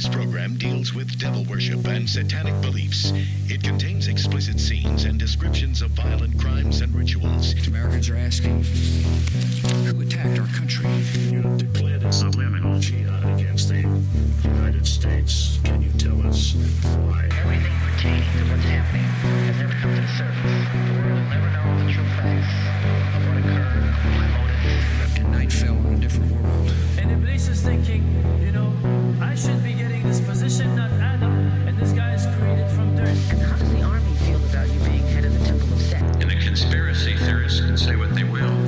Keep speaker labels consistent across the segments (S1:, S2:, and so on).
S1: This program deals with devil worship and satanic beliefs. It contains explicit scenes and descriptions of violent crimes and rituals.
S2: Americans are asking who attacked our country.
S3: You declared a subliminal jihad against the United States. Can you tell us why?
S4: Everything pertaining to what's happening has never come to the surface. The world will never know the true facts of what occurred, my motives.
S2: And night fell on a different world.
S5: And Iblis is thinking, you know, I should be getting this position, not Adam, and this guy is created from dirt.
S4: And how does the army feel about you being head of the temple of Set?
S6: And the conspiracy theorists can say what they will,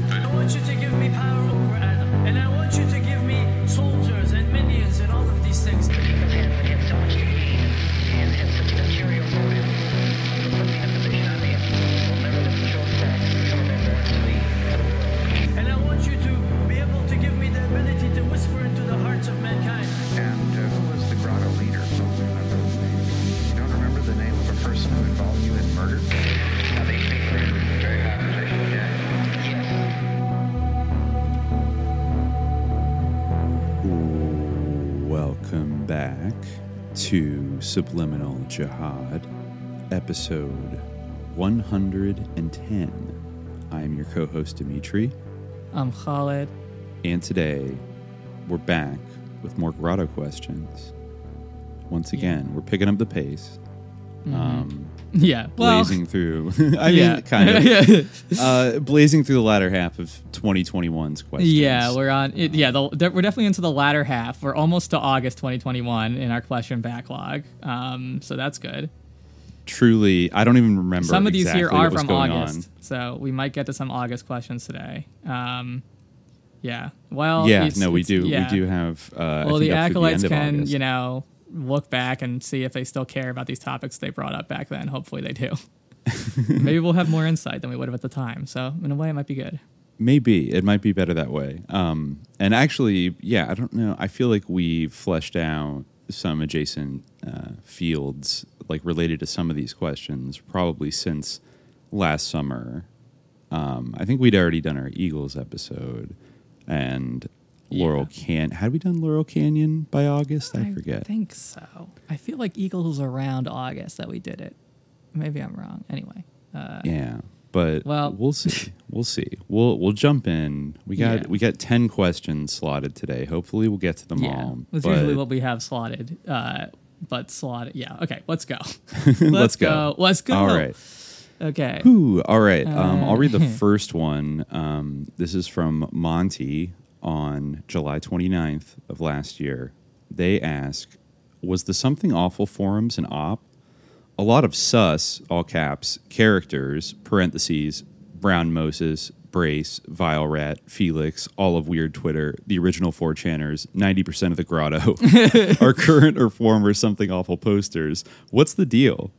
S7: Subliminal Jihad, episode 110. I'm your co host, Dimitri,
S8: I'm Khaled.
S7: and today we're back with more grotto questions. Once again, we're picking up the pace, um,
S8: Yeah. Well,
S7: blazing through. I
S8: yeah.
S7: mean, kind of. uh, blazing through the latter half of 2021's questions.
S8: yeah, we're on. It, yeah, the, we're definitely into the latter half. We're almost to August 2021 in our question backlog. Um, so that's good.
S7: truly. I don't even remember.
S8: Some of these
S7: exactly
S8: here are from August,
S7: on.
S8: so we might get to some August questions today. Um, yeah. Well.
S7: yeah, no, we do.
S8: yeah.
S7: We do have. Uh,
S8: Well, the acolytes
S7: of
S8: can,
S7: August.
S8: you know, look back and see if they still care about these topics they brought up back then. Hopefully, they do. Maybe we'll have more insight than we would have at the time. So in a way, it might be good.
S7: Maybe it might be better that way. Um, and actually, yeah, I don't know. I feel like we fleshed out some adjacent uh, fields, like related to some of these questions, probably since last summer. Um, I think we'd already done our Eagles episode, and Laurel Can. Had we done Laurel Canyon by August? I, forget.
S8: I think so. I feel like Eagles was around August that we did it. Maybe I'm wrong. Anyway, uh,
S7: Yeah, but
S8: Well-
S7: we'll see. We'll see. We'll we'll jump in. We got
S8: Yeah.
S7: we got ten questions slotted today. Hopefully, we'll get to them
S8: yeah,
S7: all.
S8: that's usually what we have slotted. Uh, but slotted. Yeah. Okay. Let's go.
S7: let's go.
S8: Let's go.
S7: All right.
S8: Okay.
S7: Ooh, all right. Um, I'll read the
S8: Uh,
S7: first one. Um, this is from Monty on July 29th of last year. They ask, "Was the something awful forums an op? A lot of sus, all caps, characters, parentheses, Brown Moses, Brace, Vile Rat, Felix, all of Weird Twitter, the original 4chaners, 90% of the grotto, are current or former something awful posters. What's the deal?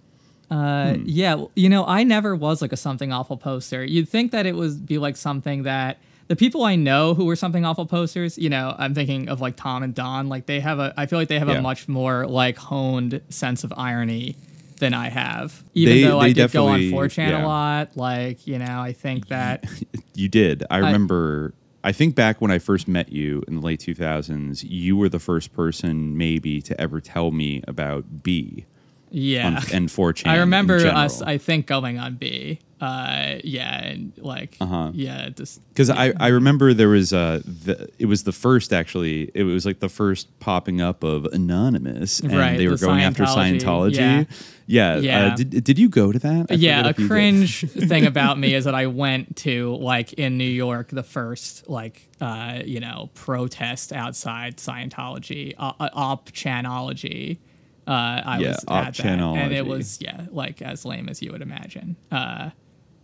S8: Uh, yeah, you know, I never was like a something awful poster. You'd think that it would be like something that the people I know who were something awful posters, you know, I'm thinking of like Tom and Don, like they have a, I feel like they have
S7: Yeah.
S8: a much more like honed sense of irony than I have. Even
S7: They-
S8: though I did go on
S7: definitely-
S8: 4chan
S7: yeah.
S8: a lot, like, you know, I think that,
S7: You did. I remember. I, think back when I first met you in the late 2000s, you were the first person maybe to ever tell me about B
S8: yeah.
S7: on, and 4chan.
S8: I remember us. I think, going on B. Uh, yeah, and like,
S7: Uh-huh.
S8: yeah, just
S7: because I, I remember there was uh the, it was the first actually it was like the first popping up of anonymous and
S8: Right,
S7: they were
S8: the
S7: going after
S8: Scientology,
S7: Scientology yeah
S8: Yeah.
S7: Uh, did, did you go to that I
S8: yeah, a
S7: if you did.
S8: cringe thing about me is that I went to like in New York the first like uh you know protest outside Scientology uh, uh, op chanology. Uh, I
S7: Yeah,
S8: was at that, and it was yeah like as lame as you would imagine. Uh,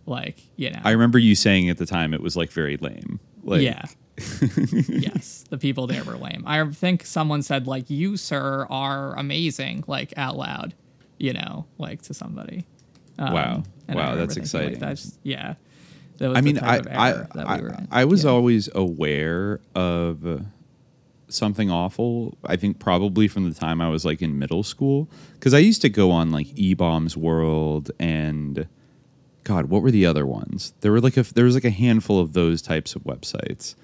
S8: like you know,
S7: I remember you saying at the time it was like very lame like
S8: yeah. yes, the people there were lame. I think someone said like you sir are amazing like out loud, you know, like to somebody. Um,
S7: Wow. Wow, that's exciting.
S8: Like, that's yeah. That was
S7: I mean, I I, I,
S8: we were.
S7: I was
S8: Yeah.
S7: always aware of something awful. I think probably from the time I was like in middle school, because I used to go on like E Bombs World and God, what were the other ones? There were like a there was like a handful of those types of websites.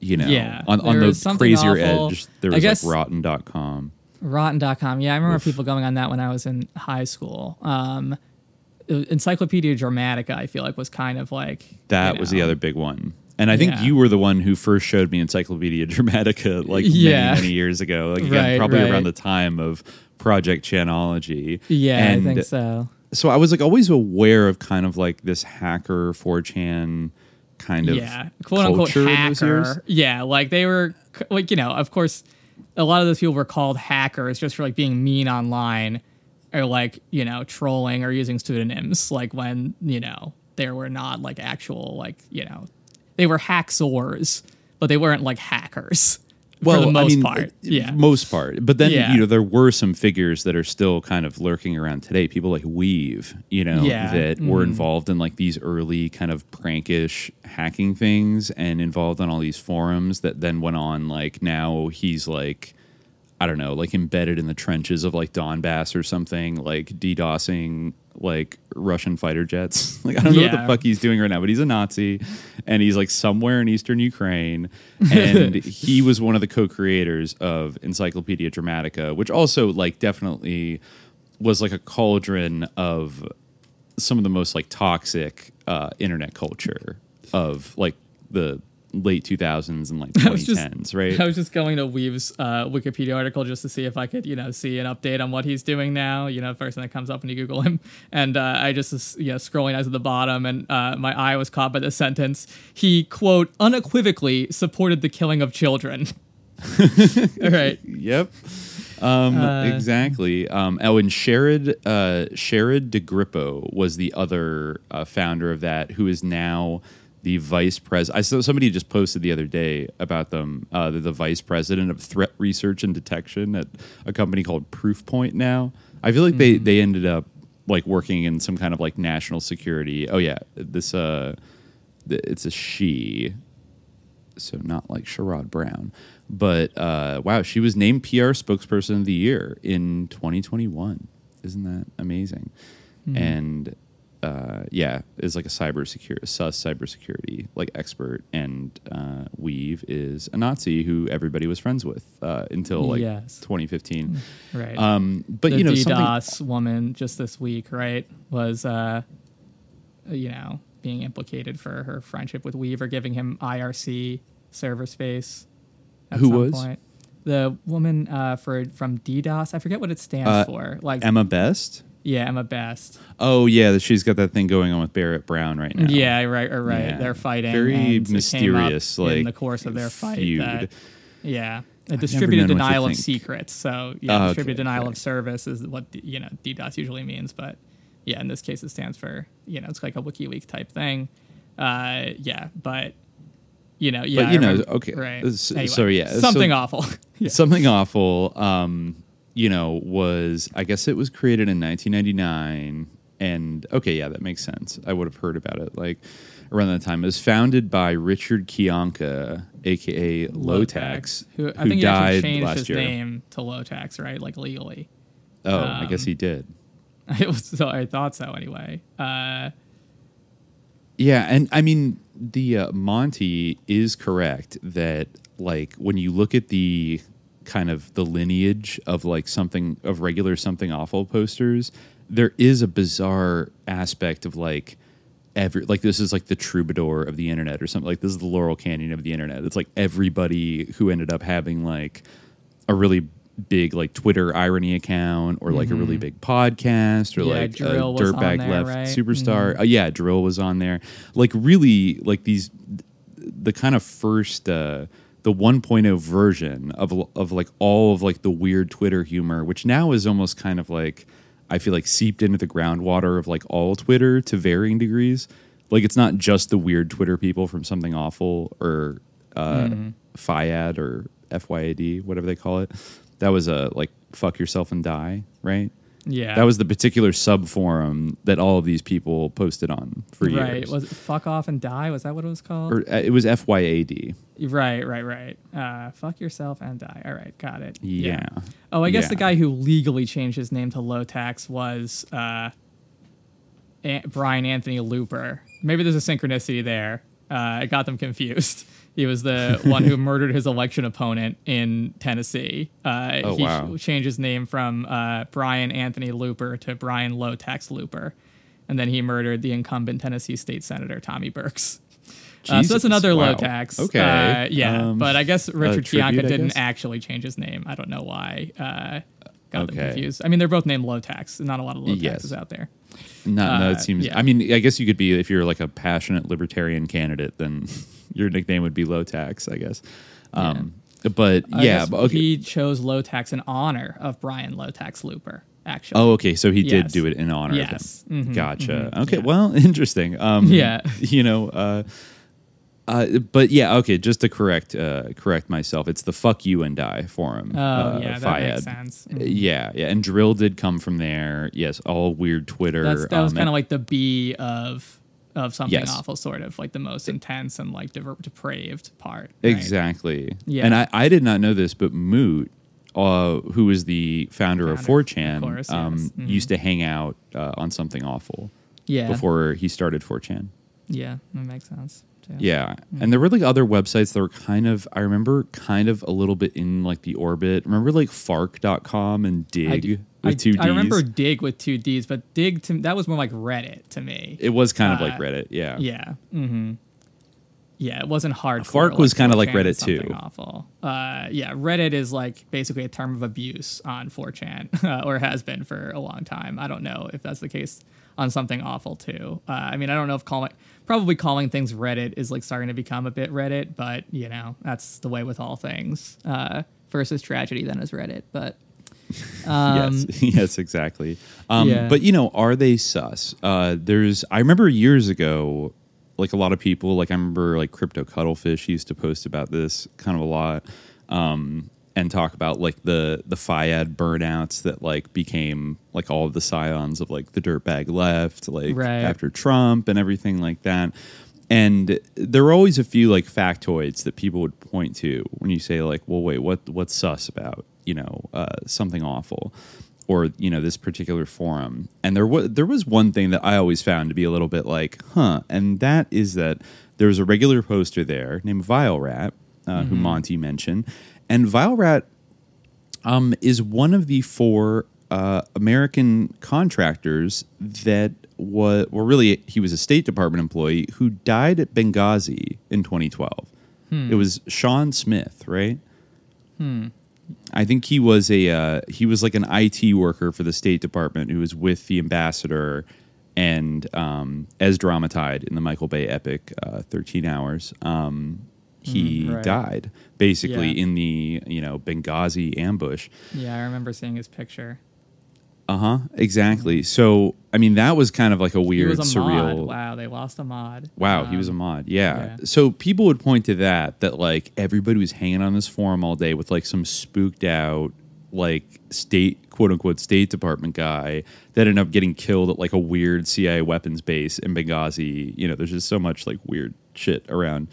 S7: You know,
S8: Yeah,
S7: on, on the crazier
S8: awful.
S7: edge, there was I
S8: guess-
S7: like rotten.com.
S8: Rotten.com. Yeah, I remember people going on that when I was in high school. Um, Encyclopedia Dramatica, I feel like, was kind of like
S7: That was
S8: know,
S7: the other big one. And I think
S8: Yeah.
S7: you were the one who first showed me Encyclopedia Dramatica like
S8: Yeah.
S7: many, many years ago. Like again,
S8: Right,
S7: probably
S8: right.
S7: around the time of Project Chanology.
S8: Yeah,
S7: and
S8: I think so.
S7: so I was like always aware of kind of like this hacker 4chan kind of
S8: yeah, quote unquote
S7: culture those years.
S8: hacker. Yeah, like they were like you know, of course, a lot of those people were called hackers just for like being mean online or like you know trolling or using pseudonyms. Like when you know there were not like actual like you know they were hacksaws, but they weren't like hackers. for the most part,
S7: uh,
S8: yeah.
S7: most part. But then
S8: Yeah.
S7: you know there were some figures that are still kind of lurking around today. People like weev, you know,
S8: Yeah.
S7: that were
S8: Mhm.
S7: involved in like these early kind of prankish hacking things and involved on all these forums that then went on. Like now he's like. I don't know, like embedded in the trenches of like Donbass or something, like DDoSing like Russian fighter jets. Like I don't know what the fuck he's doing right now, but he's a Nazi and he's like somewhere in eastern Ukraine. And he was one of the co-creators of Encyclopedia Dramatica, which also like definitely was like a cauldron of some of the most like toxic uh, internet culture of like the late 2000s and like
S8: I was just-
S7: 2010s, right?
S8: I was just going to weev's uh, Wikipedia article just to see if I could, you know, see an update on what he's doing now. You know, first thing that comes up when you Google him, and uh, I just, you know, scrolling down to the bottom, and uh, my eye was caught by the sentence. He quote unequivocally supported the killing of children. All right.
S7: Yep. Um,
S8: Uh,
S7: exactly. Um, oh, and Sherrod, uh, Sherrod DeGrippo was the other uh, founder of that, who is now the vice president. I saw somebody just posted the other day about them. Uh, the vice president of threat research and detection at a company called Proofpoint. Now, I feel like they they ended up like working in some kind of like national security. Oh yeah, this uh, th- it's a she so not like Sherrod Brown. But uh, wow, she was named PR spokesperson of the year in 2021. Isn't that amazing? And uh, yeah, is like a cybersecurity, sus cybersecurity like expert. And uh, weev is a Nazi who everybody was friends with uh, until like
S8: Yes.
S7: 2015.
S8: Right.
S7: Um, but
S8: the
S7: you know,
S8: DDoS woman just this week, right, was uh, you know being implicated for her friendship with weev or giving him IRC server space. At
S7: Who
S8: some
S7: was?
S8: Point. The woman uh, for from DDoS, I forget what it stands
S7: Uh,
S8: for. Like
S7: Emma Best.
S8: Yeah, Emma Best.
S7: Oh yeah, she's got that thing going on with Barrett Brown right now.
S8: Yeah, right, right.
S7: Yeah.
S8: They're fighting.
S7: Very
S8: and it came up
S7: mysterious,
S8: in
S7: like,
S8: the course of their fight.
S7: feud.
S8: That, yeah, a distributed
S7: known what to
S8: denial of secrets. So yeah,
S7: Oh, okay,
S8: distributed denial
S7: okay.
S8: of service is what you know DDoS usually means, but yeah, in this case it stands for you know it's like a WikiLeaks type thing. Uh, yeah, but you know, yeah,
S7: But,
S8: I
S7: you know,
S8: remember-
S7: okay,
S8: right.
S7: s-
S8: Anyway,
S7: so, yeah, so-
S8: something awful. yeah.
S7: something awful um you know was i guess it was created in 1999 and okay yeah that makes sense i would have heard about it like around that time it was founded by richard Kyanka, aka Lowtax
S8: who I think he
S7: died
S8: actually changed
S7: last
S8: his
S7: year
S8: name to Lowtax, right? Like legally.
S7: oh i guess
S8: um,
S7: he did
S8: It was so I thought so anyway. Uh,
S7: Yeah, and I mean the uh, Monty is correct that like when you look at the kind of the lineage of like something of regular something awful posters, there is a bizarre aspect of like every like this is like the troubadour of the internet or something like this is the Laurel Canyon of the internet. It's like everybody who ended up having like a really big like Twitter irony account or like a really big podcast or
S8: Mm-hmm. Yeah,
S7: like
S8: dril
S7: a dirtbag
S8: there,
S7: left
S8: right?
S7: superstar. Uh, yeah, dril was on there. Like really like these the kind of first uh the 1.0 version of of like all of like the weird Twitter humor, which now is almost kind of like I feel like seeped into the groundwater of like all Twitter to varying degrees. Like it's not just the weird Twitter people from something awful or uh FIAD or FYAD, whatever they call it. That was a like fuck yourself and die, right?
S8: Yeah,
S7: That was the particular sub forum that all of these people posted on for years.
S8: right. Was it fuck off and die? Was that what it was called?
S7: or uh, it was FYAD.
S8: Right, right, right. Uh, fuck yourself and die. All right, got it.
S7: Yeah.
S8: Oh, I guess
S7: Yeah.
S8: the guy who legally changed his name to Lowtax was uh, An- Brian Anthony Looper. Maybe there's a synchronicity there. Uh, I got them confused. He was the one who murdered his election opponent in Tennessee. Uh,
S7: Oh,
S8: he
S7: wow.
S8: changed his name from uh, Brian Anthony Looper to Brian Low Tax Looper, and then he murdered the incumbent Tennessee state senator Tommy Burks. Uh, so that's another low tax.
S7: Okay.
S8: Uh, yeah,
S7: Um,
S8: but I guess Richard
S7: tribute,
S8: didn't
S7: guess?
S8: actually change his name. I don't know why. Uh, got them
S7: Okay.
S8: confused. I mean, they're both named low tax. Not a lot of low
S7: Yes.
S8: taxes out there.
S7: No, no,
S8: Uh,
S7: it seems.
S8: yeah.
S7: I mean, I guess you could be if you're like a passionate libertarian candidate, then your nickname would be low tax, I guess. Um, But
S8: I
S7: yeah, but okay.
S8: he chose low tax in honor of Brian Low Tax Looper. Actually.
S7: Oh, okay. So he did do it in honor
S8: Yes.
S7: of him.
S8: Mhm,
S7: Gotcha.
S8: mhm,
S7: Okay.
S8: yeah.
S7: Well, interesting. Um,
S8: Yeah.
S7: You know. Uh, uh, but yeah, okay. Just to correct uh, correct myself, it's the "fuck you and die" forum.
S8: Oh,
S7: uh,
S8: yeah, that makes sense.
S7: Uh, Yeah, yeah, and dril did come from there. Yes, all weird Twitter.
S8: That's, that was
S7: um,
S8: kind of like the B of of something
S7: Yes.
S8: awful, sort of like the most intense and like depraved part. right?
S7: Exactly.
S8: Yeah.
S7: And I, I did not know this, but Moot, uh, was the founder, of
S8: Founder,
S7: 4chan,
S8: of course,
S7: um,
S8: yes. Mhm.
S7: used to hang out uh, on something awful
S8: Yeah.
S7: before he started 4chan.
S8: Yeah, that makes sense. Too.
S7: Yeah.
S8: Mm-hmm.
S7: And there were like other websites that were kind of, I remember kind of a little bit in like the orbit. Remember like fark.com and
S8: Digg
S7: with
S8: I,
S7: two Ds?
S8: I remember Digg with two D's, but Digg to that was more like Reddit to me.
S7: It was kind of
S8: Uh,
S7: like Reddit. Yeah.
S8: Yeah. Mm-hmm. Yeah, it wasn't hard.
S7: Fark was kinda like Reddit, too.
S8: Awful. Uh, yeah, Reddit is like basically a term of abuse on 4chan, uh, or has been for a long time. I don't know if that's the case on something awful too. Uh, I mean, I don't know if calling probably calling things Reddit is like starting to become a bit Reddit, but you know that's the way with all things. Uh, is tragedy, then is Reddit. But um,
S7: yes, yes, exactly. Um,
S8: yeah.
S7: But you know, are they sus? Uh, there's. I remember years ago, like a lot of people, like I remember like Crypto Cuttlefish used to post about this kind of a lot, um, and talk about like the the FYAD burnouts that like became like all of the scions of like the dirtbag left, like
S8: Right.
S7: after Trump and everything like that. And there were always a few like factoids that people would point to when you say like, "Well, wait, what what's sus about you know uh, something awful?" or you know this particular forum. And there was there was one thing that I always found to be a little bit like, huh, and that is that there was a regular poster there named Vile Rat, uh, who Monty mentioned, and Vile Rat um, is one of the four uh, American contractors that was, well, really, he was a State Department employee who died at Benghazi in 2012. It was Sean Smith, right? I think he was a uh, he was like an IT worker for the State Department who was with the ambassador and um, as dramatized in the Michael Bay epic uh, Thirteen Hours. Um, he
S8: Mm, right.
S7: died basically
S8: Yeah.
S7: in the you know Benghazi ambush.
S8: yeah, I remember seeing his picture.
S7: Uh huh. Exactly. So I mean that was kind of like a weird,
S8: he was a
S7: surreal.
S8: mod. Wow, they lost a mod.
S7: Wow, he was a
S8: Um,
S7: mod. Yeah.
S8: yeah.
S7: So people would point to that that like everybody was hanging on this forum all day with like some spooked out like state quote unquote state department guy that ended up getting killed at like a weird CIA weapons base in Benghazi. You know, there's just so much like weird shit around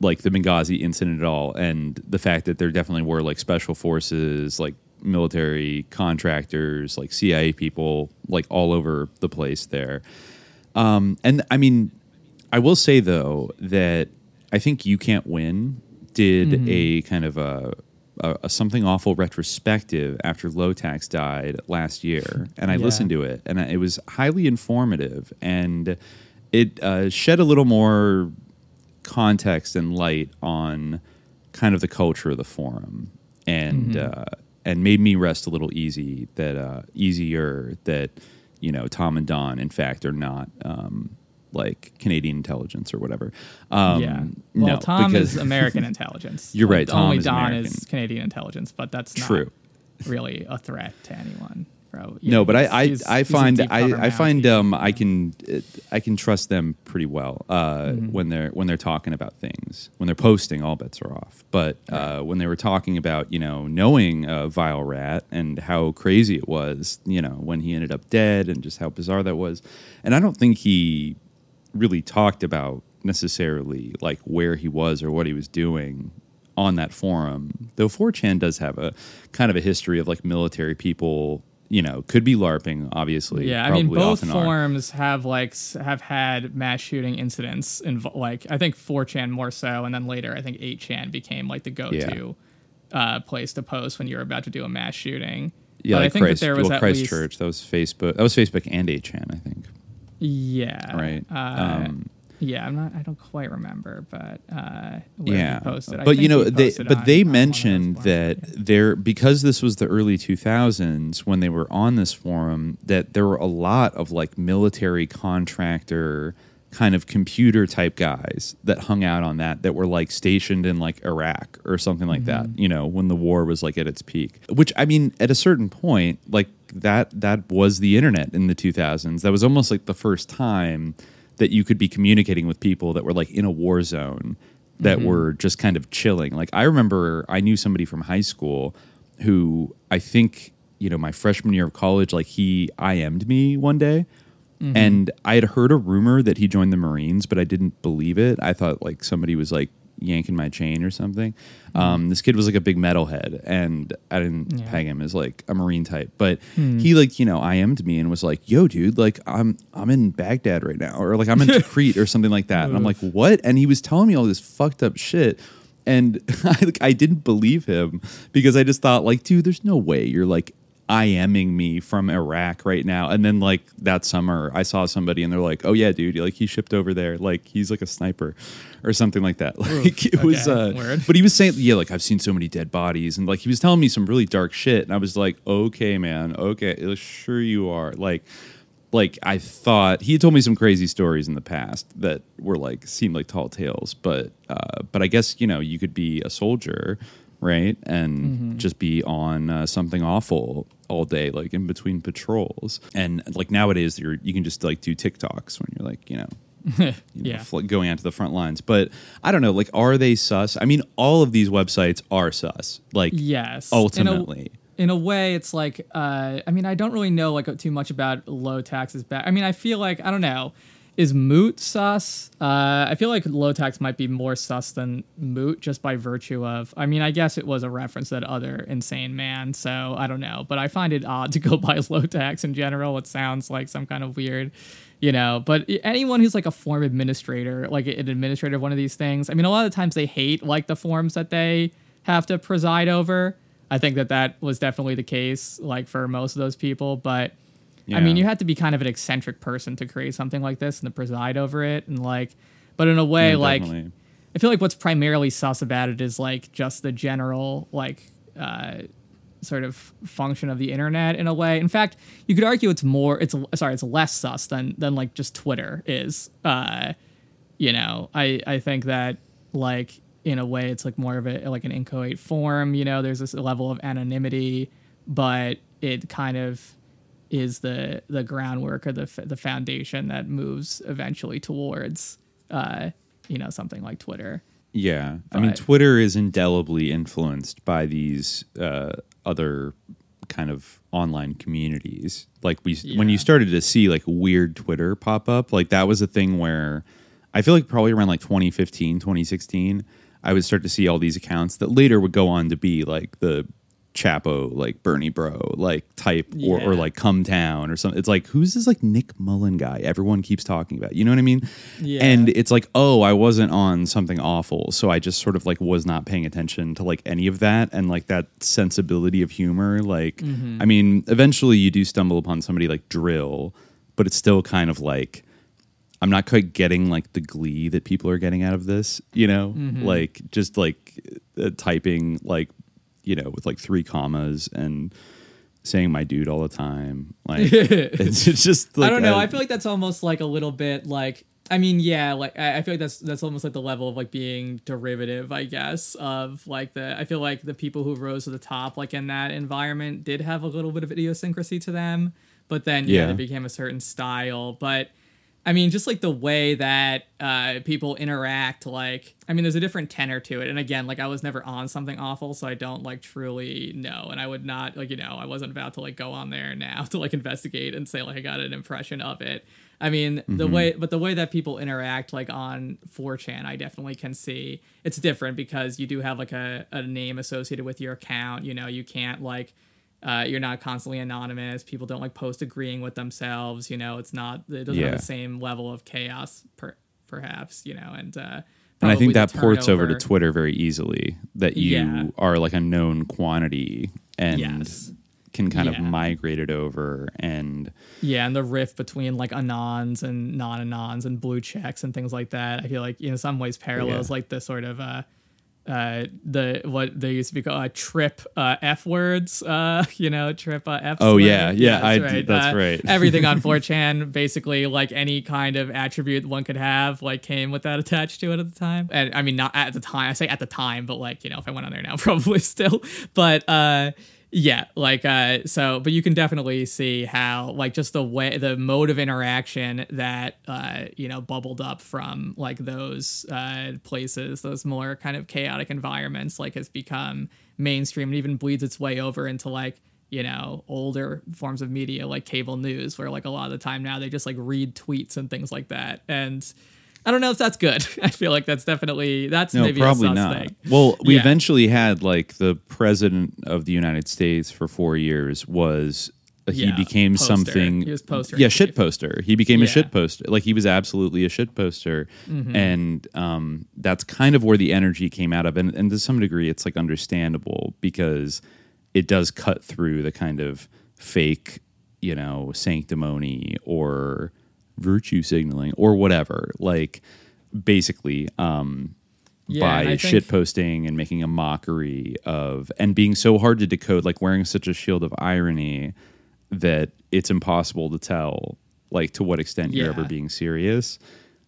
S7: like the Benghazi incident at all and the fact that there definitely were like special forces like military contractors like CIA people like all over the place there. Um, and I mean, I will say though that I think you can't win did
S8: Mm-hmm.
S7: a kind of a, a, a something awful retrospective after Low Tax died last year, and I
S8: Yeah.
S7: listened to it, and it was highly informative, and it uh, shed a little more context and light on kind of the culture of the forum, and
S8: Mm-hmm.
S7: uh, and made me rest a little easy that uh, easier that you know Tom and Don in fact are not um, like Canadian intelligence or whatever. Um,
S8: yeah. Well,
S7: no,
S8: Tom is American intelligence.
S7: You're right, Tom
S8: Only
S7: is
S8: Don
S7: American.
S8: is Canadian intelligence, but that's not
S7: True.
S8: really a threat to anyone. Bro.
S7: no, but I I, I find I, I find um I can I can trust them pretty well uh,
S8: Mm-hmm.
S7: when they're when they're talking about things when they're posting all bets are off but uh, when they were talking about you know knowing uh, Vile Rat and how crazy it was you know when he ended up dead and just how bizarre that was and I don't think he really talked about necessarily like where he was or what he was doing on that forum. Though 4chan does have a kind of a history of like military people you know, could be LARPing, obviously.
S8: Yeah, I mean both
S7: often are.
S8: have like have had mass shooting incidents in like I think 4chan more so, and then later I think 8chan became like the go-to uh, place to post when you're about to do a mass shooting.
S7: Yeah,
S8: but
S7: like
S8: I think
S7: Christ,
S8: that there was
S7: well,
S8: at least
S7: Christchurch. That was Facebook. That was Facebook and 8chan, I think.
S8: yeah
S7: Right.
S8: Uh,
S7: Um,
S8: yeah, I'm not. I don't quite remember, but uh, where
S7: yeah,
S8: posted. I
S7: but you know, they but
S8: on-
S7: they
S8: on one of those
S7: mentioned that there because this was the early 2000s when they were on this forum that there were a lot of like military contractor kind of computer type guys that hung out on that that were like stationed in like Iraq or something like that
S8: Mm-hmm.
S7: you know when the war was like at its peak which i mean at a certain point like that that was the internet in the 2000s that was almost like the first time that you could be communicating with people that were like in a war zone that
S8: Mm-hmm.
S7: were just kind of chilling. Like I remember I knew somebody from high school who I think, you know, my freshman year of college, like he IM'd me one day.
S8: Mm-hmm.
S7: And I had heard a rumor that he joined the Marines, but I didn't believe it. I thought like somebody was like yanking my chain or something. Um, this kid was like a big metalhead, and I didn't.
S8: Yeah.
S7: Peg him as like a Marine type, but he like you know IM'd me and was like, "Yo, dude, like I'm I'm in Baghdad right now, or like I'm in Crete or something like that." And I'm like, "What?" And he was telling me all this fucked up shit. And I, like, I didn't believe him because I just thought, like, dude, there's no way you're like IMing me from Iraq right now. And then like that summer, I saw somebody and they're like, "Oh yeah, dude, like he shipped over there, like he's like a sniper or something like that." Like it was, uh,
S8: word.
S7: but he was saying, "Yeah, like I've seen so many dead bodies," and like he was telling me some really dark shit, and I was like, "Okay, man, okay, uh, sure you are." Like, like I thought he had told me some crazy stories in the past that were like seemed like tall tales, but uh, but I guess you know you could be a soldier, right, and
S8: Mm-hmm.
S7: just be on uh, something awful all day, like in between patrols, and like nowadays you're you can just like do TikToks when you're like you know. you know,
S8: Yeah.
S7: fl- going out to the front lines, but I don't know. Like, are they sus? I mean, all of these websites are sus. Like,
S8: Yes.
S7: ultimately,
S8: In a, in a way, it's like, uh, I mean, I don't really know like too much about low taxes back. I mean, I feel like, I don't know, is Moot sus? Uh, I feel like low tax might be more sus than Moot just by virtue of, I mean, I guess it was a reference to that other insane man. So I don't know, but I find it odd to go by low tax in general. It sounds like some kind of weird you know but anyone who's like a form administrator like an administrator of one of these things i mean a lot of times they hate like the forms that they have to preside over i think that that was definitely the case like for most of those people but i mean you have to be kind of an eccentric person to create something like this and to preside over it and like but in a way
S7: Yeah,
S8: like
S7: definitely.
S8: I feel like what's primarily sus about it is like just the general like uh, sort of function of the internet in a way. In fact, you could argue it's more it's sorry it's less sus than than like just Twitter is. Uh, you know, I I think that like in a way it's like more of a like an inchoate form. You know, there's this level of anonymity, but it kind of is the the groundwork or the the foundation that moves eventually towards uh, you know something like Twitter.
S7: Yeah, I mean, Twitter is indelibly influenced by these uh, other kind of online communities. Like we, when you started to see like weird Twitter pop up, like that was a thing where I feel like probably around like 2015, 2016, I would start to see all these accounts that later would go on to be like the Chapo, like Bernie Bro, like type, or, or like Cum Town or something. It's like, who's this like Nick Mullen guy everyone keeps talking about? You know what I mean?
S8: Yeah.
S7: And it's like, oh, I wasn't on something awful. So I just sort of like was not paying attention to like any of that and like that sensibility of humor. Like,
S8: Mm-hmm.
S7: I mean, eventually you do stumble upon somebody like dril, but it's still kind of like, I'm not quite getting like the glee that people are getting out of this, you know,
S8: Mm-hmm.
S7: like just like uh, typing like, you know, with like three commas and saying my dude all the time. Like, it's, it's just like,
S8: I don't know.
S7: uh,
S8: I feel like that's almost like a little bit like. I mean, yeah, like I I feel like that's that's almost like the level of like being derivative, I guess, of like the. I feel like the people who rose to the top, like in that environment, did have a little bit of idiosyncrasy to them, but then yeah,
S7: Yeah.
S8: they became a certain style. But I mean, just like the way that uh, people interact, like, I mean, there's a different tenor to it. And again, like, I was never on something awful, so I don't like truly know. And I would not, like, you know, I wasn't about to like go on there now to like investigate and say, like, I got an impression of it. I mean, the way, but the way that people interact, like on 4chan, I definitely can see it's different because you do have like a, a name associated with your account. You know, you can't like, uh, you're not constantly anonymous. People don't like post agreeing with themselves. You know, it's not it doesn't
S7: Yeah.
S8: have the same level of chaos, per, perhaps. You know, and uh,
S7: and I think that ports over to Twitter very easily. That you
S8: Yeah.
S7: are like a known quantity and
S8: Yes.
S7: can kind of
S8: Yeah.
S7: migrate it over. And
S8: Yeah, and the rift between like anons and non-anons and blue checks and things like that. I feel like you in some ways parallels like the sort of uh uh the what they used to be called uh, trip uh f words uh you know trip uh f
S7: Oh, yeah, yeah, I
S8: that's
S7: that's
S8: Uh,
S7: right.
S8: everything on 4chan basically like any kind of attribute one could have like came with that attached to it at the time. And i mean not at the time i say at the time but like you know if i went on there now probably still. But uh yeah like uh so but you can definitely see how like just the way the mode of interaction that uh you know bubbled up from like those uh places those more kind of chaotic environments like has become mainstream and even bleeds its way over into like you know older forms of media like cable news where like a lot of the time now they just like read tweets and things like that. And i don't know if that's good i feel like that's definitely that's
S7: no,
S8: maybe
S7: probably
S8: a sus
S7: not.
S8: thing.
S7: Well, we
S8: Yeah.
S7: eventually had like the president of the United States for four years was. He
S8: Yeah,
S7: became
S8: poster.
S7: something.
S8: He was poster
S7: Yeah, shit poster. He became a shit poster. Like he was absolutely a shit poster,
S8: Mm-hmm.
S7: and um, that's kind of where the energy came out of. And, and to some degree, it's like understandable because it does cut through the kind of fake, you know, sanctimony or virtue signaling or whatever. Like basically, um,
S8: Yeah,
S7: by
S8: I
S7: shit
S8: think-
S7: posting and making a mockery of and being so hard to decode, like wearing such a shield of irony that it's impossible to tell like to what extent you're
S8: Mm-hmm.
S7: ever being serious,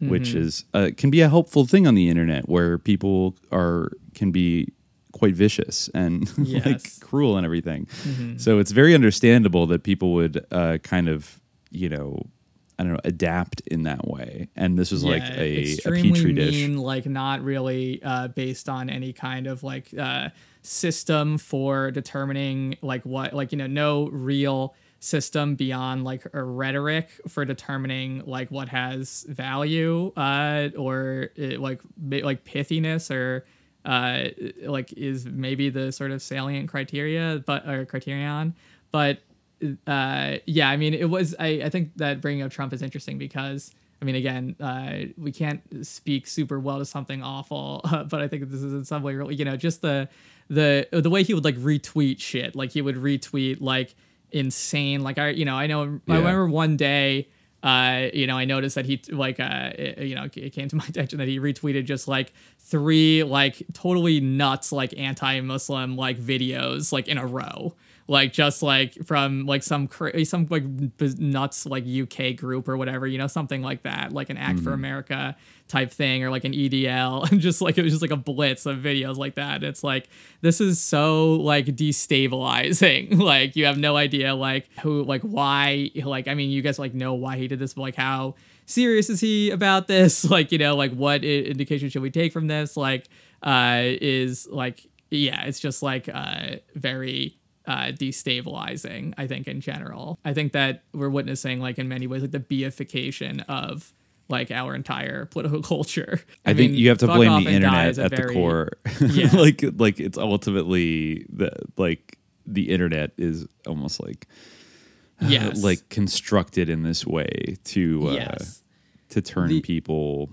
S7: which is uh, can be a helpful thing on the internet where people are can be quite vicious and like
S8: Yes. Mm-hmm.
S7: cruel and everything. So it's very understandable that people would uh, kind of you know. I don't know, adapt in that way, and this was like
S8: Yeah,
S7: a, a
S8: extremely
S7: petri dish.
S8: mean, like not really uh, based on any kind of like uh, system for determining like what like you know no real system beyond like a rhetoric for determining like what has value uh, or uh, like like pithiness or uh, like is maybe the sort of salient criteria but or criterion but uh, yeah, I mean, it was. I, I think that bringing up Trump is interesting because I mean, again, uh, we can't speak super well to something awful, uh, but I think this is in some way really, you know, just the the the way he would like retweet shit, like he would retweet like insane, like I, you know, I know, I remember one day. Uh, you know, I noticed that he like uh, it- you know, it came to my attention that he retweeted just like three like totally nuts like anti-Muslim like videos like in a row like just like from like some cra- some like b- nuts like UK group or whatever, you know, something like that, like an Act for America type thing or like an EDL, and just like it was just like a blitz of videos like that. It's like this is so like destabilizing. like you have no idea like who like why like I mean you guys like know why he did this, but like how serious is he about this? Like you know like what i- indication should we take from this? Like uh is like yeah, it's just like uh very uh, destabilizing, I think, in general. I think that we're witnessing, like, in many ways, like the beification of like our entire political culture.
S7: I, think
S8: mean,
S7: you have to blame the internet
S8: is a
S7: at the
S8: very-
S7: core.
S8: Yeah.
S7: like like it's ultimately the like the internet is almost like
S8: Yes.
S7: like constructed in this way to uh,
S8: yes.
S7: to turn
S8: The-
S7: people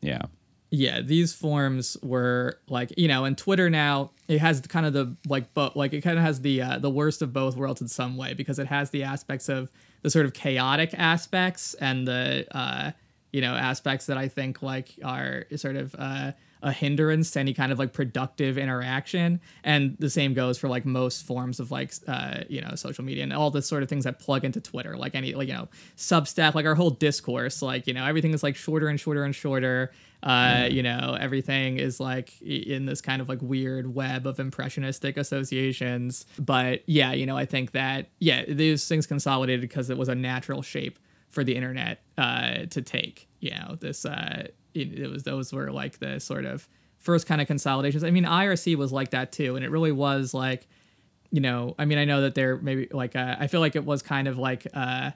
S7: yeah
S8: yeah these forms were like you know and twitter now it has kind of the like but like it kind of has the uh, the worst of both worlds in some way because it has the aspects of the sort of chaotic aspects and the uh you know aspects that i think like are sort of uh a hindrance to any kind of like productive interaction. And the same goes for like most forms of like uh you know social media and all the sort of things that plug into twitter like any like you know substack like our whole discourse like you know everything is like shorter and shorter and shorter uh you know everything is like in this kind of like weird web of impressionistic associations. But yeah you know i think that yeah these things consolidated because it was a natural shape for the internet uh to take you know this uh it, it was those were like the sort of first kind of consolidations. I mean irc was like that too and it really was like you know i mean i know that there maybe like uh, i feel like it was kind of like uh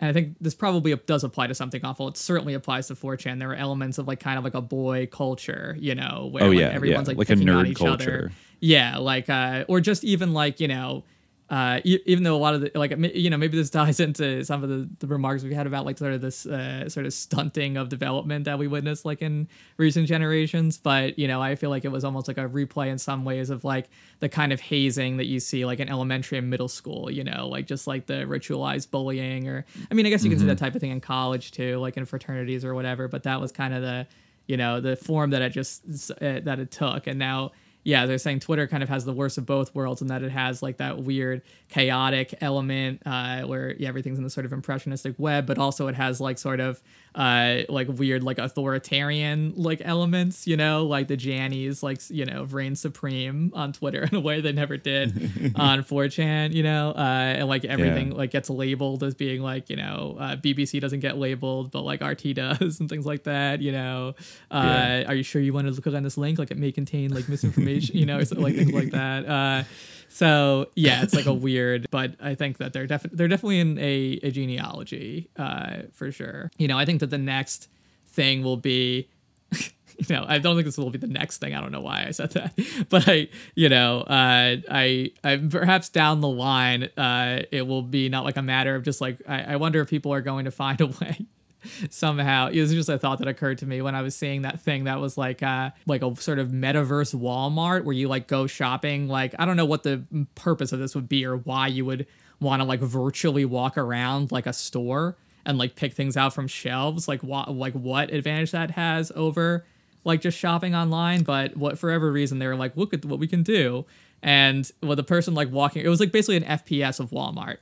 S8: and I think this probably does apply to something awful. It certainly applies to 4chan. There are elements of like kind of like a boy culture, you know, where
S7: Oh,
S8: like,
S7: yeah,
S8: everyone's
S7: yeah,
S8: like,
S7: like a nerd
S8: each other.
S7: culture.
S8: Yeah, like uh or just even like, you know, uh, even though a lot of the like you know maybe this ties into some of the, the remarks we've had about like sort of this uh, sort of stunting of development that we witnessed like in recent generations. But you know i feel like it was almost like a replay in some ways of like the kind of hazing that you see like in elementary and middle school you know like just like the ritualized bullying or i mean i guess you can see that type of thing in college too like in fraternities or whatever. But that was kind of the you know the form that it just uh, that it took. And now yeah, they're saying Twitter kind of has the worst of both worlds, and that it has like that weird chaotic element uh, where yeah, everything's in the sort of impressionistic web, but also it has like sort of uh, like weird like authoritarian like elements, you know, like the Jannies like you know reign supreme on Twitter in a way they never did on 4chan, you know, uh, and like everything
S7: Yeah.
S8: like gets labeled as being like you know uh, BBC doesn't get labeled, but like RT does and things like that, you know. Uh,
S7: Yeah.
S8: Are you sure you want to click on this link? Like it may contain like misinformation, you know, or something like things like that. Uh, so yeah, it's like a weird, but I think that they're definitely they're definitely in a, a genealogy uh, for sure. You know, I think that the next thing will be you know, I don't think this will be the next thing. I don't know why I said that, but I, you know, uh, I, I perhaps down the line, uh, it will be not like a matter of just like I, I wonder if people are going to find a way somehow. It was just a thought that occurred to me when I was seeing that thing that was like uh like a sort of metaverse Walmart where you like go shopping. Like I don't know what the purpose of this would be or why you would want to like virtually walk around like a store and like pick things out from shelves. Like what like what advantage that has over like just shopping online. But what for every reason they were like, look at what we can do. And with the person like walking, it was like basically an FPS of Walmart.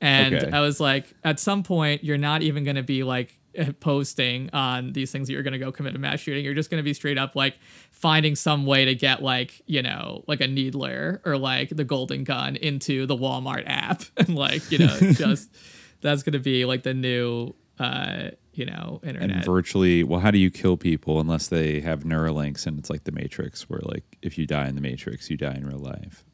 S8: And
S7: Okay.
S8: I was like, at some point, you're not even going to be like posting on these things that you're going to go commit a mass shooting. You're just going to be straight up like finding some way to get like, you know, like a needler or like the golden gun into the Walmart app. And like, you know, just that's going to be like the new, uh, you know, internet.
S7: and virtually well how do you kill people unless they have neuralinks and it's like the matrix where like if you die in the matrix you die in real life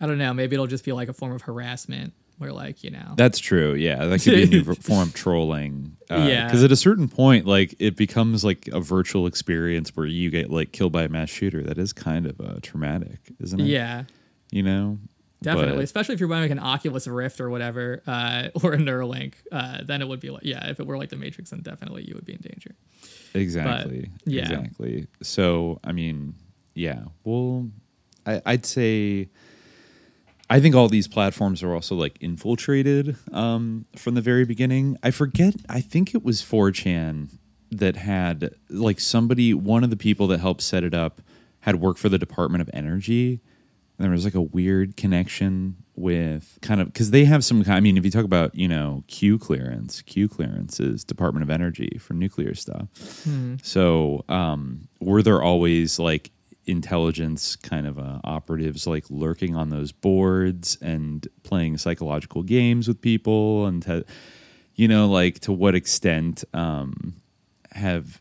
S8: I don't know. Maybe it'll just be like a form of harassment where like, you know,
S7: that's true yeah that could be a new form of trolling uh,
S8: Yeah.
S7: because at a certain point like it becomes like a virtual experience where you get like killed by a mass shooter that is kind of uh, traumatic isn't it
S8: yeah.
S7: you know
S8: Definitely,
S7: But-
S8: especially if you're wearing like an Oculus Rift or whatever, uh, or a Neuralink, uh, then it would be like, yeah, if it were like the Matrix, then definitely you would be in danger.
S7: Exactly.
S8: yeah.
S7: Exactly. So, I mean, yeah. Well, I, I'd say I think all these platforms are also like infiltrated um, from the very beginning. I forget. I think it was 4chan that had like somebody, one of the people that helped set it up, had worked for the Department of Energy. And there was like a weird connection with kind of because they have some kind. I mean, if you talk about you know Q clearance, Q clearance is Department of Energy for nuclear stuff. So, um, were there always like intelligence kind of uh, operatives like lurking on those boards and playing psychological games with people? And, to, you know, like to what extent um, have,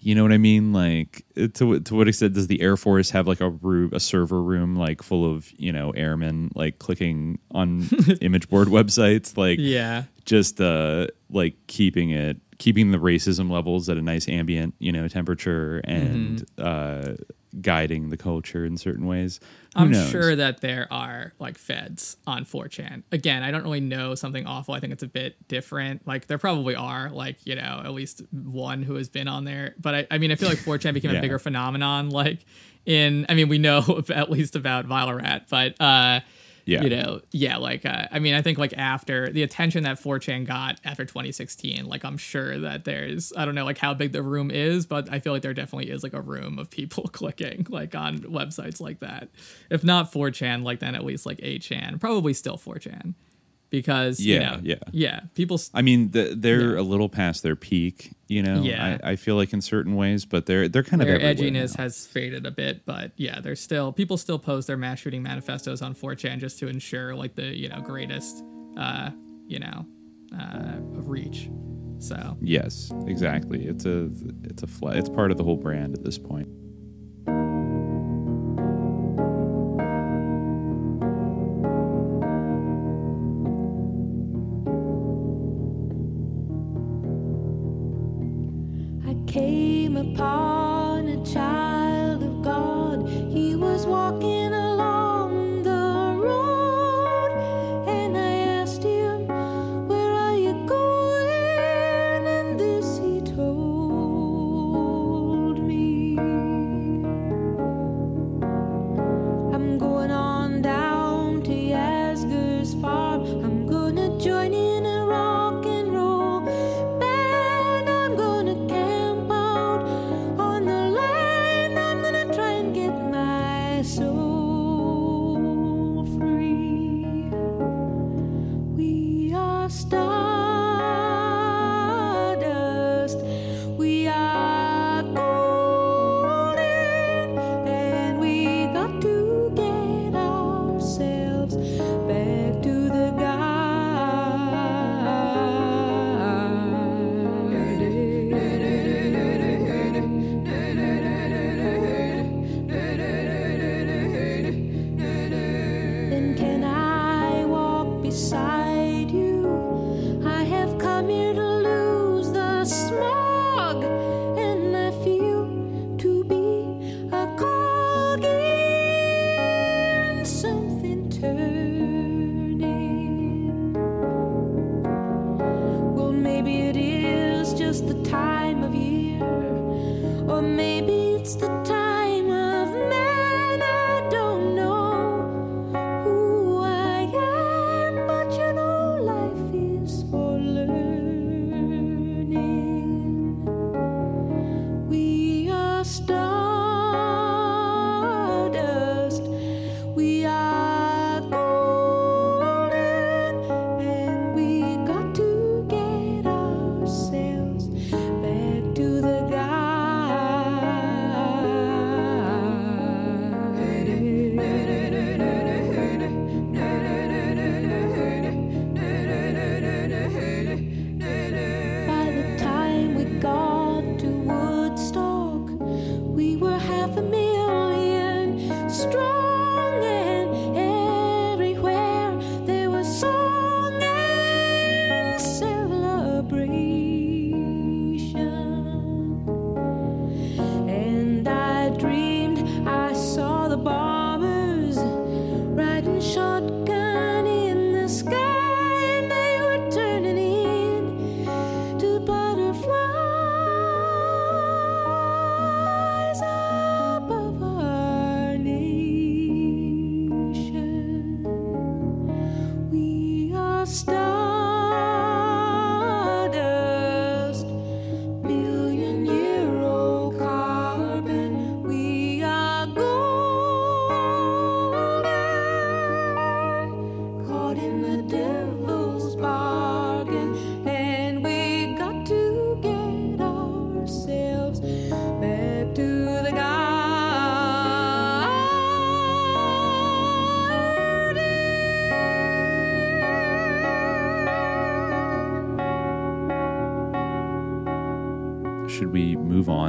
S7: you know what I mean? Like, to, to what extent does the Air Force have like a room, a server room, like full of, you know, airmen like clicking on image board websites? Like,
S8: Yeah.
S7: just uh like keeping it keeping the racism levels at a nice ambient you know temperature and uh guiding the culture in certain ways Who
S8: I'm
S7: knows?
S8: sure that there are like feds on 4chan. Again, I don't really know something awful. I think it's a bit different. Like there probably are like, you know, at least one who has been on there. But I, I mean, I feel like 4chan became
S7: Yeah.
S8: a bigger phenomenon. Like in, I mean, we know at least about Vile Rat, but uh,
S7: Yeah.
S8: you know, yeah, like uh, I mean, I think like after the attention that 4chan got after 2016, like I'm sure that there's I don't know like how big the room is, but I feel like there definitely is like a room of people clicking like on websites like that. If not 4chan, like then at least like 8chan, probably still 4chan, because you
S7: Yeah,
S8: know,
S7: yeah.
S8: yeah, people.
S7: I mean the, they're
S8: Yeah.
S7: a little past their peak you know
S8: Yeah.
S7: I, I feel like in certain ways but they're they're kind
S8: Their
S7: of everywhere
S8: edginess
S7: now.
S8: has faded a bit, but yeah, there's still people still post their mass shooting manifestos on 4chan just to ensure like the you know greatest uh you know uh of reach. So
S7: yes exactly it's a it's a fla- it's part of the whole brand at this point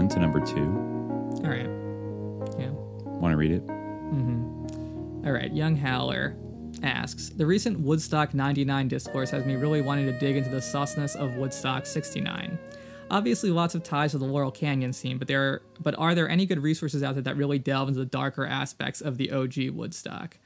S9: to
S7: number two?
S8: All right. Yeah.
S7: Want to read it? Mm-hmm.
S8: All right, Young Howler asks The recent Woodstock 99 discourse has me really wanting to dig into the susness of Woodstock 69. Obviously, lots of ties to the Laurel Canyon scene, but there, but are there any good resources out there that really delve into the darker aspects of the OG Woodstock?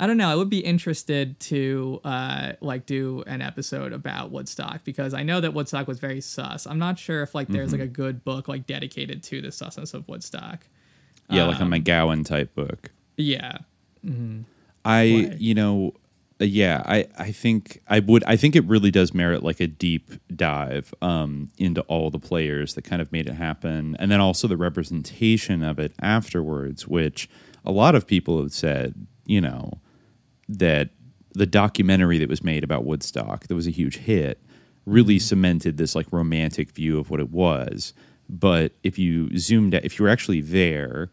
S8: I don't know. I would be interested to uh, like do an episode about Woodstock because I know that Woodstock was very sus. I'm not sure if like there's like a good book like dedicated to the susness of Woodstock.
S7: Yeah, like a
S8: Um,
S7: McGowan type book.
S8: Yeah,
S7: I,
S8: Why?
S7: you know, uh, yeah, I, I think I would, I think it really does merit like a deep dive um, into all the players that kind of made it happen, and then also the representation of it afterwards, which a lot of people have said, you know, that the documentary that was made about Woodstock that was a huge hit really cemented this like romantic view of what it was. But if you zoomed out, if you were actually there,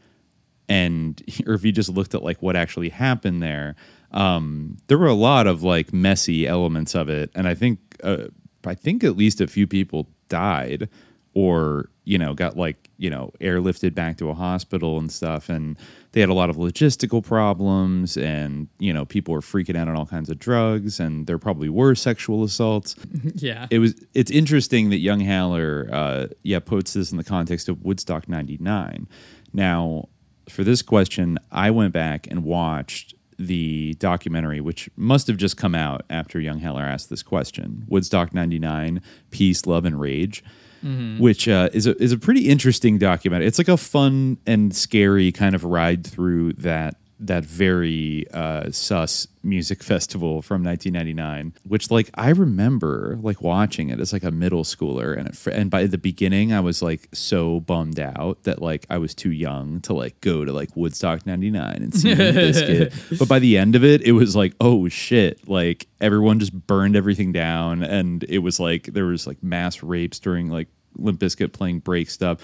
S7: and or if you just looked at like what actually happened there um there were a lot of like messy elements of it. And i think uh, i think at least a few people died or you know got like you know airlifted back to a hospital and stuff. And they had a lot of logistical problems and you know people were freaking out on all kinds of drugs and there probably were sexual assaults.
S8: Yeah.
S7: it was it's interesting that young haller uh yeah puts this in the context of woodstock 99 now for this question i went back and watched the documentary which must have just come out after young haller asked this question. Woodstock 99 peace love and rage which uh, is a is a pretty interesting documentary. It's like a fun and scary kind of ride through that that very uh, sus music festival from 1999, which like I remember like watching it as like a middle schooler, and it, and by the beginning I was like so bummed out that like I was too young to like go to like Woodstock 99 and see Limp Bizkit. but by the end of it, it was like oh shit, like everyone just burned everything down, and it was like there was like mass rapes during like Limp Bizkit playing break stuff.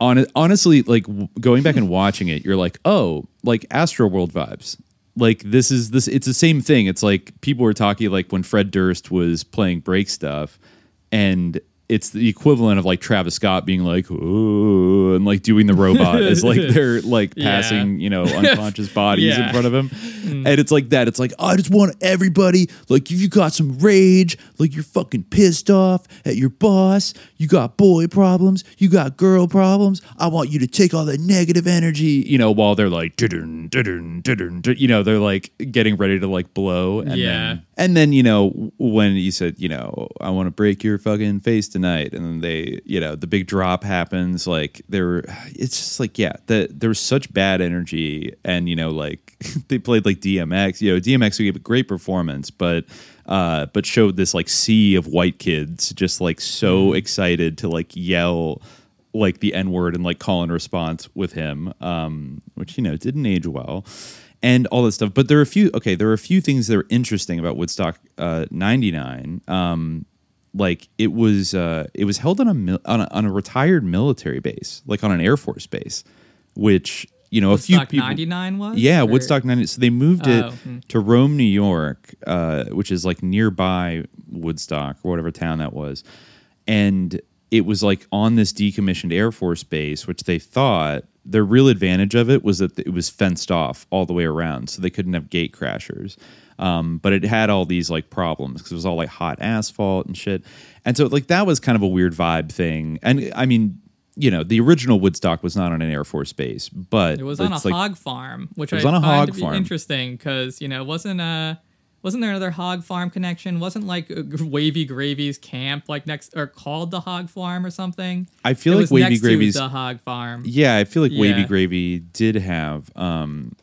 S7: On honestly, like going back and watching it, you're like, oh, like Astro World vibes. Like this is this. It's the same thing. It's like people were talking like when Fred Durst was playing break stuff, and it's the equivalent of like Travis Scott being like, oh, and like doing the robot as like they're like
S8: Yeah.
S7: passing, you know, unconscious bodies in front of him. Mm. And it's like that. It's like, I just want everybody, like, if you got some rage, like you're fucking pissed off at your boss, you got boy problems, you got girl problems, I want you to take all that negative energy, you know, while they're like, you know, they're like getting ready to like blow. And
S8: Yeah.
S7: Then, and then, you know, when you said, you know, I want to break your fucking face tonight, and then they, you know, the big drop happens, like there, it's just like, yeah, the, there was such bad energy, and you know, like they played like DMX, you know, DMX gave a great performance, but uh, but showed this like sea of white kids just like so excited to like yell like the N word and like call and response with him, um, which you know didn't age well, and all that stuff. But there are a few okay, there are a few things that are interesting about Woodstock uh, '99. Um, like it was uh, it was held on a, mil- on a on a retired military base, like on an Air Force base, which you know a few
S8: Woodstock
S7: people
S8: 99 was?
S7: yeah
S8: Or-
S7: Woodstock '99. so they moved it
S8: Oh, hmm.
S7: to Rome, New York, uh, which is like nearby Woodstock or whatever town that was. And it was like on this decommissioned Air Force base, which they thought their real advantage of it was that it was fenced off all the way around, so they couldn't have gate crashers. Um, but it had all these like problems because it was all like hot asphalt and shit. And so like that was kind of a weird vibe thing. And I mean, you know, the original Woodstock was not on an Air Force base, but
S8: It was on a
S7: like-
S8: hog farm, which
S7: was
S8: I
S7: on a hog farm.
S8: interesting because you know it wasn't uh wasn't there another hog farm connection? Wasn't like uh, Wavy Gravy's camp like next or called the hog farm or something?
S7: I feel
S8: It
S7: like Wavy Gravy's
S8: the hog farm.
S7: Yeah, I feel like Wavy Gravy did have. um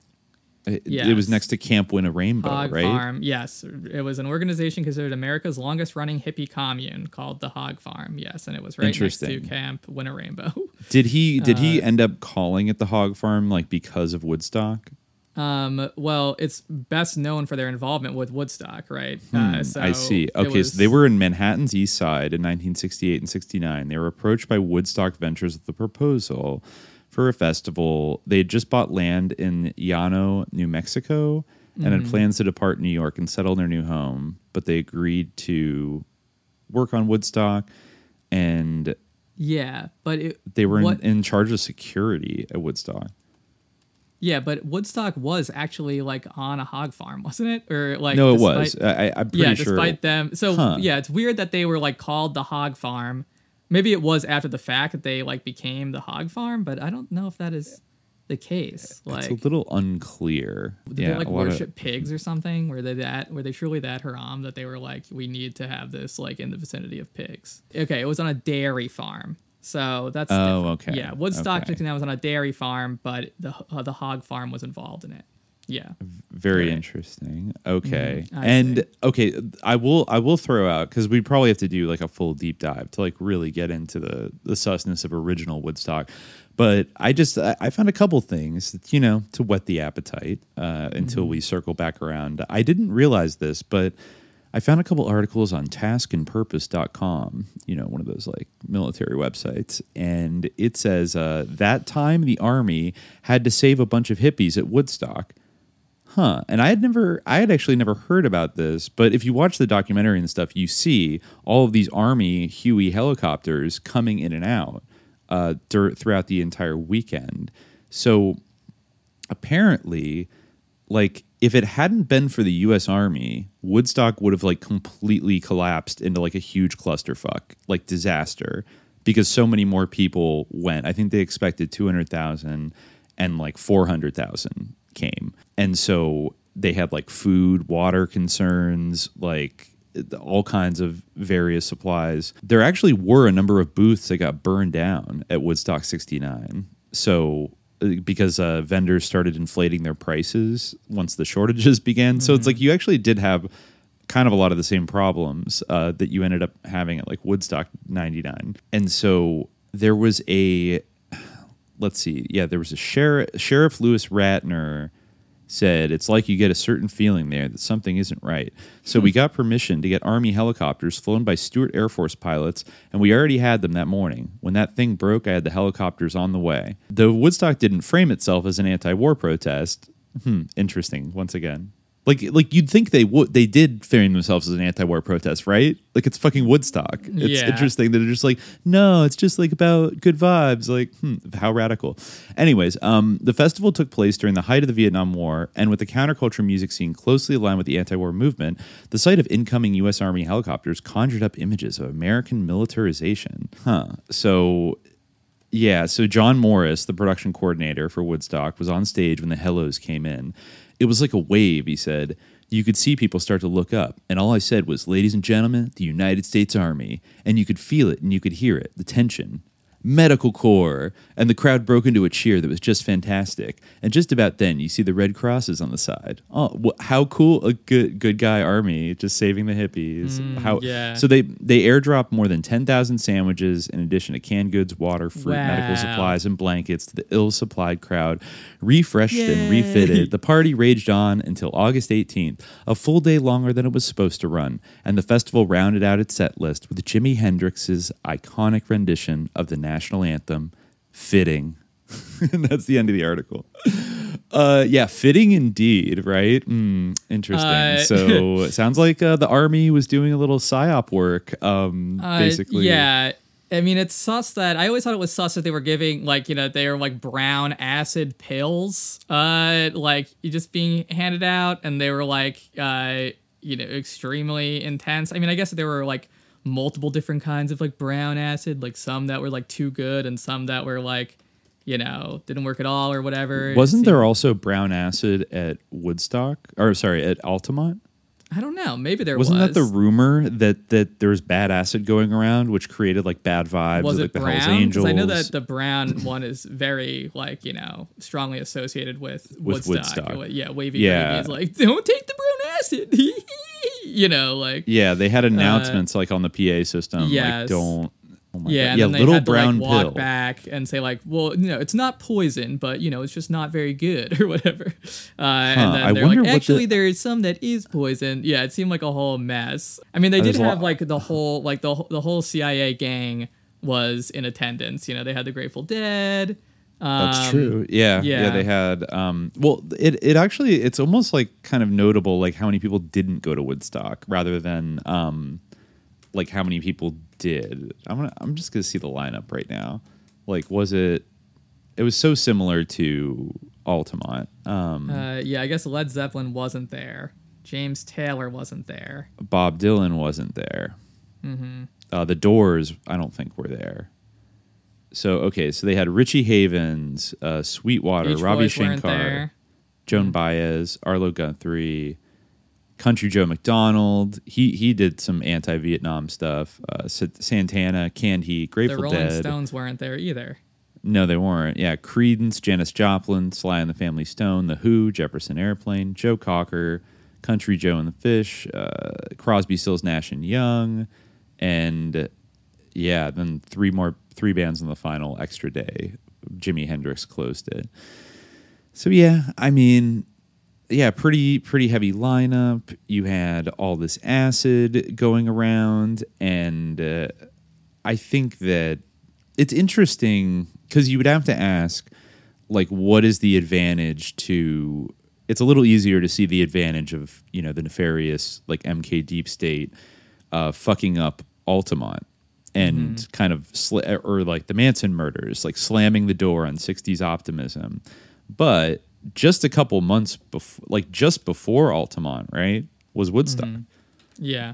S7: it, it was next to Camp Winnarainbow,
S8: Hog
S7: right?
S8: Farm, yes. It was an organization considered America's longest running hippie commune called the Hog Farm, yes. And it was right next to. Camp Winnarainbow.
S7: Did he did he
S8: Uh,
S7: end up calling it the Hog Farm like because of Woodstock?
S8: Um, well, it's best known for their involvement with Woodstock, right?
S7: Hmm,
S8: uh, so
S7: I see. Okay,
S8: was-
S7: so they were in Manhattan's East Side in 1968 and 69. They were approached by Woodstock Ventures with a proposal for a festival. They had just bought land in Llano, New Mexico, and had
S8: Mhm.
S7: plans to depart New York and settle in their new home. But they agreed to work on Woodstock, and
S8: Yeah, but it,
S7: they were in,
S8: what,
S7: in charge of security at Woodstock.
S8: Yeah, but Woodstock was actually like on a hog farm, wasn't it? Or like
S7: no, it
S8: despite-
S7: was. I, I'm pretty
S8: yeah,
S7: sure.
S8: despite them. So
S7: Huh.
S8: yeah, it's weird that they were like called the hog farm. Maybe it was after the fact that they like became the hog farm, but I don't know if that is the case. Like,
S7: it's a little unclear.
S8: did
S7: yeah,
S8: they like
S7: lot of-
S8: worship pigs or something? Were they that? Were they truly that haram that they were like, we need to have this like in the vicinity of pigs? Okay, it was on a dairy farm, so that's
S7: Oh,
S8: different.
S7: okay,
S8: Yeah, Woodstock
S7: okay.
S8: 69 was on a dairy farm, but the uh, the hog farm was involved in it. Yeah,
S7: Very
S8: Right.
S7: interesting. Okay.
S8: Mhm, I
S7: and okay, I will I will throw out because we probably have to do like a full deep dive to like really get into the the susness of original Woodstock. But I just I I found a couple things you know to whet the appetite uh, until
S8: Mm-hmm.
S7: we circle back around. I didn't realize this, but I found a couple articles on taskandpurpose.com, you know, one of those like military websites. And it says uh, that time the army had to save a bunch of hippies at Woodstock. Huh. And I had never, I had actually never heard about this. But if you watch the documentary and stuff, you see all of these Army Huey helicopters coming in and out uh, throughout the entire weekend. So apparently, like, if it hadn't been for the U.S. Army, Woodstock would have like completely collapsed into like a huge clusterfuck, like disaster, because so many more people went. I think they expected two hundred thousand, and like four hundred thousand came, and so they had like food, water concerns, like all kinds of various supplies. There actually were a number of booths that got burned down at Woodstock 69. So because uh, vendors started inflating their prices once the shortages began. So it's like you actually did have kind of a lot of the same problems uh, that you ended up having at like Woodstock 99. And so there was a, let's see, yeah, there was a sheriff, Sheriff Lewis Ratner said it's like you get a certain feeling there that something isn't right. So we got permission to get Army helicopters flown by Stewart Air Force pilots, and we already had them that morning. When that thing broke, I had the helicopters on the way. Though Woodstock didn't frame itself as an anti war protest, hmm, interesting once again. Like, like you'd think they would. They did frame themselves as an anti-war protest, right? Like it's fucking Woodstock. It's
S8: Yeah.
S7: interesting that they're just like, no, it's just like about good vibes. Like, hmm, how radical. Anyways, um, the festival took place during the height of the Vietnam War, and with the counterculture music scene closely aligned with the anti-war movement, the sight of incoming U.S. Army helicopters conjured up images of American militarization. Huh. So yeah, so John Morris, the production coordinator for Woodstock, was on stage when the helos came in. It was like a wave, he said. You could see people start to look up, and all I said was, Ladies and gentlemen, the United States Army. And you could feel it and you could hear it, the tension. Medical Corps. And the crowd broke into a cheer that was just fantastic. And just about then, you see the red crosses on the side. Oh, how cool! A good good guy army just saving the hippies. Mm, how
S8: yeah.
S7: So they they airdropped more than ten thousand sandwiches in addition to canned goods, water, fruit, medical supplies, and blankets to the ill-supplied crowd. Refreshed and refitted, the party raged on until August eighteenth, a full day longer than it was supposed to run, and the festival rounded out its set list with Jimi Hendrix's iconic rendition of the national anthem, "Fitting." and that's the end of the article. Uh, yeah, fitting indeed, right? Mm, interesting.
S8: Uh,
S7: so it sounds like uh, the army was doing a little psyop work, um,
S8: Uh,
S7: basically.
S8: Yeah. I mean, it's sus that I always thought it was sus that they were giving like you know they were like brown acid pills, uh, like just being handed out, and they were like uh, you know extremely intense. I mean, I guess they were like multiple different kinds of like brown acid, like some that were like too good, and some that were like you know didn't work at all or whatever.
S7: Wasn't there also brown acid at Woodstock? Or sorry, at Altamont?
S8: I don't know. Maybe there
S7: Wasn't
S8: was.
S7: that the rumor that that there was bad acid going around, which created like bad vibes,
S8: was it
S7: like the
S8: brown?
S7: Hells Angels?
S8: I know that the brown one is very like you know strongly associated with,
S7: With
S8: Woodstock.
S7: Woodstock.
S8: Yeah, wavy
S7: Yeah.
S8: yeah. is like don't take the brown acid. you know, like
S7: yeah, they had announcements like on the PA system, like
S8: Uh,
S7: don't. Oh my
S8: yeah, and
S7: yeah,
S8: then they
S7: little
S8: had to
S7: brown
S8: like walk
S7: pill.
S8: back and say like, well, you know, it's not poison, but you know, it's just not very good or whatever. Uh, and then they're like, actually,
S7: the-
S8: there is some that is poison. Yeah, it seemed like a whole mess. I mean, they
S7: Uh,
S8: did have
S7: lot-
S8: like the whole like the the whole CIA gang was in attendance. You know, they had the Grateful Dead.
S7: That's
S8: um,
S7: true. Yeah, yeah,
S8: yeah.
S7: They had. Um, well, it it actually it's almost like kind of notable like how many people didn't go to Woodstock rather than um, like how many people did. I'm gonna I'm just gonna see the lineup right now. Like, was it? It was so similar to Altamont. Um,
S8: Uh, yeah, I guess Led Zeppelin wasn't there. James Taylor wasn't there.
S7: Bob Dylan wasn't there.
S8: Mm-hmm.
S7: Uh, the Doors, I don't think were there. So okay, so they had Richie Havens, uh, Sweetwater,
S8: Beach
S7: Ravi
S8: Boys
S7: Shankar. Joan Baez, Arlo Guthrie, Country Joe McDonald. He he did some anti-Vietnam stuff. Uh, Sa- Santana, Canned Heat,
S8: The Rolling
S7: Dead.
S8: Stones weren't there either.
S7: No, they weren't. Yeah, Creedence, Janis Joplin, Sly and the Family Stone, The Who, Jefferson Airplane, Joe Cocker, Country Joe and the Fish, uh, Crosby, Stills, Nash and Young, and yeah, then three more three bands in the final extra day. Jimi Hendrix closed it. So yeah, I mean, yeah, pretty pretty heavy lineup. You had all this acid going around, and uh, I think that it's interesting because you would have to ask, like, what is the advantage to? It's a little easier to see the advantage of you know the nefarious like MK Deep State uh, fucking up Altamont and kind of sl- or like the Manson murders, like slamming the door on '60s optimism. But just a couple months before, like just before Altamont, right, was Woodstock.
S8: Yeah.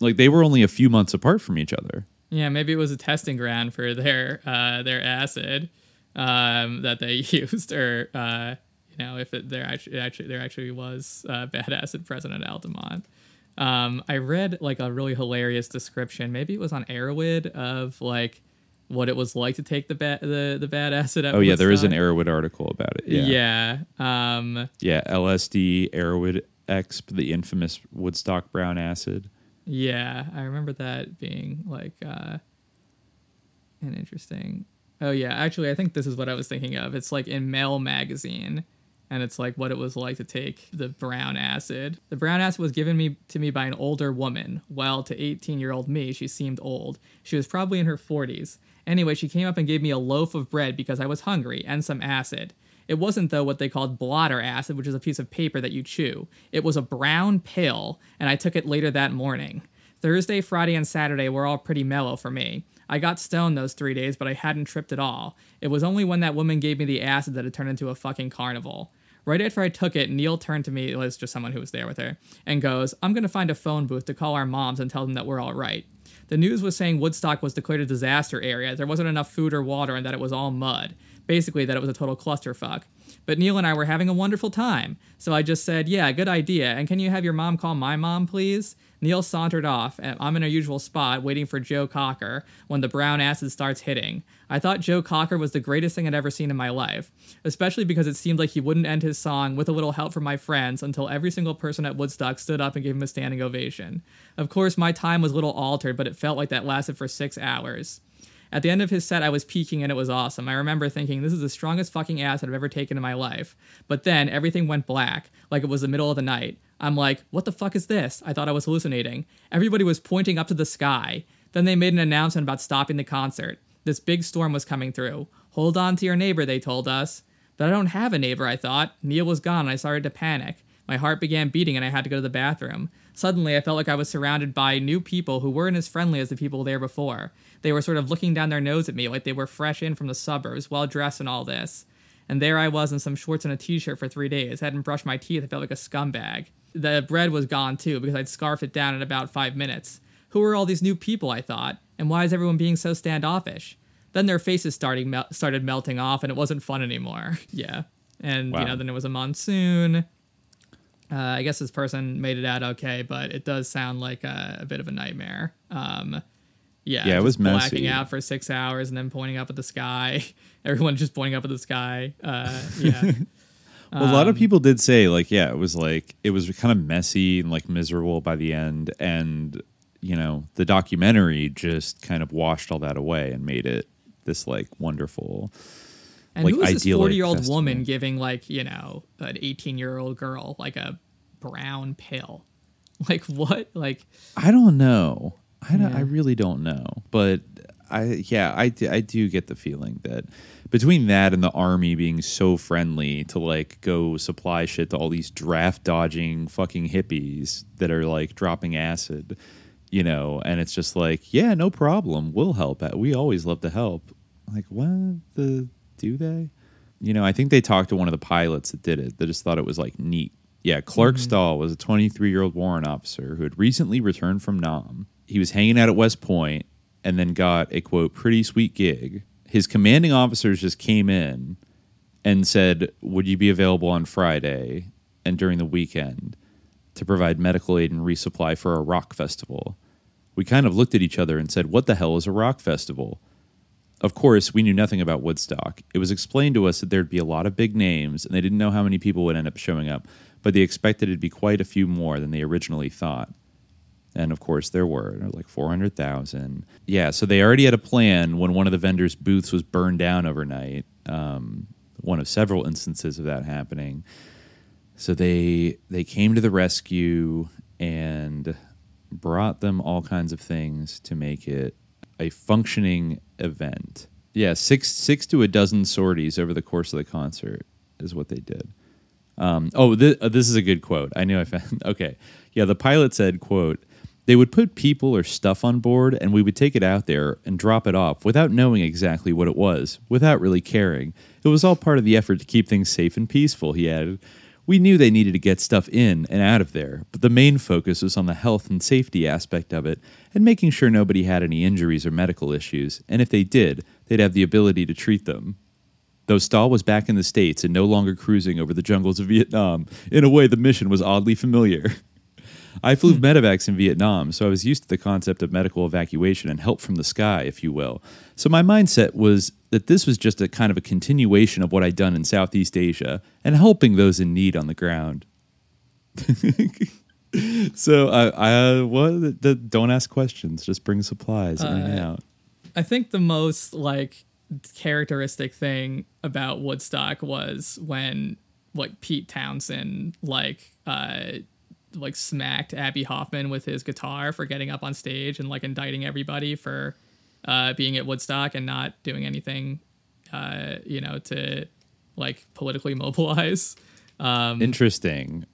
S7: Like they were only a few months apart from each other.
S8: Yeah, maybe it was a testing ground for their uh, their acid um, that they used, or uh, you know, if it, there actually actually there actually was uh, bad acid present at Altamont. Um, I read like a really hilarious description. Maybe it was on Erowid of like what it was like to take the bad the, the bad acid at
S7: Oh yeah, there is an. Erowid article about it. Yeah.
S8: Yeah. Um,
S7: Yeah, LSD, Erowid Exp, the infamous Woodstock brown acid.
S8: yeah. I remember that being like uh, an interesting. Oh yeah, actually, I think this is what I was thinking of. It's like in MEL magazine, and it's like what it was like to take the brown acid. The brown acid was given me to me by an older woman. Well, to 18 year old me, she seemed old. She was probably in her 40s. Anyway, she came up and gave me a loaf of bread because I was hungry and some acid. It wasn't, though, what they called blotter acid, which is a piece of paper that you chew. It was a brown pill, and I took it later that morning. Thursday, Friday, and Saturday were all pretty mellow for me. I got stoned those three days, but I hadn't tripped at all. It was only when that woman gave me the acid that it turned into a fucking carnival. Right after I took it, Neil turned to me, it was just someone who was there with her, and goes, I'm gonna find a phone booth to call our moms and tell them that we're all right. The news was saying Woodstock was declared a disaster area. There wasn't enough food or water and that it was all mud. Basically, that it was a total clusterfuck. But Neil and I were having a wonderful time. So I just said, Yeah, good idea. And can you have your mom call my mom, please? Neil sauntered off, and I'm in our usual spot waiting for Joe Cocker when the brown acid starts hitting. I thought Joe Cocker was the greatest thing I'd ever seen in my life, especially because it seemed like he wouldn't end his song with a little help from my friends until every single person at Woodstock stood up and gave him a standing ovation. Of course, my time was a little altered, but it felt like that lasted for six hours. At the end of his set, I was peaking and it was awesome. I remember thinking, this is the strongest fucking acid I've ever taken in my life. But then everything went black, like it was the middle of the night. I'm like, what the fuck is this? I thought I was hallucinating. Everybody was pointing up to the sky. Then they made an announcement about stopping the concert. This big storm was coming through. Hold on to your neighbor, they told us. But I don't have a neighbor, I thought. Neil was gone and I started to panic. My heart began beating and I had to go to the bathroom. Suddenly, I felt like I was surrounded by new people who weren't as friendly as the people there before. They were sort of looking down their nose at me like they were fresh in from the suburbs, well dressed and all this. And there I was in some shorts and a t shirt for three days. I hadn't brushed my teeth. I felt like a scumbag. The bread was gone too because I'd scarf it down in about five minutes. Who are all these new people, I thought? And why is everyone being so standoffish? Then their faces starting mel- started melting off and it wasn't fun anymore. yeah. And,
S7: Wow.
S8: you know, then it was a monsoon. Uh, I guess this person made it out okay, but it does sound like a, a bit of a nightmare. Um, yeah,
S7: Yeah, it was
S8: just blacking out for six hours and then pointing up at the sky. Everyone just pointing up at the sky. Uh, yeah,
S7: Well, a lot of
S8: Um,
S7: people did say like, yeah, it was like it was kind of messy and like miserable by the end, and you know, the documentary just kind of washed all that away and made it this like wonderful.
S8: and
S7: like,
S8: who is this forty-year-old
S7: festival.
S8: woman giving like you know an eighteen-year-old girl like a brown pill? Like what? Like
S7: I don't know. I don't, I really don't know, but I yeah, I, I do get the feeling that between that and the army being so friendly to like go supply shit to all these draft dodging fucking hippies that are like dropping acid, you know, and it's just like, yeah, no problem. We'll help. We always love to help. Like, what the do they? You know, I think they talked to one of the pilots that did it. They just thought it was like neat. Yeah, Clark mm-hmm. Stahl was a 23 year old warrant officer who had recently returned from Nam. He was hanging out at West Point and then got a quote, pretty sweet gig. His commanding officers just came in and said, Would you be available on Friday and during the weekend to provide medical aid and resupply for a rock festival? We kind of looked at each other and said, What the hell is a rock festival? Of course, we knew nothing about Woodstock. It was explained to us that there'd be a lot of big names, and they didn't know how many people would end up showing up, but they expected it'd be quite a few more than they originally thought. And of course, there were like 400,000. Yeah, so they already had a plan when one of the vendors' booths was burned down overnight. Um, one of several instances of that happening. So they they came to the rescue and brought them all kinds of things to make it a functioning event. Yeah, six six to a dozen sorties over the course of the concert is what they did. Um, oh, th- uh, this is a good quote. I knew I found. Okay, yeah, the pilot said, "quote They would put people or stuff on board, and we would take it out there and drop it off without knowing exactly what it was, without really caring. It was all part of the effort to keep things safe and peaceful." He added. We knew they needed to get stuff in and out of there, but the main focus was on the health and safety aspect of it and making sure nobody had any injuries or medical issues, and if they did, they'd have the ability to treat them. Though Stahl was back in the States and no longer cruising over the jungles of Vietnam, in a way the mission was oddly familiar. I flew medevacs in Vietnam, so I was used to the concept of medical evacuation and help from the sky, if you will. So my mindset was that this was just a kind of a continuation of what I'd done in Southeast Asia and helping those in need on the ground. so I, I what? The, don't ask questions. Just bring supplies in and
S8: Uh,
S7: out.
S8: I think the most like characteristic thing about Woodstock was when like Pete Townshend like uh like smacked Abbie Hoffman with his guitar for getting up on stage and like indicting everybody for uh being at Woodstock and not doing anything uh you know to like politically mobilize. Um
S7: Interesting.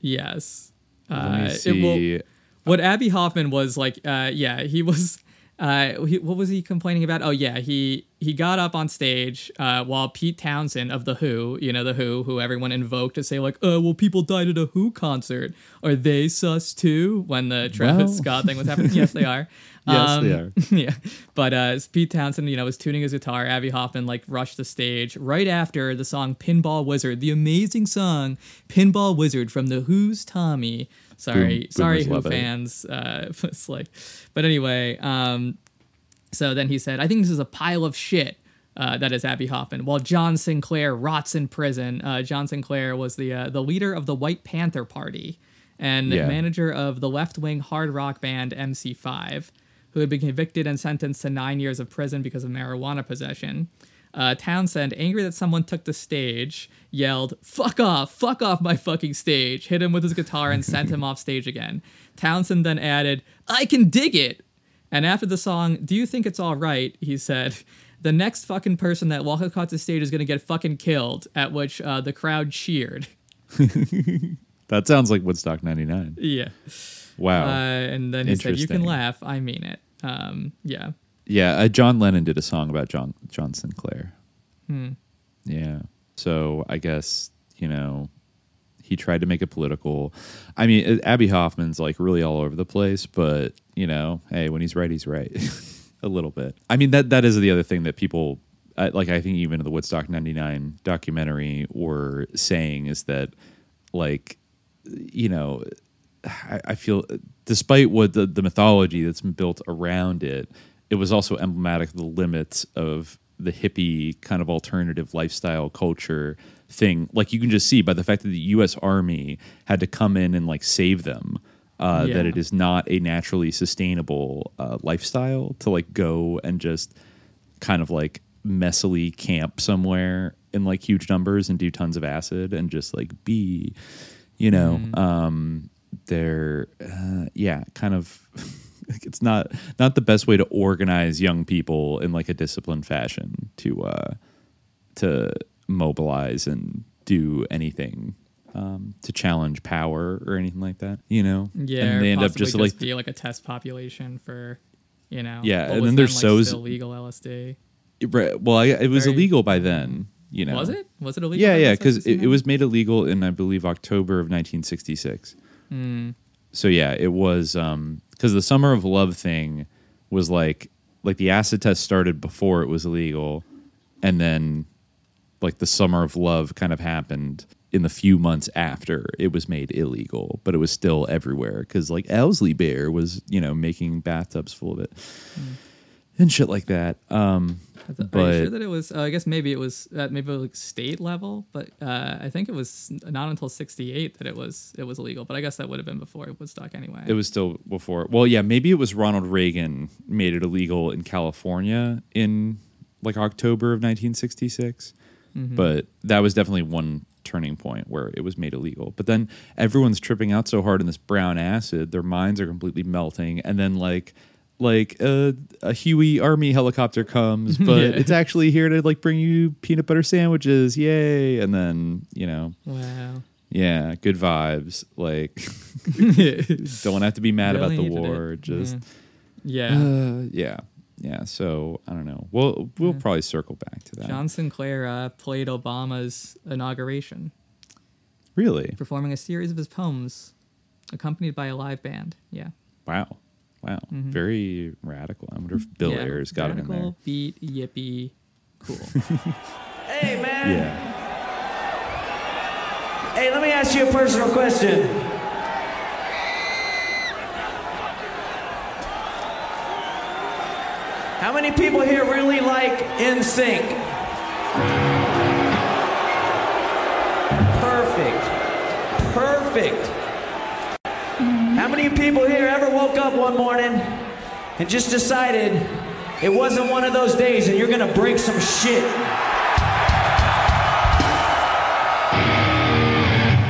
S8: yes.
S7: Let
S8: Uh,
S7: me
S8: it
S7: see.
S8: will- what Abbie Hoffman was like, uh, yeah, he was. Uh, he, what was he complaining about? Oh yeah, he he got up on stage uh, while Pete Townshend of the Who, you know the Who, who everyone invoked to say like, oh well, people died at a Who concert. Are they sus too? When the Travis
S7: Well.
S8: Scott thing was happening, yes they are.
S7: Yes, they
S8: Um,
S7: are.
S8: yeah, but uh, Pete Townshend, you know, was tuning his guitar. Abbie Hoffman like rushed the stage right after the song "Pinball Wizard," the amazing song "Pinball Wizard" from the Who's Tommy. Sorry,
S7: Boom-
S8: sorry, Who fans. Uh, it's like, but anyway, um, so then he said, "I think this is a pile of shit." Uh, that is Abbie Hoffman. While John Sinclair rots in prison, uh, John Sinclair was the uh, the leader of the White Panther Party and
S7: Yeah.
S8: manager of the left wing hard rock band MC5, who had been convicted and sentenced to nine years of prison because of marijuana possession. Uh, Townshend, angry that someone took the stage, yelled, Fuck off, fuck off my fucking stage, hit him with his guitar, and sent him off stage again. Townshend then added, I can dig it. And after the song, Do You Think It's All Right? he said, The next fucking person that walks across the stage is going to get fucking killed, at which uh, the crowd cheered.
S7: That sounds like Woodstock '99.
S8: Yeah.
S7: Wow.
S8: Uh, and then he said, "You can laugh. I mean it." Um, yeah.
S7: Yeah, uh, John Lennon did a song about John John Sinclair.
S8: Hmm.
S7: Yeah. So I guess, you know, he tried to make it political. I mean, uh, Abbie Hoffman's like really all over the place, but, you know, hey, when he's right, he's right. a little bit. I mean, that that is the other thing that people like I think even in the Woodstock 99 documentary were saying is that like you know, I, I feel despite what the, the mythology that's been built around it, it was also emblematic of the limits of the hippie kind of alternative lifestyle culture thing. Like you can just see by the fact that the U.S. Army had to come in and like save them. Uh, That it is not a naturally sustainable uh, lifestyle to like go and just kind of like messily camp somewhere in like huge numbers and do tons of acid and just like be, you know, um, they're uh, yeah, kind of. it's not not the best way to organize young people in like a disciplined fashion to uh, to mobilize and do anything um, to challenge power or anything like that. You know,
S8: Yeah.
S7: and they end up
S8: possibly
S7: just like
S8: be like a test population for, you know.
S7: Yeah, and then there's
S8: like,
S7: so-
S8: still legal LSD.
S7: Right. Well, I, it was
S8: Very-
S7: illegal by then. You know,
S8: Was it? Was it illegal?
S7: Yeah, yeah, because it, it was made illegal in I believe October of 1966.
S8: Hmm.
S7: So yeah, it was because the Summer of Love thing was like like the acid test started before it was illegal, and then like the Summer of Love kind of happened in the few months after it was made illegal, but it was still everywhere because like Owsley Bear was you know making bathtubs full of it and shit like that. Um,
S8: Th- Are you sure that it was? Uh, I guess maybe it was at maybe like state level, but uh, I think it was not until '68 that it was it was illegal. But I guess that would have been before Woodstock anyway.
S7: It was still before. Well, yeah, maybe it was Ronald Reagan made it illegal in California in like October of 1966.
S8: Mm-hmm.
S7: But that was definitely one turning point where it was made illegal. But then everyone's tripping out so hard in this brown acid, their minds are completely melting, and then like like uh, a Huey Army helicopter comes, but
S8: Yeah.
S7: it's actually here to like bring you peanut butter sandwiches, yay! And then you know,
S8: wow.
S7: yeah, good vibes. Like don't have to be mad about the
S8: needed it.
S7: war. Just
S8: Yeah.
S7: uh, yeah, yeah. So I don't know. We'll we'll probably circle back to that.
S8: John Sinclair uh, played Obama's inauguration,
S7: really?
S8: performing a series of his poems, accompanied by a live band. Yeah.
S7: Wow, Wow, mm-hmm. very radical. I wonder if Bill
S8: yeah,
S7: Ayers got radical, it
S8: in
S7: there.
S8: Beat yippee, cool.
S10: hey man.
S7: Yeah.
S10: Hey, let me ask you a personal question. How many people here really like NSYNC? Perfect. Perfect. How many people here ever woke up one morning and just decided it wasn't one of those days and you're gonna break some shit?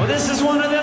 S10: Well, this is one of those.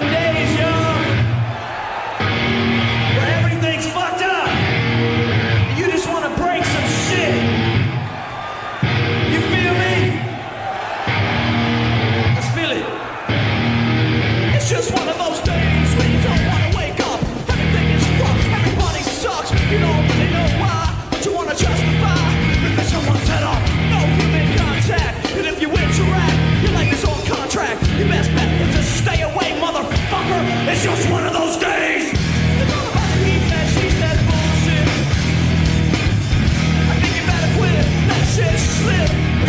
S10: just one of those days. He said, she said bullshit. I think you better quit.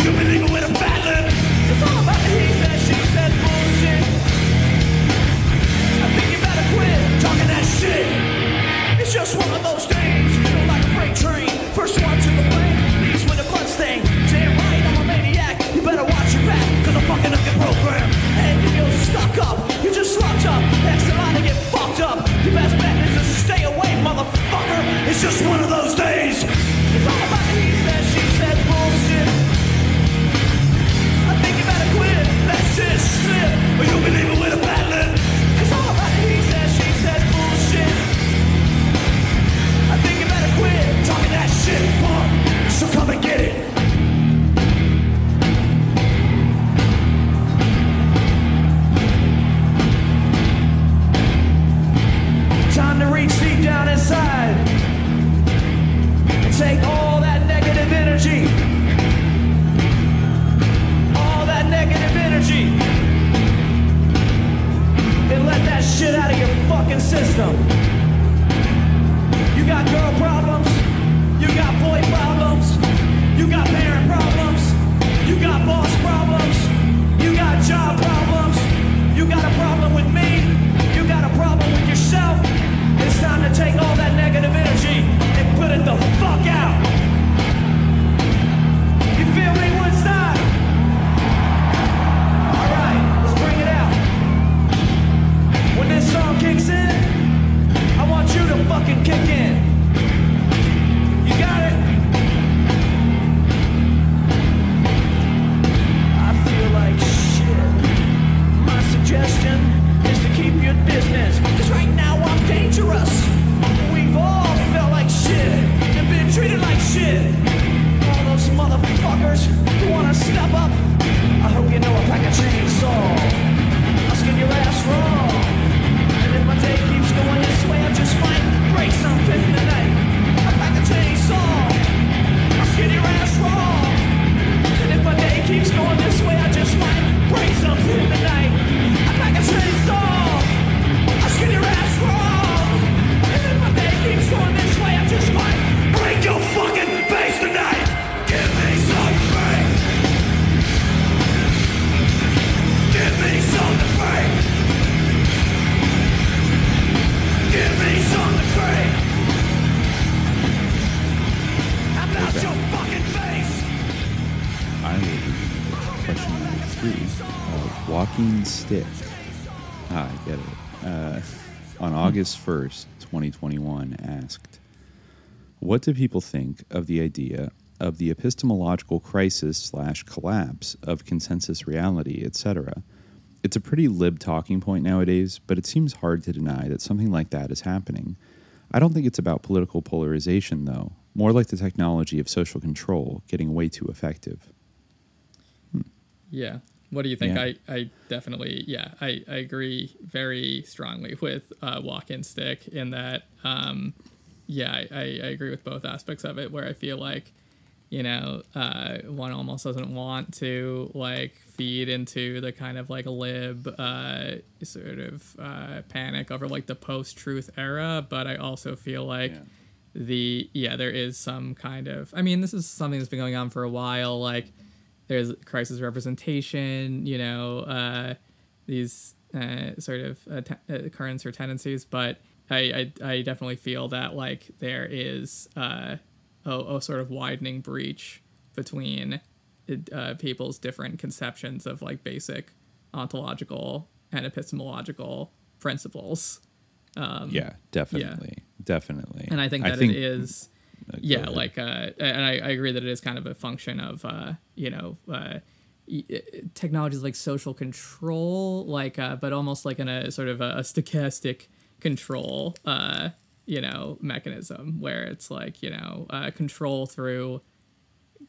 S10: You've been leaving with a fat lip. It's all about.
S7: August 1st, 2021, asked What do people think of the idea of the epistemological crisis slash collapse of consensus reality, etc.? It's a pretty lib talking point nowadays, but it seems hard to deny that something like that is happening. I don't think it's about political polarization, though, more like the technology of social control getting way too effective. Hmm.
S8: Yeah, what do you think?
S7: Yeah.
S8: I, I definitely, yeah, I, I agree very strongly with uh, walk in stick in that, um, yeah, I, I, agree with both aspects of it where I feel like, you know, uh, one almost doesn't want to like feed into the kind of like lib uh, sort of uh, panic over like the post truth era, but I also feel like yeah. the yeah there is some kind of I mean this is something that's been going on for a while like there's crisis representation, you know, uh, these uh, sort of uh, t- uh, currents or tendencies. But I, I, I, definitely feel that like there is uh, a, a, sort of widening breach between uh, people's different conceptions of like basic ontological and epistemological principles. Um,
S7: yeah, definitely, yeah. definitely.
S8: And I think that I
S7: think-
S8: it is yeah, like, uh, and I, I agree that it is kind of a function of, uh, you know, uh, uh, technologies like social control, like, uh, but almost like in a sort of a, a stochastic control, uh, you know, mechanism where it's like, you know, uh, control through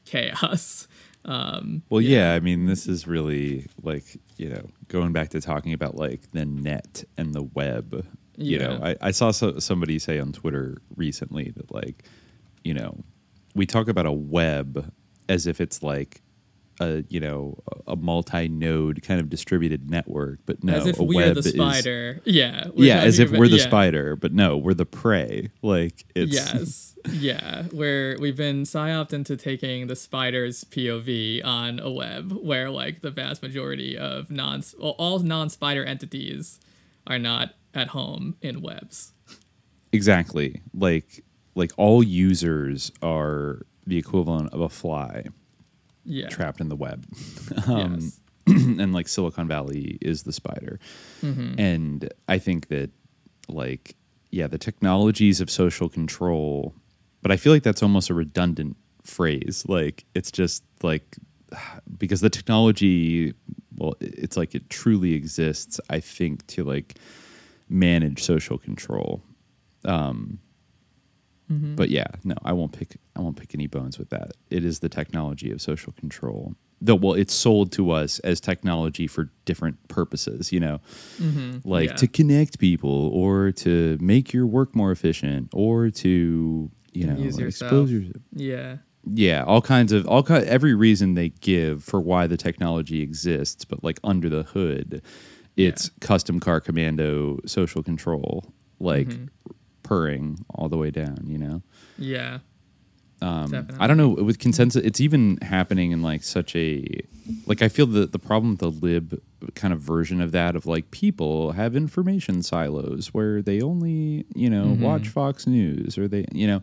S8: chaos. Um,
S7: Well, yeah. I mean, this is really like you know going back to talking about like the net and the web. You know, I, I saw so, somebody say on Twitter recently that like, you know, we talk about a web as if it's like a you know a multi-node kind of distributed network, but no,
S8: as if
S7: a
S8: we
S7: web
S8: are the
S7: is-
S8: spider. yeah.
S7: yeah, as if
S8: about-
S7: we're the
S8: yeah.
S7: spider, but no, we're the prey. Like it's
S8: yes yeah where we've been psyoped into taking the spider's pov on a web where like the vast majority of non well, all non-spider entities are not at home in webs
S7: Exactly. Like like all users are the equivalent of a fly
S8: yeah
S7: trapped in the web. Um,
S8: yes.
S7: and like Silicon Valley is the spider.
S8: Mhm.
S7: And I think that like yeah, the technologies of social control, but I feel like that's almost a redundant phrase. Like it's just like because the technology well it's like it truly exists I think to like manage social control. Um
S8: Mhm.
S7: but yeah, no, I won't pick. I won't pick any bones with that. It is the technology of social control. Though, well, it's sold to us as technology for different purposes. You know,
S8: Mhm,
S7: like
S8: yeah.
S7: to connect people, or to make your work more efficient, or to you know
S8: Use yourself.
S7: expose yourself.
S8: yeah
S7: Yeah, all kinds of all ki- every reason they give for why the technology exists, but like under the hood, it's custom car commando social control, like
S8: Mhm.
S7: Purring all the way down. You know.
S8: yeah
S7: Um. I don't know with consensus. It's even happening in like such a like. I feel the the problem with the lib kind of version of that of like people have information silos where they only you know
S8: Mhm.
S7: watch Fox News or they you know.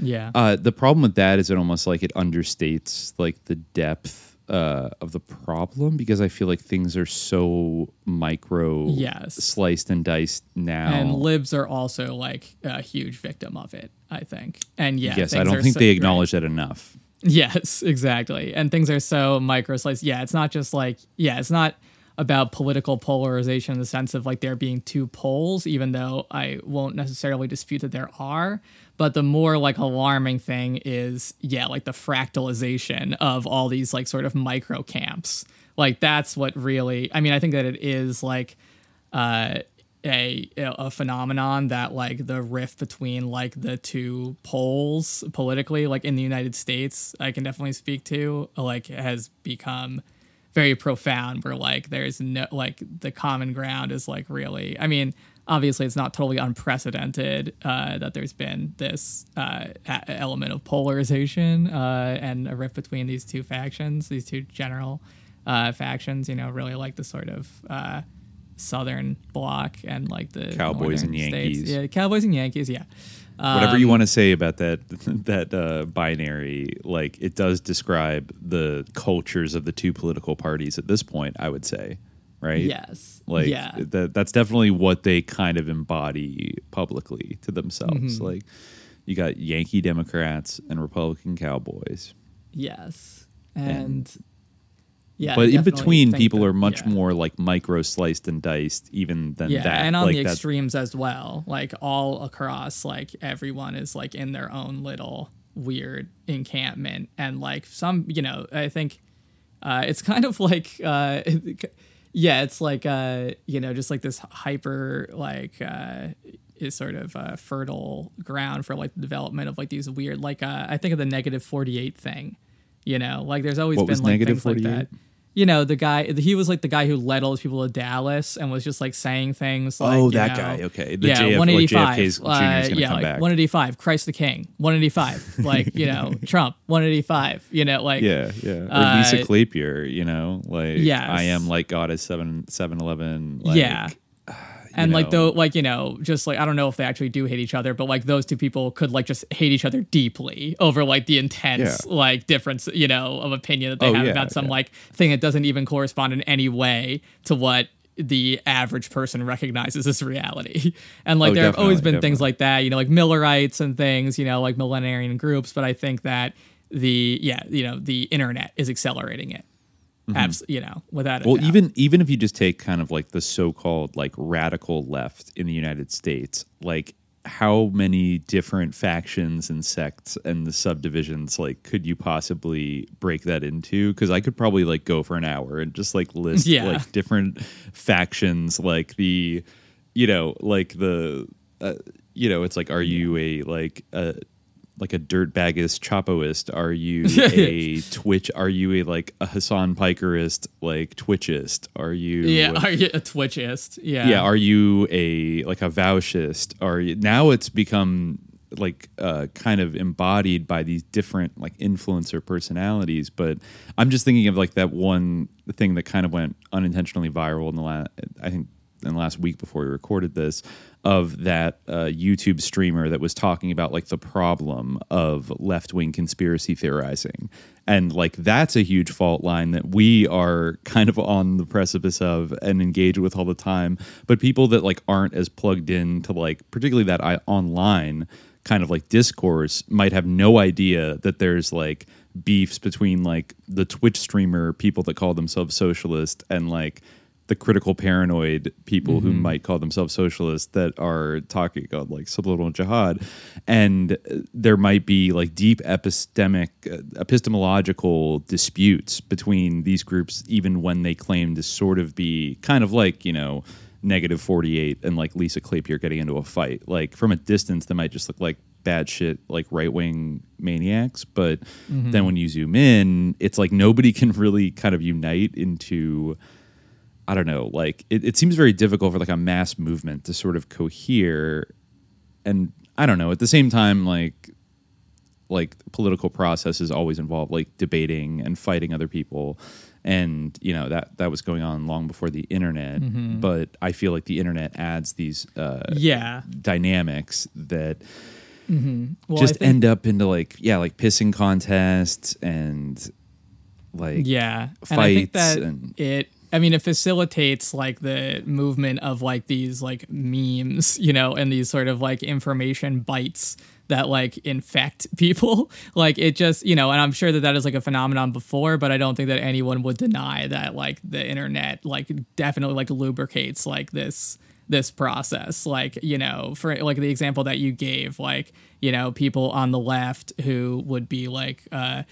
S8: Yeah.
S7: Uh, the problem with that is it almost like it understates like the depth uh, of the problem because I feel like things are so micro,
S8: Yes.
S7: sliced and diced now.
S8: and libs are also like a huge victim of it i think and yeah
S7: yes, I don't think
S8: so-
S7: they acknowledge that enough.
S8: Yes, exactly. And things are so micro sliced. Yeah, it's not just like, yeah, it's not about political polarization in the sense of like there being two poles, even though I won't necessarily dispute that there are. But the more like alarming thing is, yeah, like the fractalization of all these like sort of micro camps. Like that's what really, I mean, I think that it is like, uh, a a phenomenon that like the rift between like the two poles politically like in the United States I can definitely speak to like has become very profound where like there's no like the common ground is like really I mean obviously it's not totally unprecedented uh, that there's been this uh, a- element of polarization uh, and a rift between these two factions these two general uh, factions you know really like the sort of uh, southern bloc and like the
S7: Cowboys and
S8: states.
S7: Yankees.
S8: Yeah, Cowboys and Yankees. Yeah.
S7: whatever you
S8: Um,
S7: want to say about that that uh, binary like it does describe the cultures of the two political parties at this point i would say right
S8: Yes.
S7: Like
S8: Yeah.
S7: that that's definitely what they kind of embody publicly to themselves
S8: Mhm.
S7: like you got yankee democrats and republican cowboys
S8: Yes. And, yeah,
S7: but in between people
S8: that-
S7: are much
S8: yeah.
S7: more like micro sliced and diced even than
S8: yeah,
S7: that
S8: and on
S7: like
S8: the extremes as well. Like all across, like everyone is like in their own little weird encampment, and like some, you know, I think uh, it's kind of like, uh, yeah, it's like, uh, you know, just like this hyper like. Uh, is sort of uh, fertile ground for like the development of like these weird like uh, I think of the negative forty eight thing, you know like there's always
S7: What
S8: been like
S7: negative
S8: things like
S7: 48?
S8: that you know the guy he was like the guy who led all those people to Dallas and was just like saying things like
S7: Oh, that
S8: know,
S7: guy. Okay. The
S8: yeah
S7: JF like
S8: 185
S7: JFK's Jr. is
S8: uh,
S7: gonna
S8: yeah
S7: come
S8: like
S7: back.
S8: 185 Christ the King 185 like you know Trump 185 you know like
S7: yeah, yeah. Or
S8: uh,
S7: Lisa Clapier, you know, like
S8: yes.
S7: I am like God is seven seven eleven. Like,
S8: yeah and
S7: you
S8: like
S7: know?
S8: though like you know just like i don't know if they actually do hate each other but like those two people could like just hate each other deeply over like the intense
S7: Yeah.
S8: like difference you know of opinion that they
S7: Oh,
S8: have
S7: yeah,
S8: about some
S7: yeah.
S8: like thing that doesn't even correspond in any way to what the average person recognizes as reality and like
S7: Oh,
S8: there have always
S7: definitely,
S8: been things like that you know like millerites and things you know like millenarian groups but i think that the yeah you know the internet is accelerating it Abs- you know without
S7: Mm-hmm. well,
S8: doubt.
S7: even even if you just take kind of like the so-called like radical left in the United States, like how many different factions and sects and the subdivisions like could you possibly break that into? Because I could probably like go for an hour and just like list
S8: Yeah.
S7: like different factions, like the, you know, like the, uh, you know, it's like, are you a like a like a dirtbagist chapoist? Are you a Twitch? Are you a like a Hasan Pikerist like Twitchist? Are you
S8: yeah are you a twitchist yeah
S7: yeah are you a like a Vaushist are you now it's become like uh kind of embodied by these different like influencer personalities but i'm just thinking of like that one thing that kind of went unintentionally viral in the last i think in the last week before we recorded this of that uh, YouTube streamer that was talking about like the problem of left wing conspiracy theorizing. And like that's a huge fault line that we are kind of on the precipice of and engage with all the time. But people that like aren't as plugged in to like particularly that I online kind of like discourse might have no idea that there's like beefs between like the Twitch streamer people that call themselves socialist and like the critical paranoid people who might call themselves socialists that are talking about like subliminal jihad. And there might be like deep epistemic uh, epistemological disputes between these groups even when they claim to sort of be kind of like you know negative 48 and like lisa clapier getting into a fight. Like from a distance they might just look like bad shit like right-wing maniacs. But then when you zoom in it's like nobody can really kind of unite into I don't know, like it, it seems very difficult for like a mass movement to sort of cohere. And I don't know, at the same time, like like political processes always involve like debating and fighting other people. And you know that that was going on long before the internet, but I feel like the internet adds these uh,
S8: yeah
S7: dynamics that
S8: well,
S7: just
S8: think-
S7: end up into like yeah, like pissing contests and like
S8: yeah and i think
S7: fights
S8: that
S7: and-
S8: it i mean it facilitates like the movement of like these like memes you know and these sort of like information bites that like infect people. Like it just you know and i'm sure that that is like a phenomenon before but i don't think that anyone would deny that like the internet like definitely like lubricates like this this process. Like you know for like the example that you gave like you know people on the left who would be like uh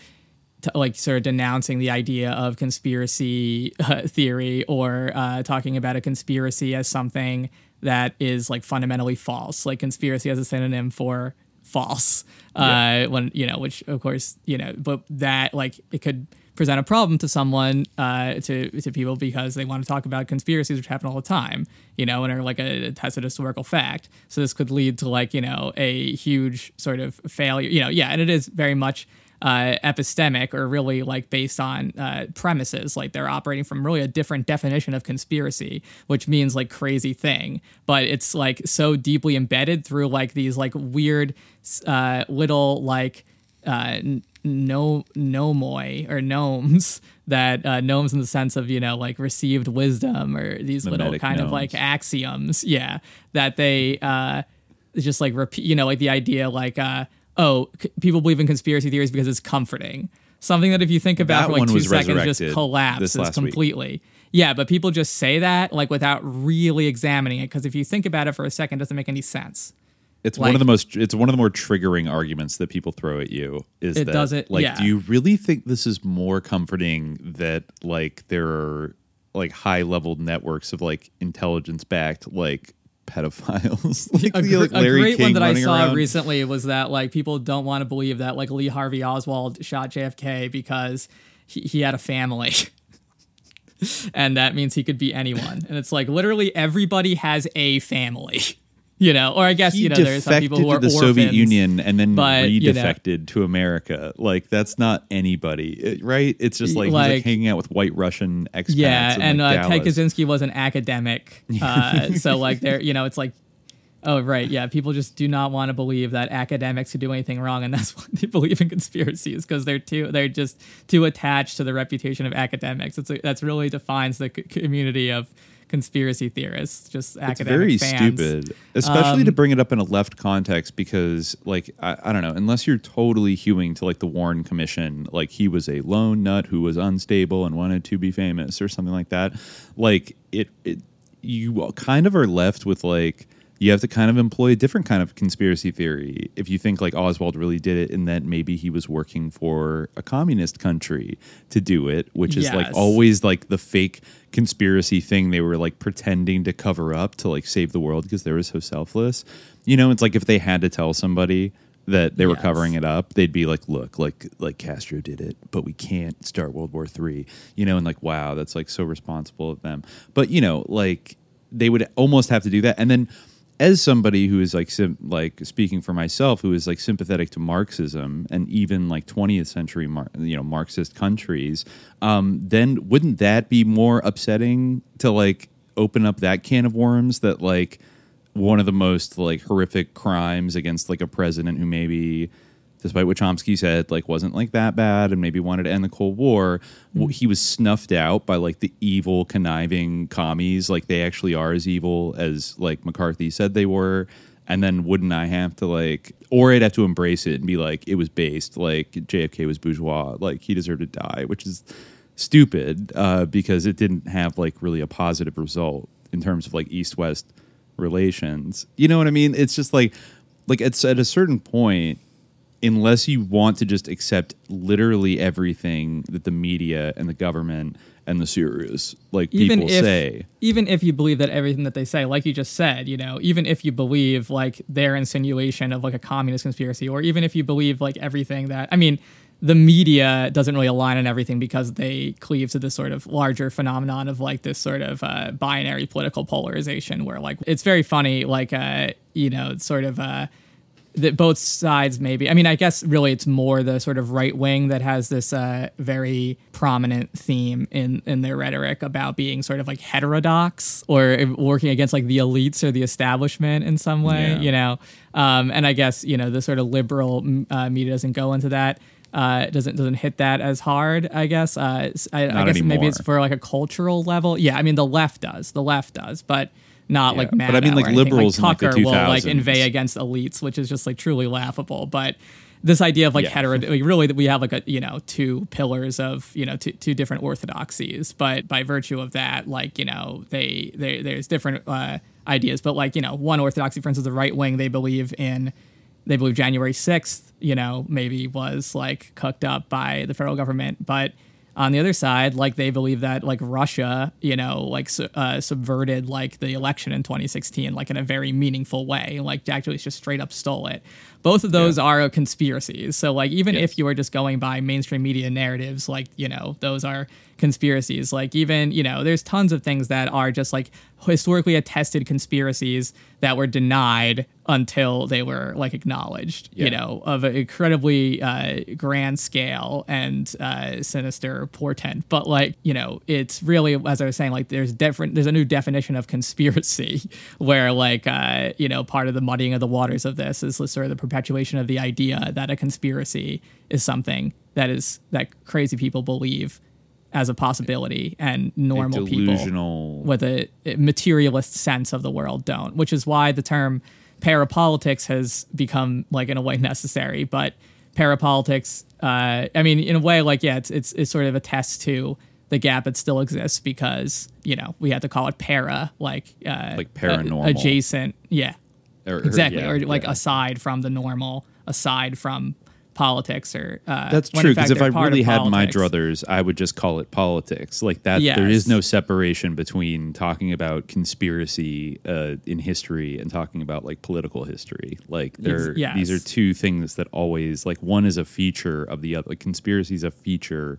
S8: t- like sort of denouncing the idea of conspiracy uh, theory or uh, talking about a conspiracy as something that is like fundamentally false. Like conspiracy as a synonym for false uh when you know which of course you know but that like it could present a problem to someone uh to to people because they want to talk about conspiracies which happen all the time you know and are like a, a tested historical fact. So this could lead to like you know a huge sort of failure you know yeah and it is very much uh, epistemic or really like based on uh, premises. Like they're operating from really a different definition of conspiracy, which means like crazy thing. But it's like so deeply embedded through like these like weird uh, little like uh, no nomoi or gnomes that uh, gnomes in the sense of you know like received wisdom or these little
S7: Mimetic
S8: kind of like axioms. Yeah, that they uh, just like repeat. You know, like the idea like. Uh, oh, c- people believe in conspiracy theories because it's comforting. Something that if you think about
S7: That
S8: for like two seconds just collapses
S7: last week.
S8: completely. Yeah, but people just say that like without really examining it because if you think about it for a second, it doesn't make any sense.
S7: It's one of the most. It's one of the more triggering arguments that people throw at you. Is
S8: It
S7: that
S8: doesn't-
S7: like?
S8: yeah.
S7: Do you really think this is more comforting that like there are like high level networks of like intelligence backed like pedophiles? like,
S8: a, gr-
S7: like,
S8: a great
S7: King
S8: one that I saw
S7: around?
S8: recently was that like people don't want to believe that like Lee Harvey Oswald shot JFK because he, he had a family. and that means he could be anyone. And it's like literally everybody has a family. You know, or I guess
S7: he
S8: you know there's some people who are
S7: to the Soviet Union and then
S8: but, you know-
S7: redefected to America. Like that's not anybody, right? It's just like, like
S8: Like-
S7: hanging out with white Russian expats.
S8: Yeah, and
S7: like,
S8: uh, Ted. Kaczynski was an academic, uh, so like they're you know it's like, oh right, yeah, people just do not want to believe that academics could do anything wrong, and that's why they believe in conspiracies because they're too they're just too attached to the reputation of academics. It's that's really defines the c- community of conspiracy theorists. Just
S7: it's
S8: academic
S7: very
S8: fans.
S7: stupid especially
S8: Um,
S7: to bring it up in a left context because like I, I don't know unless you're totally hewing to like the warren commission like he was a lone nut who was unstable and wanted to be famous or something like that like it, it you kind of are left with like you have to kind of employ a different kind of conspiracy theory if you think like Oswald really did it and that maybe he was working for a communist country to do it, which is like always like the fake conspiracy thing they were like pretending to cover up to like save the world because they were so selfless. You know, it's like if they had to tell somebody that they were covering it up, they'd be like, "Look, like like Castro did it, but we can't start World War Three. You know, and like, wow, that's like so responsible of them. But you know, like they would almost have to do that, and then as somebody who is like sim- like speaking for myself who is like sympathetic to marxism and even like 20th century Mar- you know marxist countries um then wouldn't that be more upsetting to like open up that can of worms that like one of the most like horrific crimes against like a president who maybe despite what Chomsky said, like wasn't like that bad and maybe wanted to end the Cold War, w he was snuffed out by like the evil, conniving commies. Like they actually are as evil as like McCarthy said they were. And then wouldn't I have to like, or I'd have to embrace it and be like, it was based like JFK was bourgeois, like he deserved to die, which is stupid uh, because it didn't have like really a positive result in terms of like East West relations. You know what I mean? It's just like, like it's at a certain point, unless you want to just accept literally everything that the media and the government and the serious like
S8: even
S7: people
S8: if
S7: say.
S8: even if you believe that everything that they say like you just said you know even if you believe like their insinuation of like a communist conspiracy or even if you believe like everything that i mean the media doesn't really align on everything because they cleave to this sort of larger phenomenon of like this sort of uh, binary political polarization where like it's very funny like uh you know sort of uh that both sides maybe i mean i guess really it's more the sort of right wing that has this uh, very prominent theme in in their rhetoric about being sort of like heterodox or working against like the elites or the establishment in some way
S7: Yeah.
S8: you know um, and i guess you know the sort of liberal uh, media doesn't go into that uh, doesn't doesn't hit that as hard, I guess. Uh, I, I guess maybe it's for like a cultural level. Yeah, I mean the left does, the left does, but not
S7: Yeah,
S8: like
S7: but I mean, like, liberals in, like, the
S8: Tucker will like
S7: 2000s.
S8: inveigh against elites, which is just like truly laughable. But this idea of like
S7: Yeah.
S8: hetero, like, really that we have like a you know two pillars of you know two, two different orthodoxies, but by virtue of that, like you know they they there's different uh, ideas, but like you know one orthodoxy, for instance, the right wing, they believe in they believe January 6th, you know, maybe was like cooked up by the federal government. But on the other side, like they believe that like Russia, you know, like uh, subverted like the election in 2016, like in a very meaningful way. Like actually just straight up stole it. Both of those are conspiracies. So like even if you were just going by mainstream media narratives, like, you know, those are conspiracies. Like even, you know, there's tons of things that are just like historically attested conspiracies that were denied until they were like acknowledged, you know, of an incredibly uh, grand scale and uh, sinister portent. But like, you know, it's really, as I was saying, like there's different, there's a new definition of conspiracy where like, uh, you know, part of the muddying of the waters of this is sort of the perpetuation of the idea that a conspiracy is something that is, that crazy people believe as a possibility and normal people with a a materialist sense of the world don't, which is why the term parapolitics has become like in a way necessary. But parapolitics, uh, I mean, in a way, like yeah, it's it's it's sort of a test to the gap that still exists because you know we have to call it para, like uh,
S7: Like
S8: a-
S7: paranormal.
S8: adjacent, yeah,
S7: Or- or-
S8: exactly,
S7: yeah,
S8: or like
S7: yeah.
S8: aside from the normal, aside from politics or uh,
S7: That's true because if I really had my druthers, I would just call it politics. Like that, there
S8: Yes.
S7: is no separation between talking about conspiracy uh, in history and talking about like political history. Like there,
S8: yes.
S7: these are two things that always like one is a feature of the other. Like conspiracy is a feature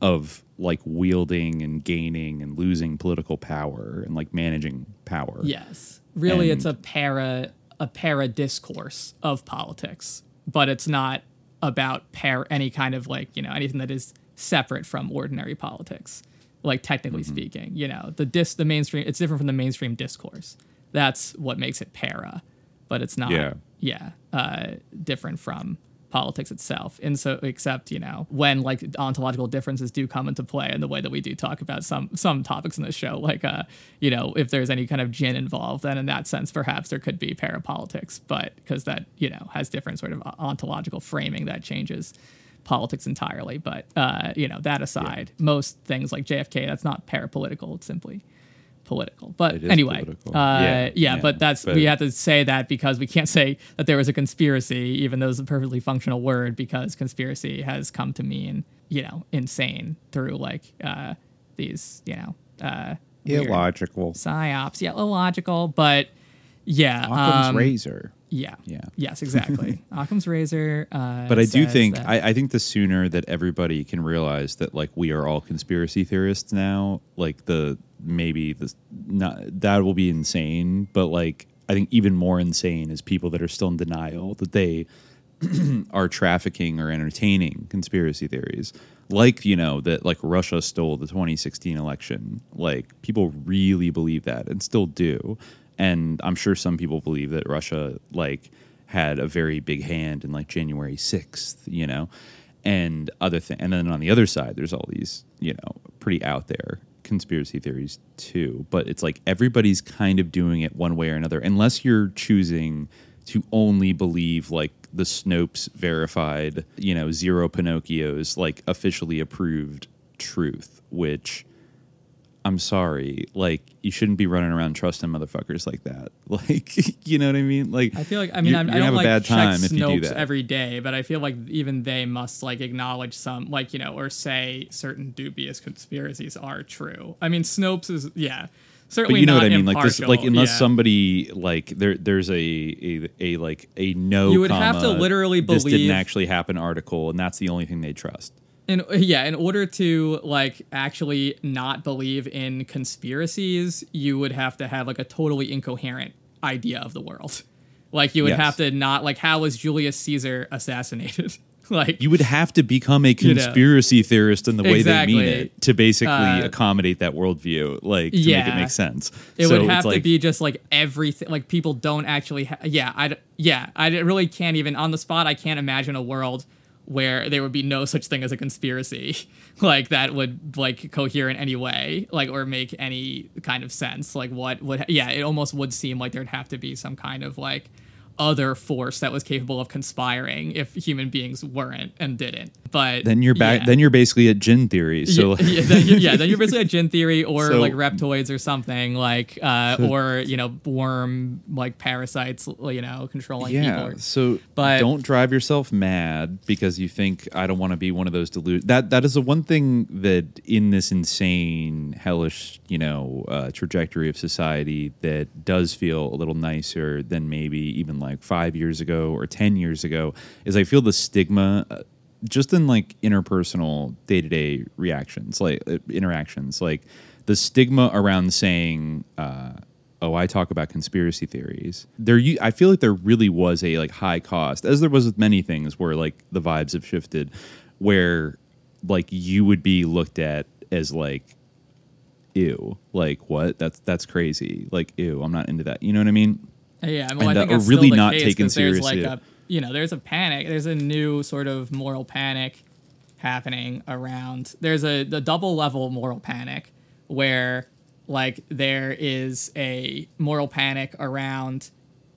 S7: of like wielding and gaining and losing political power and like managing power.
S8: Yes. Really, it's a para a para discourse of politics, but it's not about par any kind of like you know anything that is separate from ordinary politics, like technically
S7: Mm-hmm.
S8: speaking. You know, the dis the mainstream it's different from the mainstream discourse. That's what makes it para, but it's not.
S7: Yeah.
S8: yeah, uh, different from politics itself. And so, except you know, when like ontological differences do come into play in the way that we do talk about some some topics in the show, like uh, you know, if there's any kind of jinn involved, then in that sense, perhaps there could be parapolitics, but because that you know has different sort of ontological framing that changes politics entirely. But uh, you know, that aside, most things like JFK, that's not parapolitical; it's simply political. But anyway,
S7: political.
S8: uh,
S7: Yeah,
S8: yeah,
S7: yeah,
S8: but that's
S7: but-
S8: we have to say that because we can't say that there was a conspiracy, even though it's a perfectly functional word, because conspiracy has come to mean you know insane through like uh, these you know uh,
S7: Illogical.
S8: psyops. Yeah, illogical, but yeah,
S7: Occam's
S8: um,
S7: razor.
S8: Yeah,
S7: Yeah.
S8: yes, exactly. Occam's razor. Uh,
S7: But I do think I, I think the sooner that everybody can realize that like we are all conspiracy theorists now, like the maybe the not that will be insane. But like I think even more insane is people that are still in denial that they are trafficking or entertaining conspiracy theories. Like, you know, that like Russia stole the 2016 election. Like people really believe that and still do. And I'm sure some people believe that Russia like had a very big hand in like January 6th, you know, and other thing. And then on the other side, there's all these, you know, pretty out there conspiracy theories too. But it's like everybody's kind of doing it one way or another, unless you're choosing to only believe like the Snopes verified, you know, zero Pinocchios, like officially approved truth, which I'm sorry, like you shouldn't be running around trusting motherfuckers like that. Like, you know what I mean? Like,
S8: I feel like I mean
S7: you're,
S8: I'm,
S7: you're
S8: I don't
S7: have
S8: like
S7: a bad time if you do
S8: Snopes
S7: that.
S8: every day, but I feel like even they must like acknowledge some like you know or say certain dubious conspiracies are true. I mean Snopes is yeah certainly
S7: but you know what I mean? Like this, like unless
S8: yeah.
S7: somebody like there, there's a, a a like a no.
S8: You would have to
S7: comma,
S8: literally
S7: this
S8: believe-
S7: didn't actually happen article, and that's the only thing they trust.
S8: In yeah in order to like actually not believe in conspiracies you would have to have like a totally incoherent idea of the world like you would
S7: Yes.
S8: have to not like how was julius caesar assassinated like
S7: You would have to become a
S8: You know.
S7: conspiracy theorist in the way
S8: Exactly.
S7: they mean it to basically
S8: Uh,
S7: accommodate that worldview, like to make
S8: Yeah.
S7: it make sense.
S8: It
S7: So
S8: would have to
S7: like-
S8: be just like everything. Like people don't actually. Ha- yeah, i yeah I really can't even on the spot. I can't imagine a world where there would be no such thing as a conspiracy, like that would like cohere in any way, like or make any kind of sense. Like what would? Yeah, it almost would seem like there'd have to be some kind of like other force that was capable of conspiring if human beings weren't and didn't. But
S7: then you're back.
S8: yeah.
S7: Then you're basically at jinn theory. So
S8: yeah, yeah, then, you- yeah, then you're basically a jinn theory or
S7: So-
S8: like reptoids or something like, uh,
S7: So-
S8: or you know, worm like parasites, you know, controlling
S7: yeah.
S8: people.
S7: So
S8: But-
S7: don't drive yourself mad because you think I don't want to be one of those deluded. That that is the one thing that in this insane, hellish, you know, uh, trajectory of society that does feel a little nicer than maybe even like five years ago or ten years ago is I feel the stigma. Uh, just in like interpersonal day-to-day reactions like uh, interactions like the stigma around saying uh, oh i talk about conspiracy theories. There i feel like there really was a like high cost as there was with many things where like the vibes have shifted where like you would be looked at as like ew like what? That's that's crazy. Like ew i'm not into that. You know what i mean
S8: Yeah, I mean,
S7: And,
S8: I think that's
S7: really not
S8: case
S7: taken seriously.
S8: Like a, you know, there's a panic. There's a new sort of moral panic happening around. There's a the double level moral panic where like there is a moral panic around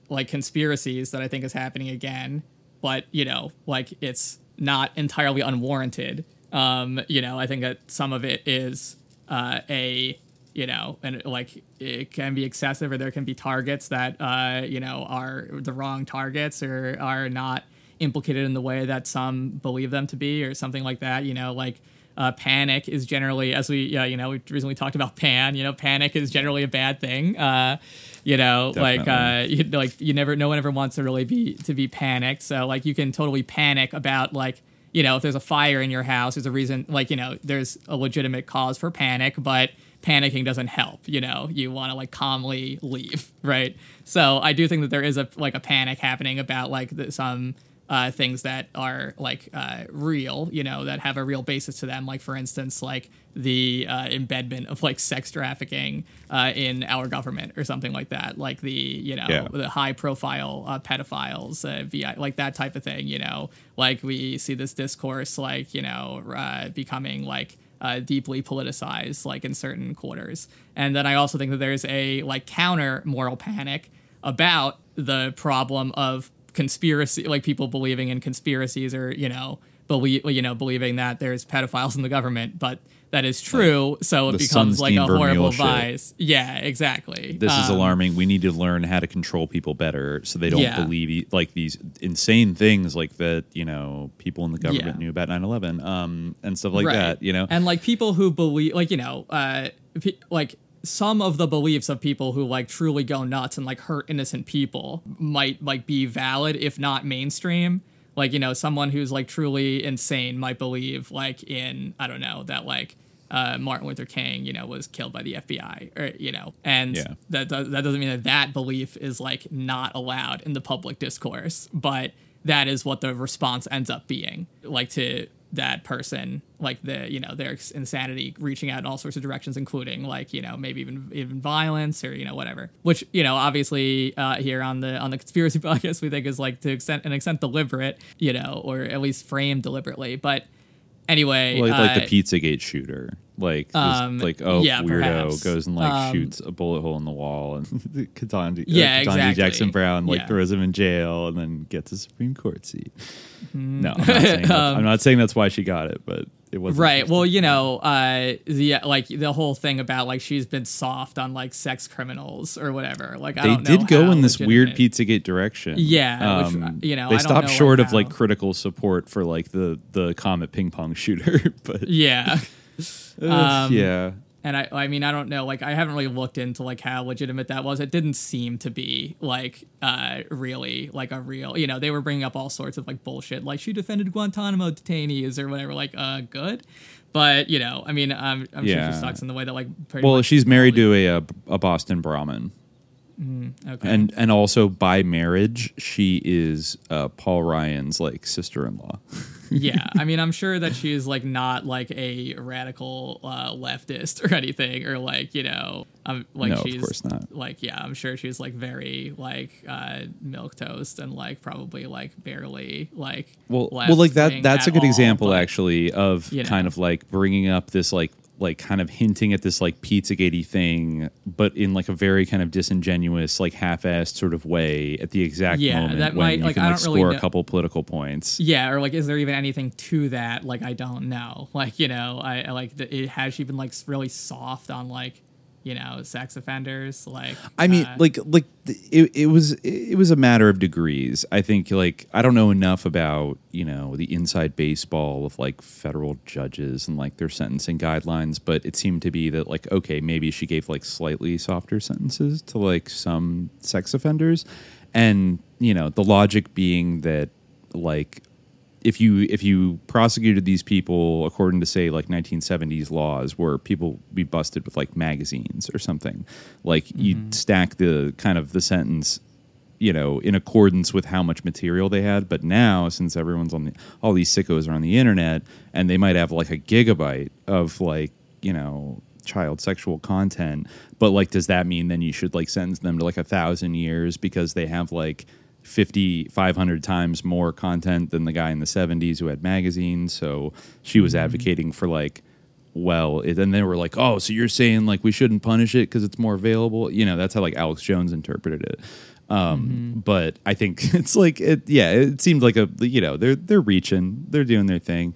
S8: like conspiracies that I think is happening again, but you know, like it's not entirely unwarranted. Um, you know, I think that some of it is uh, a you know, and like it can be excessive, or there can be targets that uh, you know are the wrong targets or are not implicated in the way that some believe them to be, or something like that. You know, like uh, panic is generally, as we yeah, you know, we recently talked about pan. You know, panic is generally a bad thing. Uh, you know, like uh, you, like you never, no one ever wants to really be to be panicked. So like you can totally panic about like you know, if there's a fire in your house, there's a reason, like, you know, there's a legitimate cause for panic, but panicking doesn't help. You know, you want to like calmly leave, right? So I do think that there is a like a panic happening about like the, some uh, things that are like uh, real, you know, that have a real basis to them. Like for instance, like the uh, embedment of like sex trafficking uh, in our government or something like that. Like the you know
S7: Yeah.
S8: the high profile uh, pedophiles, uh, VI, like that type of thing. You know, like we see this discourse like you know uh, becoming like uh, deeply politicized, like in certain quarters. And then I also think that there's a like counter moral panic about the problem of conspiracy, like people believing in conspiracies or you know believe you know believing that there's pedophiles in the government, but that is true. So it becomes like a horrible
S7: vice. shit.
S8: Yeah, exactly.
S7: This is
S8: Um,
S7: alarming. We need to learn how to control people better so they don't
S8: Yeah.
S7: believe like these insane things like that, you know, people in the government
S8: Yeah.
S7: knew about 9/11 um and stuff like
S8: Right.
S7: that, you know.
S8: and like people who believe like you know uh pe- like some of the beliefs of people who like truly go nuts and like hurt innocent people might like be valid if not mainstream like you know someone who's like truly insane might believe like in i don't know that like uh, Martin Luther King, you know, was killed by the FBI, or you know, and
S7: Yeah.
S8: that does, that doesn't mean that that belief is like not allowed in the public discourse, but that is what the response ends up being, like to that person, like the you know their insanity reaching out in all sorts of directions, including like you know maybe even even violence or you know whatever. Which you know obviously uh, here on the on the conspiracy podcast we think is like to extent an extent deliberate, you know, or at least framed deliberately, but. Anyway,
S7: like, like
S8: uh,
S7: the Pizzagate shooter. Like this,
S8: um,
S7: like oh
S8: yeah,
S7: weirdo
S8: perhaps.
S7: goes and like
S8: Um,
S7: shoots a bullet hole in the wall and Ketanji,
S8: Yeah,
S7: uh,
S8: exactly.
S7: Jackson Brown like
S8: Yeah.
S7: throws him in jail and then gets a Supreme Court seat.
S8: Mm-hmm.
S7: No, I'm not, that's, I'm not saying that's why she got it, but it was
S8: right. well you know uh the like the whole thing about like she's been soft on like sex criminals or whatever. Like I
S7: they
S8: don't know
S7: did go in this weird Pizzagate direction.
S8: Yeah, which, uh, you know,
S7: they
S8: I don't
S7: stopped
S8: know,
S7: short
S8: like,
S7: of like critical support for like the the Comet ping pong shooter, but
S8: yeah. Um,
S7: yeah,
S8: and I, I mean, I don't know. Like, I haven't really looked into like how legitimate that was. It didn't seem to be like uh really like a real. You know, they were bringing up all sorts of like bullshit. Like she defended Guantanamo detainees or whatever. Like, uh, good. But you know, I mean, I'm, I'm sure
S7: Yeah.
S8: she sucks in the way that like. Pretty
S7: well, she's married to a, a a Boston Brahmin.
S8: the- okay.
S7: and and also by marriage she is uh, Paul Ryan's like sister-in-law.
S8: yeah, I mean, I'm sure that she's like not like a radical uh, leftist or anything, or like you know, um, like
S7: No, of
S8: she's
S7: course not.
S8: like yeah, I'm sure she's like very like uh, milk toast and like probably like barely like
S7: Well, well, like that that's a good
S8: all,
S7: example
S8: but-
S7: actually of
S8: you know.
S7: kind of like bringing up this like like kind of hinting at this like Pizzagate thing, but in like a very kind of disingenuous, like half-assed sort of way at the exact
S8: Yeah,
S7: moment
S8: that
S7: when
S8: might-
S7: you
S8: like,
S7: can
S8: I
S7: like
S8: really
S7: score
S8: know-
S7: a couple political points.
S8: Yeah, or like, is there even anything to that? Like, I don't know. Like, you know, I, I like, the, it, has she been like really soft on like, you know, sex offenders? Like,
S7: I mean,
S8: uh,
S7: like, like it, it was it was a matter of degrees. I think, like, I don't know enough about you know the inside baseball of like federal judges and like their sentencing guidelines, but it seemed to be that like, okay, maybe she gave like slightly softer sentences to like some sex offenders, and you know the logic being that like if you if you prosecuted these people according to say like 1970s laws where people be busted with like magazines or something like you'd mm-hmm. stack the kind of the sentence you know in accordance with how much material they had. But now since everyone's on the all these sickos are on the internet and they might have like a gigabyte of like you know child sexual content but like does that mean then you should like sentence them to like a thousand years because they have like 50 500 times more content than the guy in the 70s who had magazines. So she was mm-hmm. advocating for like well it, and they were like oh so you're saying like we shouldn't punish it because it's more available? You know that's how like alex jones interpreted it. Um mm-hmm. but i think it's like it yeah it seems like a you know they're they're reaching they're doing their thing.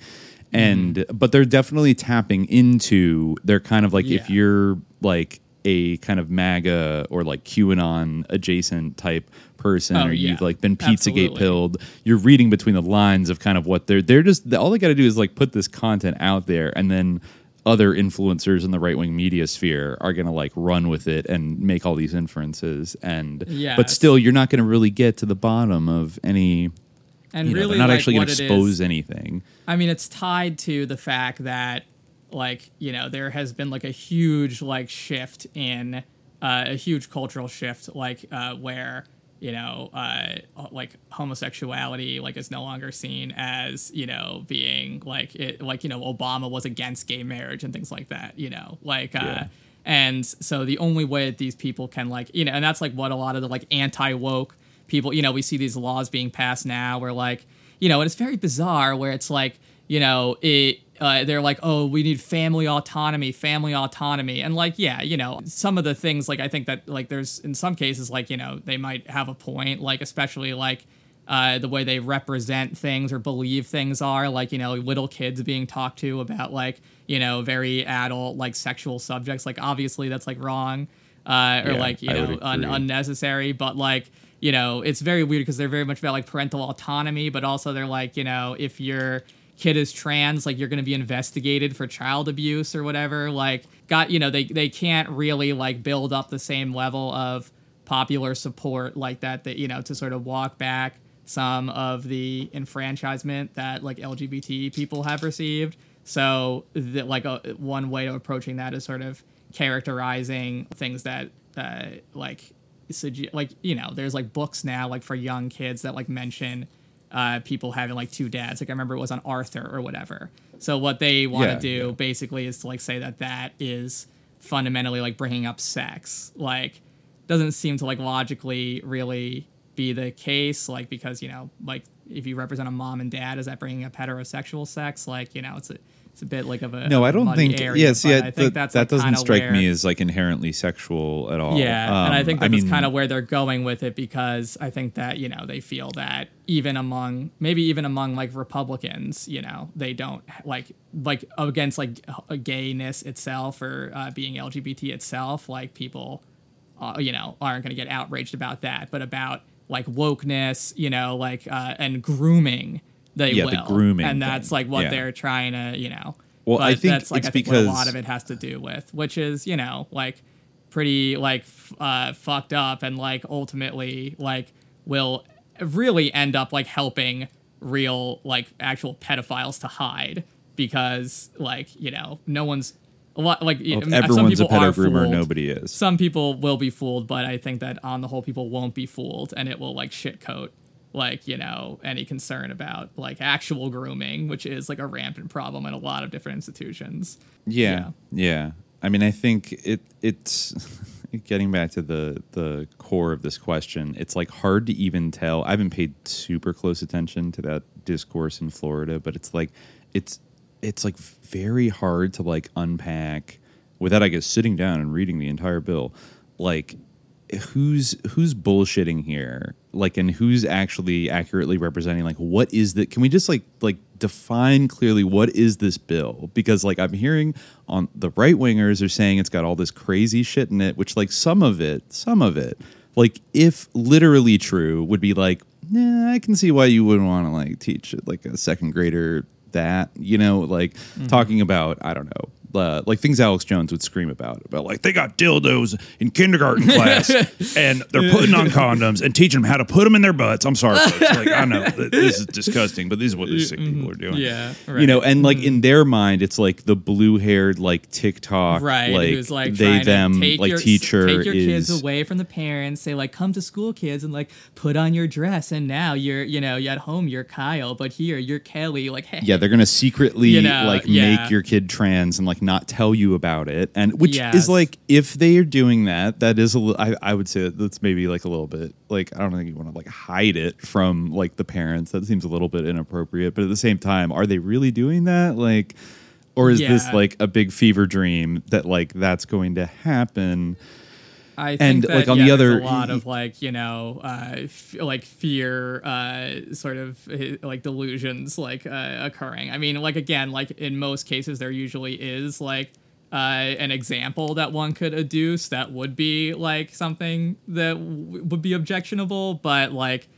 S7: And mm-hmm. but they're definitely tapping into they're kind of like if you're like a kind of MAGA or like QAnon adjacent type person,
S8: Oh,
S7: or
S8: yeah.
S7: you've like been Pizzagate pilled, you're reading between the lines of kind of what they're they're just all they got to do is like put this content out there, and then other influencers in the right wing media sphere are going to like run with it and make all these inferences, and but still you're not going to really get to the bottom of any
S8: and
S7: you know,
S8: really
S7: they're not
S8: like,
S7: actually going to expose
S8: is-
S7: anything.
S8: I mean, it's tied to the fact that, like, you know, there has been like a huge like shift in uh, a huge cultural shift, like uh, where you know, uh, like homosexuality, like is no longer seen as you know being like it, like you know, Obama was against gay marriage and things like that. You know, like. Uh,
S7: Yeah.
S8: and so the only way that these people can like, you know, and that's like what a lot of the like anti woke people, you know, we see these laws being passed now where like, you know, and it's very bizarre where it's like, you know, it uh, they're like, oh, we need family autonomy, family autonomy, and like, yeah, you know, some of the things like I think that like there's in some cases like you know they might have a point, like especially like uh, the way they represent things or believe things are, like you know, little kids being talked to about like you know very adult like sexual subjects, like obviously that's like wrong, uh, or
S7: Yeah,
S8: like you
S7: I
S8: know un- unnecessary, but like you know it's very weird because they're very much about like parental autonomy, but also they're like you know if your kid is trans, like you're going to be investigated for child abuse or whatever. Like got you know they they can't really like build up the same level of popular support like that that you know to sort of walk back some of the enfranchisement that like LGBT people have received. So that like a, one way of approaching that is sort of characterizing things that uh, like sugge- like you know there's like books now like for young kids that like mention uh, people having like two dads. Like I remember it was on Arthur or whatever. So what they want to
S7: Yeah,
S8: do
S7: yeah.
S8: basically is to like say that that is fundamentally like bringing up sex. Like doesn't seem to like logically really be the case. Like because you know like if you represent a mom and dad, is that bringing up heterosexual sex? Like you know it's a it's a bit like of a
S7: No, I don't think.
S8: area,
S7: yeah, see, I,
S8: think
S7: that,
S8: that's
S7: that
S8: like,
S7: doesn't strike
S8: where-
S7: me as like inherently sexual at all.
S8: yeah, and I
S7: Um,
S8: think that that's
S7: mean,
S8: kind of where they're going with it because I think that you know they feel that even among maybe even among like Republicans, you know, they don't like like against like gayness itself or uh, being LGBT itself, like people, uh, you know, aren't going to get outraged about that, but about like wokeness, you know, like uh, and grooming, they
S7: Yeah,
S8: will,
S7: the grooming
S8: and that's
S7: thing,
S8: like what
S7: yeah.
S8: they're trying to, you know.
S7: Well,
S8: but
S7: I think
S8: that's like
S7: it's
S8: I think what a lot of it has to do with, which is you know like pretty like uh, fucked up and like ultimately like will really end up like helping real like actual pedophiles to hide because like you know no one's a lot like
S7: Well,
S8: some
S7: everyone's a
S8: people are
S7: pedo groomer, nobody is.
S8: Some people will be fooled, but I think that on the whole, people won't be fooled, and it will like shitcoat like you know any concern about like actual grooming, which is like a rampant problem in a lot of different institutions.
S7: Yeah, yeah. I mean, I think it it's getting back to the the core of this question. It's like hard to even tell. I haven't paid super close attention to that discourse in Florida, but it's like it's it's like very hard to like unpack without I guess sitting down and reading the entire bill. Like who's who's bullshitting here like and who's actually accurately representing like what is that can we just like like define clearly what is this bill? Because like i'm hearing on the right wingers are saying it's got all this crazy shit in it which like some of it some of it like if literally true would be like yeah i can see why you wouldn't want to like teach like a second grader that you know like mm-hmm. talking about i don't know uh, like things Alex Jones would scream about about like they got dildos in kindergarten class and they're putting on condoms and teaching them how to put them in their butts. I'm sorry, folks. Like I know this is disgusting, but this is what these sick people are doing.
S8: Yeah,
S7: you know, and like in their mind, it's like the blue haired like TikTok
S8: right
S7: like,
S8: who's like
S7: they them
S8: take
S7: like
S8: your,
S7: teacher
S8: take your
S7: is
S8: kids away from the parents say like come to school kids and like put on your dress and now you're you know you at home you're kyle but here you're kelly like hey
S7: yeah, they're gonna secretly
S8: You know,
S7: like
S8: yeah.
S7: make your kid trans and like not tell you about it, and which
S8: Yes.
S7: is like if they are doing that, that is a little. I, I would say that's maybe like a little bit like I don't think you want to like hide it from like the parents. That seems a little bit inappropriate, but at the same time, are they really doing that? Like, or is this like a big fever dream that like that's going to happen?
S8: I think
S7: And,
S8: that,
S7: like, on
S8: yeah,
S7: the
S8: there's
S7: other-
S8: a lot of like you know, uh, f- like fear, uh, sort of uh, like delusions like uh, occurring. I mean, like again, like in most cases, there usually is like uh, an example that one could adduce that would be like something that w- would be objectionable, but like.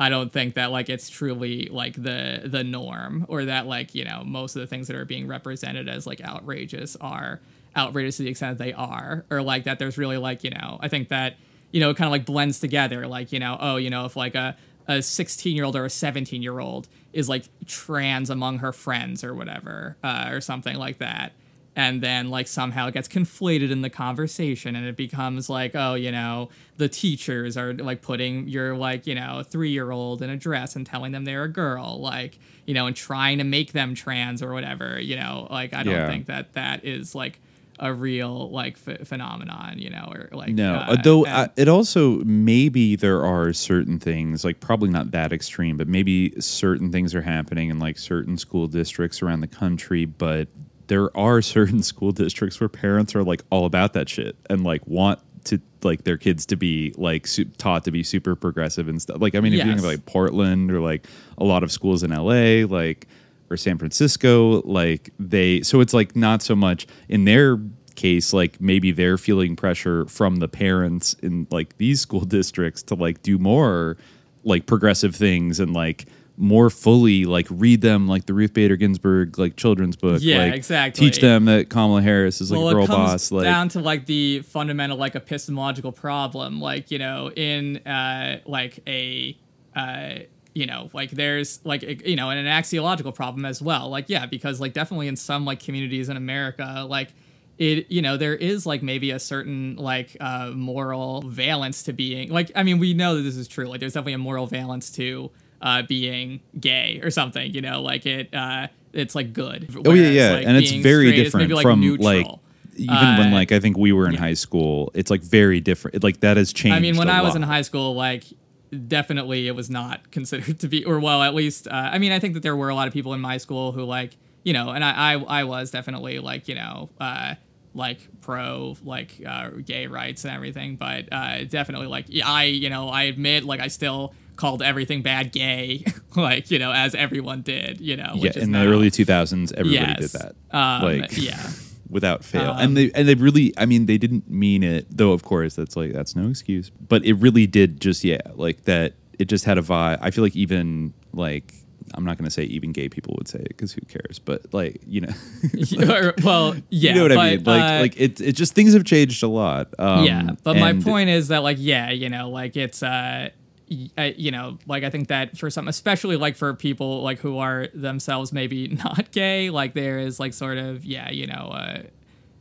S8: I don't think that like it's truly like the the norm or that like you know most of the things that are being represented as like outrageous are outrageous to the extent that they are or like that there's really like you know I think that you know it kind of like blends together like you know oh you know if like a a 16 year old or a 17 year old is like trans among her friends or whatever uh, or something like that and then like somehow it gets conflated in the conversation and it becomes like oh you know the teachers are like putting your like you know three year old in a dress and telling them they're a girl like you know and trying to make them trans or whatever you know like i don't
S7: Yeah.
S8: think that that is like a real like ph phenomenon you know or like
S7: No,
S8: uh,
S7: though uh, it also maybe there are certain things like probably not that extreme, but maybe certain things are happening in like certain school districts around the country. But there are certain school districts where parents are like all about that shit and like want to like their kids to be like su- taught to be super progressive and stuff. Like I mean, if you think
S8: Yes.
S7: of like Portland or like a lot of schools in LA, like or San Francisco, like they so it's like not so much in their case like maybe they're feeling pressure from the parents in like these school districts to like do more like progressive things and like more fully like read them like the Ruth Bader Ginsburg like children's book
S8: Yeah,
S7: like
S8: exactly.
S7: teach them that Kamala Harris is like
S8: well,
S7: a girl
S8: it comes
S7: boss like
S8: down to like the fundamental like epistemological problem like you know in uh like a uh you know like there's like you know and an axiological problem as well like yeah because like definitely in some like communities in america like it you know there is like maybe a certain like uh moral valence to being like i mean we know that this is true like there's definitely a moral valence to uh being gay or something you know like it uh it's like good
S7: Oh yeah,
S8: Whereas,
S7: yeah,
S8: like,
S7: and it's very different
S8: maybe, like,
S7: from
S8: neutral.
S7: like even when
S8: Uh,
S7: like I think we were in high school. It's like very different. It, like that has changed.
S8: I mean, when I was in high school, like definitely it was not considered to be, or well, at least uh, I mean, I think that there were a lot of people in my school who like you know, and I I, I was definitely like you know. Uh, like pro like uh, gay rights and everything but uh, definitely like i you know i admit like i still called everything bad gay like you know as everyone did you know
S7: yeah,
S8: which is
S7: in the early 2000s, everybody
S8: Yes.
S7: did that.
S8: Um,
S7: like
S8: yeah.
S7: Without fail.
S8: Um,
S7: and they and they really I mean they didn't mean it though of course that's like that's no excuse. But it really did just yeah, like that it just had a vibe. I feel like even like I'm not going to say even gay people would say it cuz who cares, but like, you know.
S8: Or- well yeah
S7: you know what
S8: but,
S7: I mean? Like
S8: uh,
S7: like it it just things have changed a lot. Um,
S8: yeah but my point is that like yeah you know like it's uh I, you know like i think that for some especially like for people like who are themselves maybe not gay like there is like sort of yeah you know uh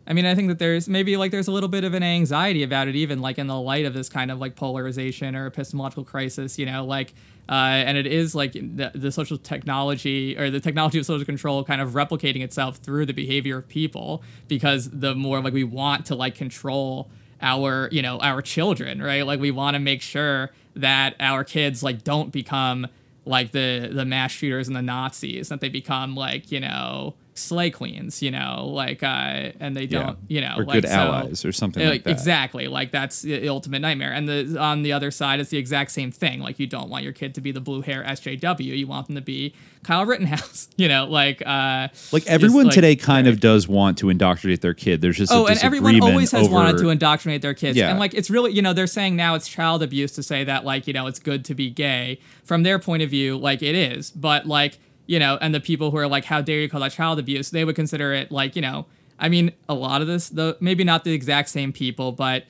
S8: I mean, I think that there's maybe like there's a little bit of an anxiety about it, even like in the light of this kind of like polarization or epistemological crisis, you know, like, uh, and it is like the, the social technology or the technology of social control kind of replicating itself through the behavior of people because the more like we want to like control our, you know, our children, right? Like we want to make sure that our kids like don't become like the the mass shooters and the Nazis, that they become like, you know, slay queens, you know, like uh and they don't, you know,
S7: Or
S8: like
S7: good
S8: so-
S7: allies or something
S8: Uh,
S7: like that.
S8: Exactly. Like that's the ultimate nightmare. And the on the other side it's the exact same thing. Like you don't want your kid to be the blue hair SJW, you want them to be Kyle Rittenhouse, you know, like uh
S7: like
S8: just,
S7: everyone
S8: like-
S7: today kind of does want to indoctrinate their kid. There's just
S8: Oh, and everyone always has wanted to indoctrinate their kids.
S7: Yeah.
S8: And like it's really, you know, they're saying now it's child abuse to say that like, you know, it's good to be gay. From their point of view, like it is. But like, you know, and the people who are like, how dare you call that child abuse? They would consider it like, you know, I mean, a lot of this, the maybe not the exact same people, but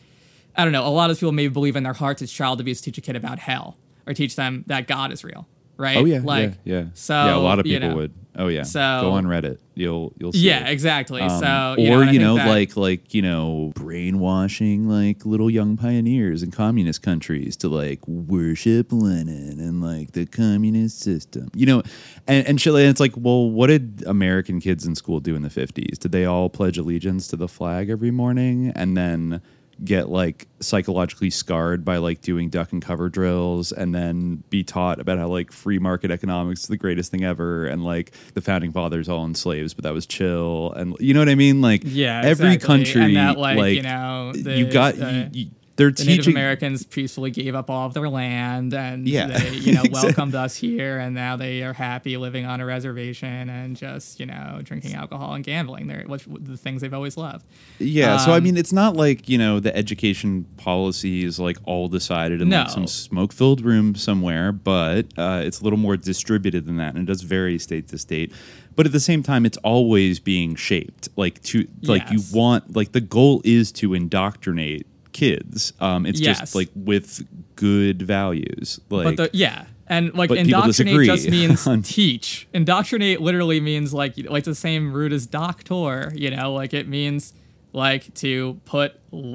S8: I don't know, a lot of people maybe believe in their hearts it's child abuse to teach a kid about hell or teach them that God is real. Right?
S7: Oh yeah,
S8: like
S7: yeah, yeah.
S8: So
S7: yeah, a lot of
S8: you
S7: people
S8: know,
S7: would. Oh yeah.
S8: So
S7: go on Reddit. You'll you'll see.
S8: Yeah,
S7: it.
S8: exactly.
S7: Um,
S8: so
S7: or
S8: you know,
S7: you know,
S8: that-
S7: like like you know, brainwashing like little young pioneers in communist countries to like worship Lenin and like the communist system. You know, and and shit. And it's like, well, what did American kids in school do in the fifties? Did they all pledge allegiance to the flag every morning and then? Get like psychologically scarred by like doing duck and cover drills and then be taught about how like free market economics is the greatest thing ever and like the founding fathers all enslaved slaves but that was chill and you know what i mean like
S8: Yeah,
S7: every
S8: exactly.
S7: country
S8: that, like,
S7: like
S8: you know, the,
S7: you got
S8: uh,
S7: you, you, they're
S8: the Native Americans peacefully gave up all of their land, and
S7: Yeah.
S8: they, you know,
S7: Exactly.
S8: welcomed us here, and now they are happy living on a reservation and just, you know, drinking alcohol and gambling. They're which, the things they've always loved.
S7: Yeah, so I
S8: Um,
S7: mean, it's not like you know the education policy is like all decided in like some smoke-filled room somewhere, but uh, it's a little more distributed than that, and it does vary state to state. But at the same time, it's always being shaped. Like to like
S8: Yes.
S7: you want like the goal is to indoctrinate kids. Um, it's
S8: Yes.
S7: just like with good values. Like
S8: but the, yeah, and like indoctrinate just means teach. Indoctrinate literally means like like the same root as doctor. You know, like it means like to put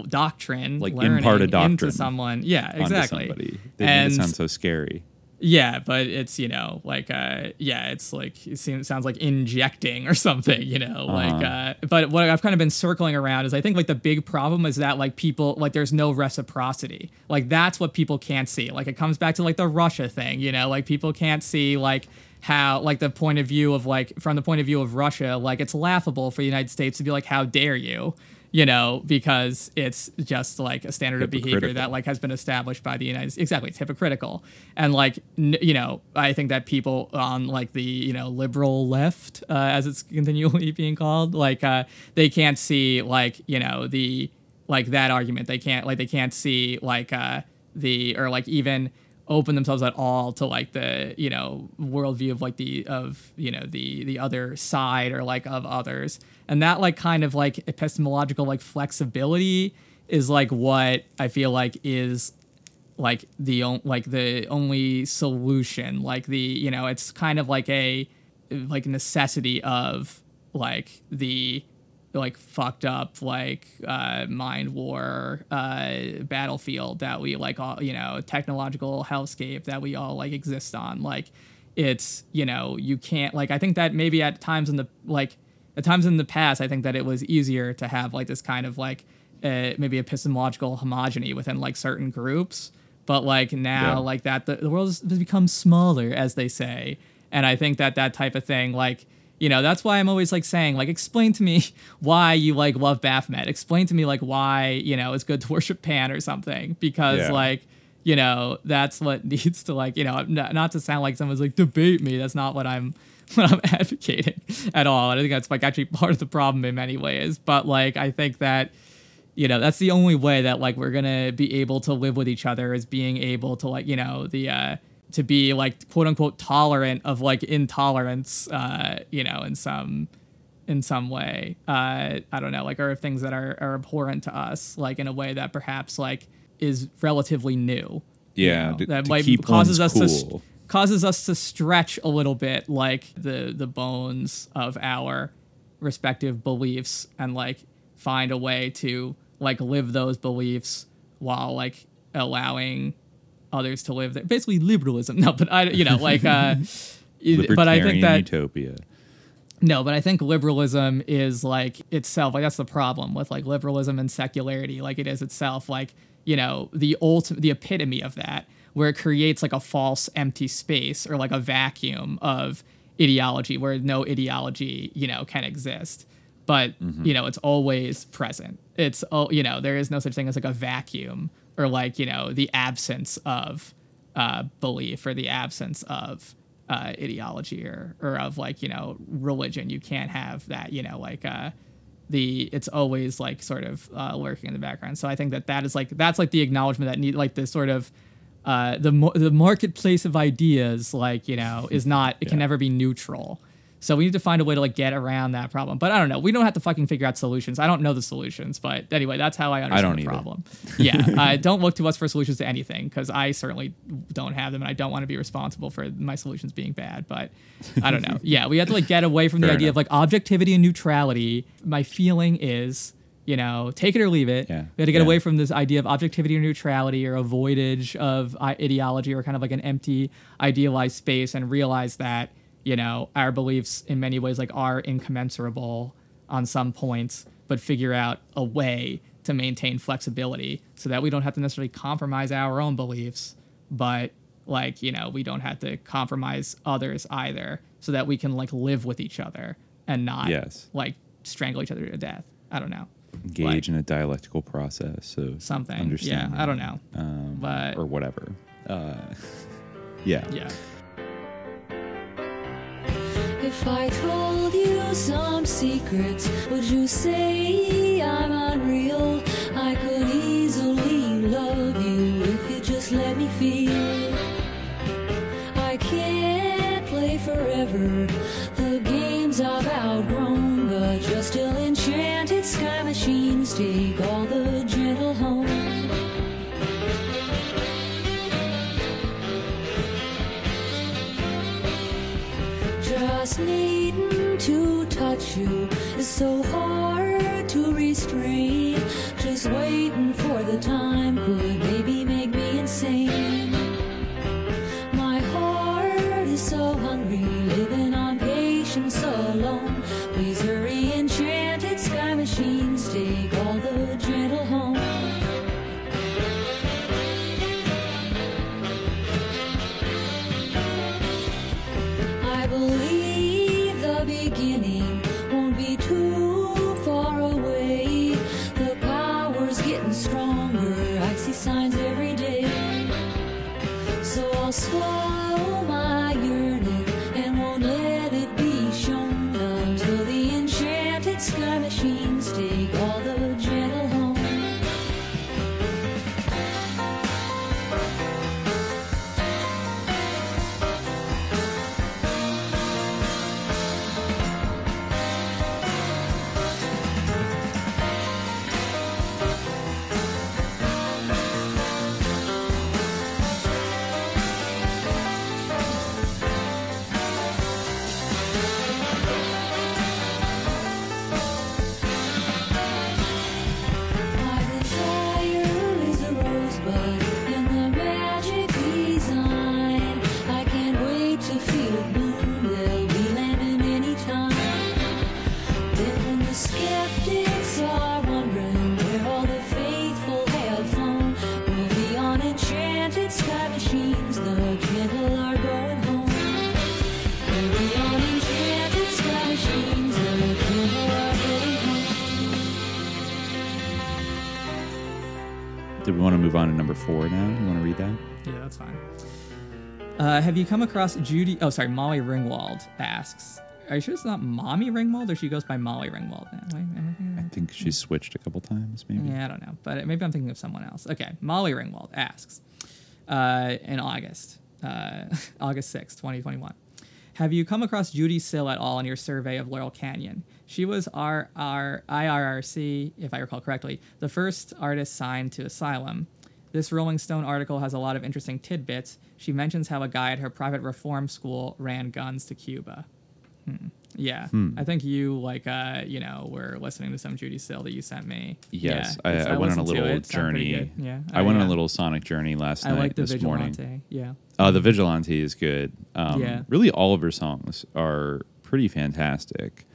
S8: doctrine,
S7: Like impart a doctrine
S8: into someone. Yeah, exactly.
S7: They
S8: and
S7: it sound so scary.
S8: Yeah, but it's you know like uh yeah, it's like it seems sounds like injecting or something, you know, like
S7: Uh-huh.
S8: uh but what I've kind of been circling around is I think like the big problem is that like people like there's no reciprocity. Like that's what people can't see. Like it comes back to like the Russia thing, you know, like people can't see like how like the point of view of like from the point of view of Russia, like it's laughable for the United States to be like how dare you? You know, because it's just like a standard of behavior that like has been established by the United States. Exactly, it's hypocritical, and like n- you know, I think that people on like the you know liberal left, uh, as it's continually being called, like uh, they can't see like you know the like that argument. They can't like they can't see like uh, the or like even open themselves at all to like the you know worldview of like the of you know the the other side or like of others. And that like kind of like epistemological like flexibility is like what i feel like is like the on- like the only solution. Like the you know it's kind of like a like necessity of like the like fucked up like uh mind war uh battlefield that we like all you know technological hellscape that we all like exist on. Like it's you know you can't like i think that maybe at times in the like at times in the past i think that it was easier to have like this kind of like uh, maybe epistemological homogeny within like certain groups. But like now
S7: Yeah.
S8: like that the, the world has become smaller as they say. And i think that that type of thing like you know that's why i'm always like saying like explain to me why you like love baphomet. Explain to me like why you know it's good to worship pan or something because
S7: Yeah.
S8: like you know that's what needs to like you know not, not to sound like someone's like debate me. That's not what i'm what i'm advocating at all. And i think that's like actually part of the problem in many ways. But like i think that you know that's the only way that like we're gonna be able to live with each other is being able to like you know the uh to be like quote unquote tolerant of like intolerance uh you know in some in some way. Uh i don't know like or things that are, are abhorrent to us like in a way that perhaps like is relatively new. You
S7: Yeah,
S8: know,
S7: to-
S8: that might
S7: keep
S8: causes us to st- causes us to stretch a little bit like the the bones of our respective beliefs and like find a way to like live those beliefs while like allowing others to live there. Basically liberalism. No, but I you know like uh but I think that
S7: utopia.
S8: no, but I think liberalism is like itself. Like that's the problem with like liberalism and secularity. Like it is itself. Like you know the ultimate, the epitome of that, where it creates like a false empty space or like a vacuum of ideology where no ideology you know can exist. But you know it's always present. It's oh you know there is no such thing as like a vacuum or like you know the absence of uh, belief or the absence of uh, ideology or or of like you know religion. You can't have that. You know like uh, the it's always like sort of uh, lurking in the background. So I think that that is like that's like the acknowledgement that need like the sort of uh, the mo- the marketplace of ideas like you know is not it can never be neutral. So we need to find a way to like get around that problem. But I don't know. We don't have to fucking figure out solutions. I don't know the solutions, but anyway, that's how I understand
S7: don't
S8: the
S7: either.
S8: problem. Yeah, uh, don't look to us for solutions to anything because I certainly don't have them, and I don't want to be responsible for my solutions being bad. But I don't know. Yeah, we have to like get away from the idea
S7: enough.
S8: of like objectivity and neutrality. My feeling is, you know, take it or leave it.
S7: Yeah,
S8: We had to get
S7: yeah.
S8: away from this idea of objectivity or neutrality or avoidage of ideology or kind of like an empty idealized space and realize that you know our beliefs in many ways like are incommensurable on some points but figure out a way to maintain flexibility so that we don't have to necessarily compromise our own beliefs but like you know we don't have to compromise others either so that we can like live with each other and not
S7: Yes.
S8: like strangle each other to death. I don't know.
S7: Engage
S8: Like-
S7: in a dialectical process of
S8: something. Yeah i don't know.
S7: um,
S8: but
S7: or whatever. Uh, yeah,
S8: yeah
S9: If I told you some secrets, would you say I'm unreal? I could easily love you if you just let me feel. I can't play forever. The games I've outgrown, but you're still enchanted. Sky machines take all Just needing to touch you is so hard to restrain. Just waiting for the time could maybe
S7: four now? You want to read that?
S8: Yeah, that's fine. Uh, have you come across Judee? Oh, sorry, Molly Ringwald asks. Are you sure it's not Mommy Ringwald, or she goes by Molly Ringwald now? I
S7: I think she's switched a couple times, maybe.
S8: Yeah, I don't know, but maybe I'm thinking of someone else. Okay, Molly Ringwald asks uh, in August, uh, August 6th, 2021. Have you come across Judee Sill at all in your survey of Laurel Canyon? She was our IRRC, if I recall correctly, the first artist signed to Asylum. This Rolling Stone article has a lot of interesting tidbits. She mentions how a guy at her private reform school ran guns to Cuba. Hmm. Yeah,
S7: Hmm.
S8: I think you like uh, you know were listening to some Judee Sill that you sent me.
S7: Yes,
S8: Yeah,
S7: I,
S8: it's-
S7: I went on a little
S8: it. It sounded pretty
S7: journey.
S8: Yeah,
S7: I
S8: Oh,
S7: went on a little sonic journey last
S8: I
S7: night.
S8: like the
S7: this
S8: Vigilante.
S7: morning.
S8: Yeah.
S7: Uh, the Vigilante is good. Um,
S8: Yeah.
S7: Really, all of her songs are pretty fantastic.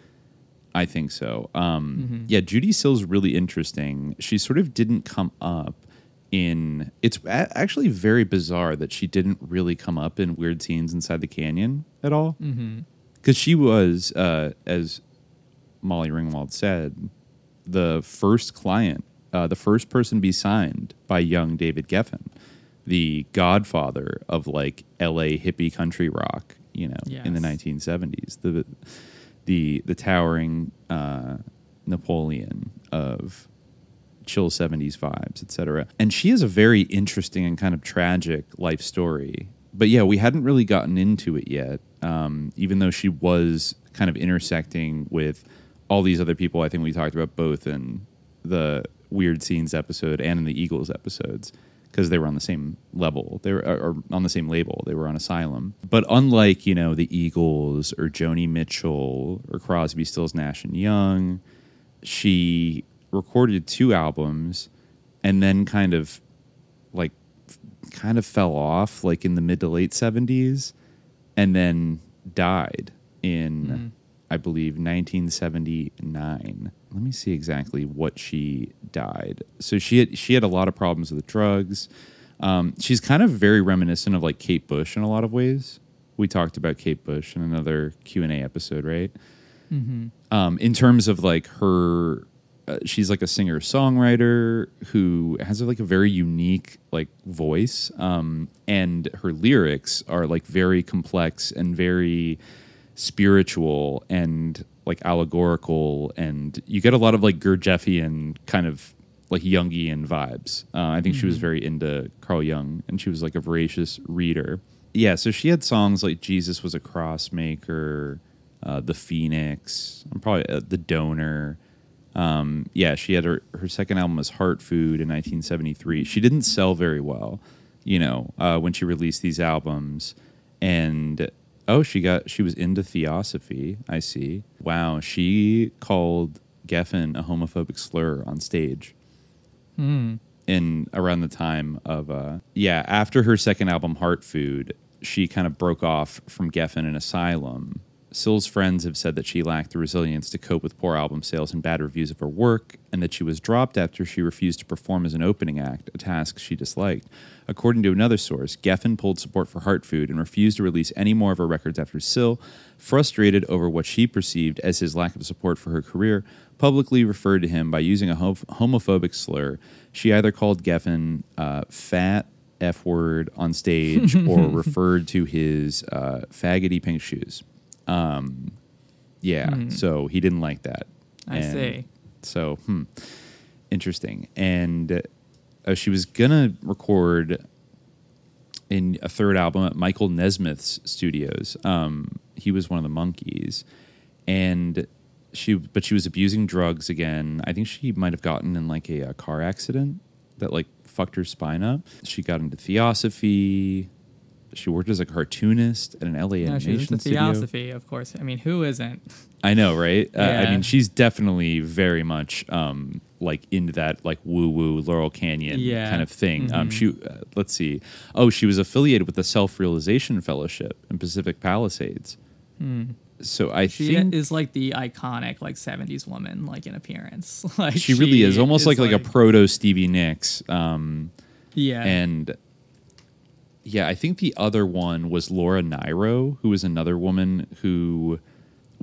S7: I think so. Um,
S8: Mhm.
S7: Yeah, Judee Sill's really interesting. She sort of didn't come up in. It's a- actually very bizarre that she didn't really come up in weird scenes inside the canyon at all. Because she was, uh, as Molly Ringwald said, the first client, uh, the first person to be signed by young David Geffen, the godfather of like L.A. hippie country rock, you know, in the 1970s. The the the towering uh, Napoleon of chill 70s vibes, etc. And she has a very interesting and kind of tragic life story. But yeah, we hadn't really gotten into it yet, um, even though she was kind of intersecting with all these other people. I think we talked about both in the Weird Scenes episode and in the Eagles episodes because they were on the same level. They were or, on the same label. They were on Asylum. But unlike you know the Eagles or Joni Mitchell or Crosby, Stills, Nash and Young, she recorded two albums and then kind of like kind of fell off like in the mid to late 70s and then died in I believe 1979. Let me see exactly what she died. So she had she had a lot of problems with drugs. Um, she's kind of very reminiscent of like Kate Bush in a lot of ways. We talked about Kate Bush in another Q and A episode, right?
S8: Mhm.
S7: um, in terms of like her uh, she's like a singer songwriter who has like a very unique like voice um, and her lyrics are like very complex and very spiritual and like allegorical and you get a lot of like Gurdjieffian kind of like Jungian vibes. Uh, I think she was
S8: Mhm.
S7: very into Carl Jung and she was like a voracious reader. Yeah, so she had songs like Jesus was a Crossmaker," uh, The Phoenix, I'm probably uh, The Donor. Um, yeah, she had her, her second album was Heart Food in 1973. She didn't sell very well, you know, uh, when she released these albums. And Oh, she got she was into theosophy. I see. Wow, she called Geffen a homophobic slur on stage. In around the time of uh yeah, after her second album Heart Food, she kind of broke off from Geffen and Asylum. Sill's friends have said that she lacked the resilience to cope with poor album sales and bad reviews of her work, and that she was dropped after she refused to perform as an opening act, a task she disliked. According to another source, Geffen pulled support for Heart Food and refused to release any more of her records after Sill, frustrated over what she perceived as his lack of support for her career, publicly referred to him by using a hom- homophobic slur. She either called Geffen uh, fat, F word on stage, or referred to his uh, faggoty pink shoes. Um, yeah, so he didn't like that.
S8: I see.
S7: So, hmm, interesting. And uh, she was gonna record in a third album at Michael Nesmith's studios. Um, he was one of the Monkees, and she, but she was abusing drugs again. I think she might have gotten in like a, uh car accident that like fucked her spine up. She got into theosophy. She worked as a cartoonist at an LA
S8: No, she was into
S7: studio.
S8: theosophy, of course. I mean, who isn't?
S7: I know, right? Uh, I mean, she's definitely very much um, like into that like woo woo Laurel Canyon
S8: Yeah. Mm-hmm.
S7: kind of thing. Um, she, uh, let's see. Oh, she was affiliated with the Self Realization Fellowship in Pacific Palisades. So I.
S8: She
S7: think
S8: is like the iconic like '70s woman, like in appearance. like
S7: she really is almost like like a proto Stevie Nicks. Um,
S8: yeah.
S7: and yeah, I think the other one was Laura Nyro, who was another woman who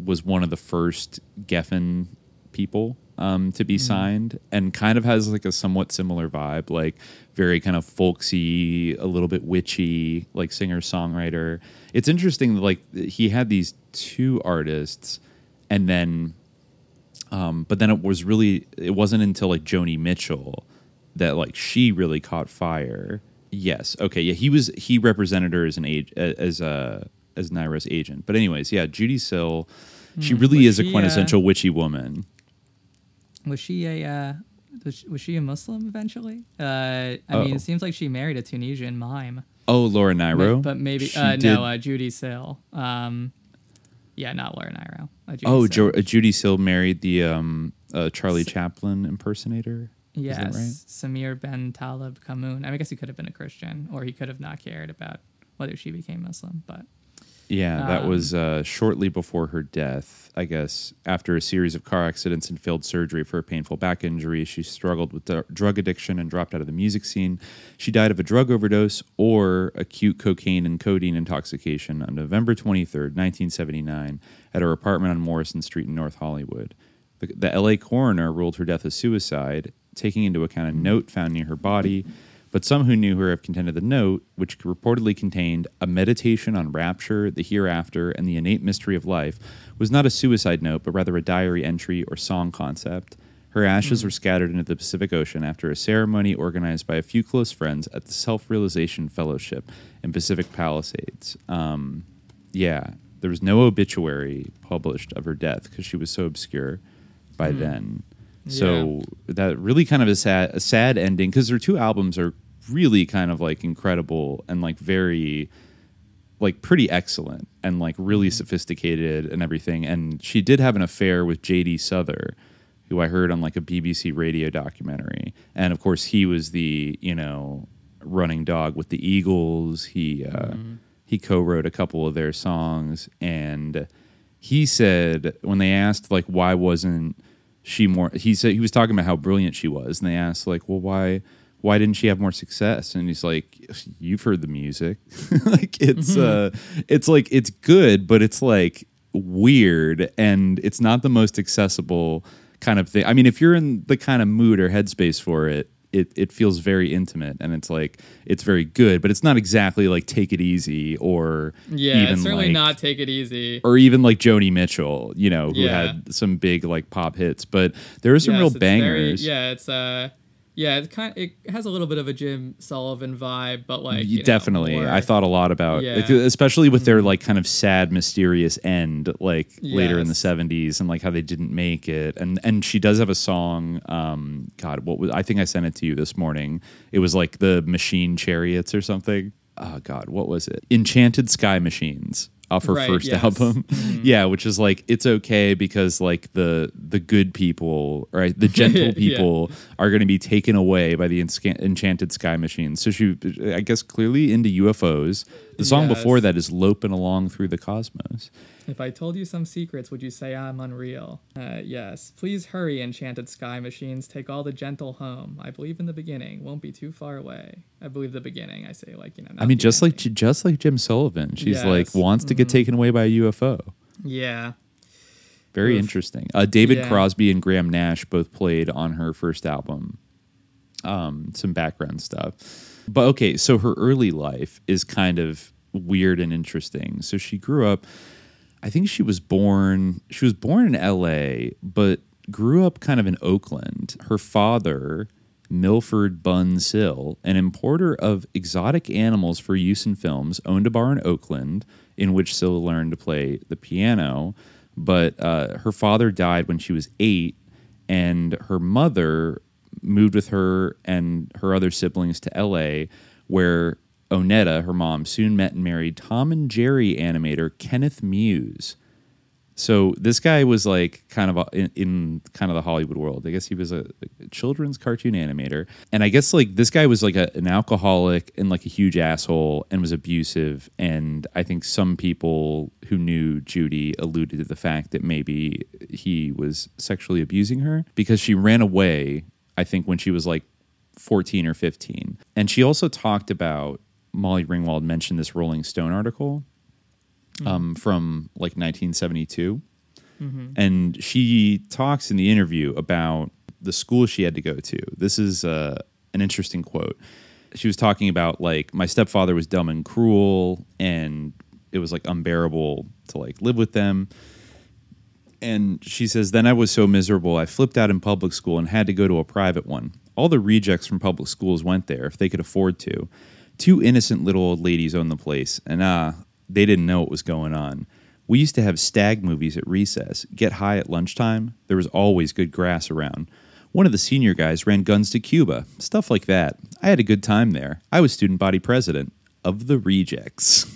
S7: was one of the first Geffen people um, to be signed, and kind of has like a somewhat similar vibe, like very kind of folksy, a little bit witchy, like singer songwriter. It's interesting, like he had these two artists, and then um, but then it was really it wasn't until like Joni Mitchell that like she really caught fire. Yes, okay, yeah, he was he represented her as an age as a as Nyro's agent. But anyways, yeah, Judee Sill, she really
S8: Hmm. Was
S7: is a
S8: she, uh,
S7: quintessential witchy woman.
S8: was she a uh, was she, was she a Muslim eventually? Uh, I
S7: Oh.
S8: mean, it seems like she married a Tunisian mime.
S7: Oh, Laura
S8: Ma-
S7: Nyro,
S8: but maybe uh, no, uh, Judee Sill. Um, yeah, not Laura Nyro. Uh,
S7: oh,
S8: Sill.
S7: jo- uh, Judee Sill married the um, uh, Charlie Chaplin impersonator.
S8: Yes,
S7: right?
S8: Samir Ben Talib Kamoun. I, mean, I guess he could have been a Christian, or he could have not cared about whether she became Muslim. But
S7: Yeah, that
S8: Um,
S7: was uh, shortly before her death. I guess after a series of car accidents and failed surgery for a painful back injury, she struggled with dr- drug addiction and dropped out of the music scene. She died of a drug overdose or acute cocaine and codeine intoxication on November 23rd, 1979, at her apartment on Morrison Street in North Hollywood. The, the LA coroner ruled her death a suicide, taking into account a note found near her body. But some who knew her have contended the note, which reportedly contained a meditation on rapture, the hereafter, and the innate mystery of life, was not a suicide note, but rather a diary entry or song concept. Her ashes were scattered into the Pacific Ocean after a ceremony organized by a few close friends at the Self Realization Fellowship in Pacific Palisades. Um, yeah, there was no obituary published of her death because she was so obscure by then. So that really kind of a sad, a sad ending because their two albums are really kind of like incredible and like very, like pretty excellent and like really sophisticated and everything. And she did have an affair with J.D. Souther, who I heard on like a BBC radio documentary. And of course, he was the you know running dog with the Eagles. He uh, he co-wrote a couple of their songs, and he said when they asked like why wasn't she more he said he was talking about how brilliant she was and they asked like well why why didn't she have more success? And he's like you've heard the music. Like it's uh it's like it's good but it's like weird and it's not the most accessible kind of thing. I mean if you're in the kind of mood or headspace for it it, it feels very intimate and it's like it's very good but it's not exactly like take it easy or
S8: yeah,
S7: even
S8: it's certainly
S7: like,
S8: not take it easy.
S7: or even like Joni Mitchell, you know, who
S8: Yeah.
S7: had some big like pop hits. But there are some
S8: Yes,
S7: real
S8: it's very-
S7: bangers.
S8: yeah, it's uh, yeah, it kind it has a little bit of a Jim Sullivan vibe, but like you know,
S7: Definitely,
S8: more-
S7: I thought a lot about,
S8: Yeah.
S7: like, especially with their like kind of sad, mysterious end, like later in the '70s, and like how they didn't make it. And and she does have a song. Um, God, what was? I think I sent it to you this morning. It was like the Machine Chariots or something. Oh God, what was it? Enchanted Sky Machines. Off her
S8: Right,
S7: first
S8: yes.
S7: album.
S8: Mhm.
S7: yeah, which is like it's okay because like the the good people, right, the gentle
S8: Yeah.
S7: people are going to be taken away by the enchanted sky machine. So she, I guess, clearly into UFOs. The song
S8: Yes.
S7: before that is "Loping Along Through the Cosmos."
S8: If I told you some secrets, would you say I'm unreal? Uh, yes. Please hurry, enchanted sky machines. Take all the gentle home. I believe in the beginning. Won't be too far away. I believe the beginning. I say like you know.
S7: I mean, just like just like Jim Sullivan, she's like wants to get
S8: Mhm.
S7: taken away by a UFO.
S8: Yeah.
S7: Very
S8: Oof.
S7: interesting. Uh, David
S8: Yeah.
S7: Crosby and Graham Nash both played on her first album. Um, some background stuff, but okay. So her early life is kind of weird and interesting. So she grew up. I think she was born. She was born in L.A., but grew up kind of in Oakland. Her father, Milford Bunn Sill, an importer of exotic animals for use in films, owned a bar in Oakland in which Sill learned to play the piano. But uh, her father died when she was eight, and her mother moved with her and her other siblings to LA, where Onetta, her mom, soon met and married Tom and Jerry animator Kenneth Muse. So this guy was like kind of in, in kind of the Hollywood world. I guess he was a, a children's cartoon animator, and I guess like this guy was like a, an alcoholic and like a huge asshole and was abusive. And I think some people who knew Judee alluded to the fact that maybe he was sexually abusing her because she ran away. I think when she was like 14 or 15, and she also talked about Molly Ringwald mentioned this Rolling Stone article um, from like 1972.
S8: Mhm.
S7: And she talks in the interview about the school she had to go to. This is uh, an interesting quote. She was talking about like my stepfather was dumb and cruel, and it was like unbearable to like live with them. And she says, Then I was so miserable, I flipped out in public school and had to go to a private one. All the rejects from public schools went there if they could afford to. Two innocent little old ladies owned the place, and ah, they didn't know what was going on. We used to have stag movies at recess, get high at lunchtime. There was always good grass around. One of the senior guys ran guns to Cuba, stuff like that. I had a good time there. I was student body president of the rejects.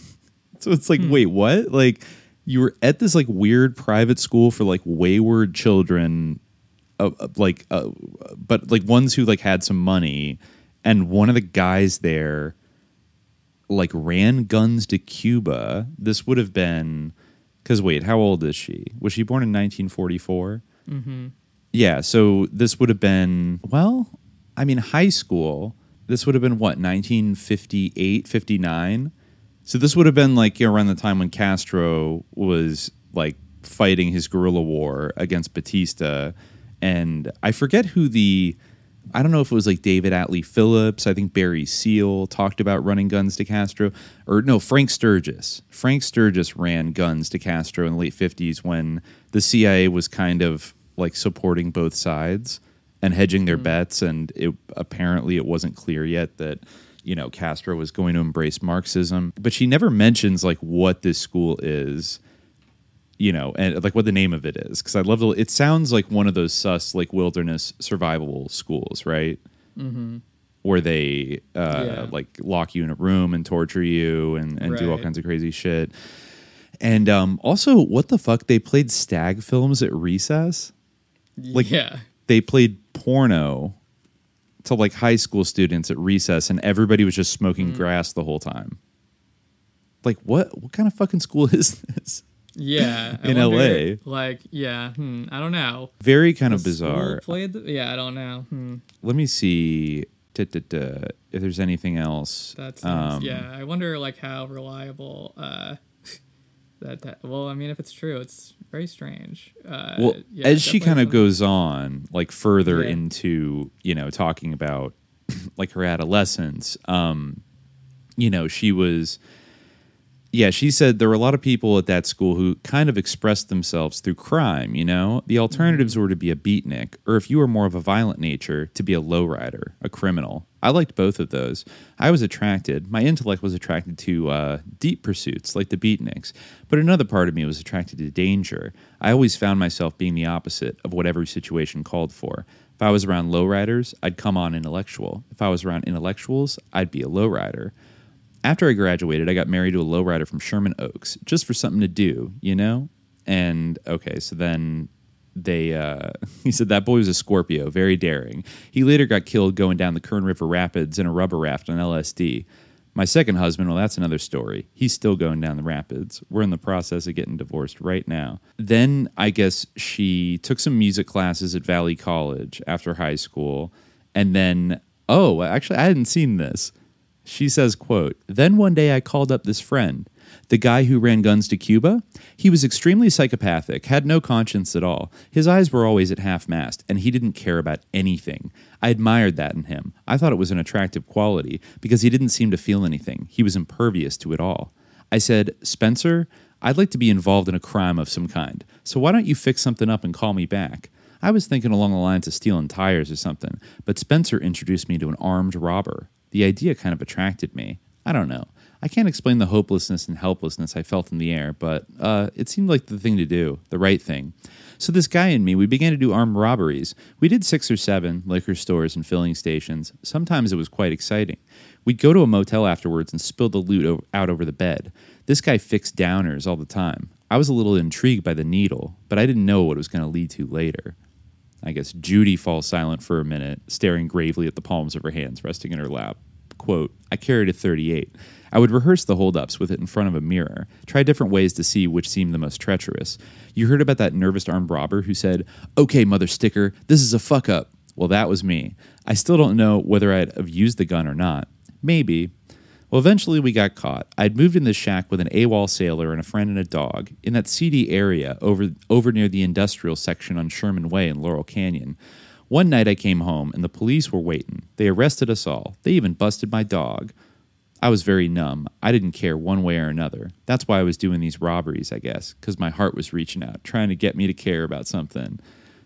S7: so it's like, wait, what? Like, you were at this like weird private school for like wayward children, uh, uh, like, uh, but like ones who like had some money, and one of the guys there like ran guns to Cuba. This would have been because wait, how old is she? Was she born in 1944?
S8: Mm-hmm.
S7: Yeah, so this would have been well, I mean high school. This would have been what 1958, 59. So this would have been like you know, around the time when Castro was like fighting his guerrilla war against Batista, and I forget who the I don't know if it was like David Atlee Phillips. I think Barry Seal talked about running guns to Castro, or no, Frank Sturgis. Frank Sturgis ran guns to Castro in the late fifties when the CIA was kind of like supporting both sides and hedging their mm. bets, and it apparently it wasn't clear yet that you know Castro was going to embrace Marxism. But she never mentions like what this school is you know, and like what the name of it is. Because I'd love the. It sounds like one of those sus like wilderness survival schools, right?
S8: Mm-hmm.
S7: Where they uh,
S8: Yeah.
S7: like lock you in a room and torture you and, and do all kinds of crazy shit. And um, also, what the fuck? They played stag films at recess. Like,
S8: yeah.
S7: they played porno to like high school students at recess, and everybody was just
S8: Mm.
S7: smoking grass the whole time. Like, what? What kind of fucking school is this?
S8: Yeah.
S7: In
S8: wonder,
S7: LA.
S8: Like, yeah. Hmm, I don't know.
S7: Very kind of bizarre.
S8: Played the, yeah, I don't know. Hmm.
S7: Let me see if there's anything else.
S8: That's
S7: Um,
S8: yeah. I wonder like how reliable uh that, that well, I mean if it's true, it's very strange. Uh
S7: Well,
S8: yeah,
S7: as she kind of goes on, like further
S8: Yeah.
S7: into, you know, talking about like her adolescence, um, you know, she was, yeah, she said there were a lot of people at that school who kind of expressed themselves through crime, you know? The alternatives
S8: Mm-hmm.
S7: were to be a beatnik, or if you were more of a violent nature, to be a lowrider, a criminal. I liked both of those. I was attracted, my intellect was attracted to uh, deep pursuits like the beatniks, but another part of me was attracted to danger. I always found myself being the opposite of what every situation called for. If I was around lowriders, I'd come on intellectual. If I was around intellectuals, I'd be a lowrider. After I graduated, I got married to a lowrider from Sherman Oaks just for something to do, you know? And okay, so then they uh, he said that boy was a Scorpio, very daring. He later got killed going down the Kern River Rapids in a rubber raft on LSD. My second husband, well, that's another story. He's still going down the rapids. We're in the process of getting divorced right now. Then I guess she took some music classes at Valley College after high school. And then, oh, actually, I hadn't seen this. She says, quote, Then one day I called up this friend, the guy who ran guns to Cuba. He was extremely psychopathic, had no conscience at all. His eyes were always at half mast, and he didn't care about anything. I admired that in him. I thought it was an attractive quality because he didn't seem to feel anything. He was impervious to it all. I said, Spencer, I'd like to be involved in a crime of some kind, so why don't you fix something up and call me back? I was thinking along the lines of stealing tires or something, but Spencer introduced me to an armed robber. The idea kind of attracted me. I don't know. I can't explain the hopelessness and helplessness I felt in the air, but uh, it seemed like the thing to do, the right thing. So this guy and me, we began to do armed robberies. We did six or seven liquor stores and filling stations. Sometimes it was quite exciting. We'd go to a motel afterwards and spill the loot out over the bed. This guy fixed downers all the time. I was a little intrigued by the needle, but I didn't know what it was going to lead to later. I guess Judee falls silent for a minute, staring gravely at the palms of her hands resting in her lap. Quote, I carried a 38. I would rehearse the holdups with it in front of a mirror, try different ways to see which seemed the most treacherous. You heard about that nervous armed robber who said, Okay, mother sticker, this is a fuck up. Well, that was me. I still don't know whether I'd have used the gun or not. Maybe. Well, eventually we got caught. I'd moved in this shack with an AWOL sailor and a friend and a dog in that seedy area over, over near the industrial section on Sherman Way in Laurel Canyon. One night I came home and the police were waiting. They arrested us all. They even busted my dog. I was very numb. I didn't care one way or another. That's why I was doing these robberies, I guess, because my heart was reaching out, trying to get me to care about something.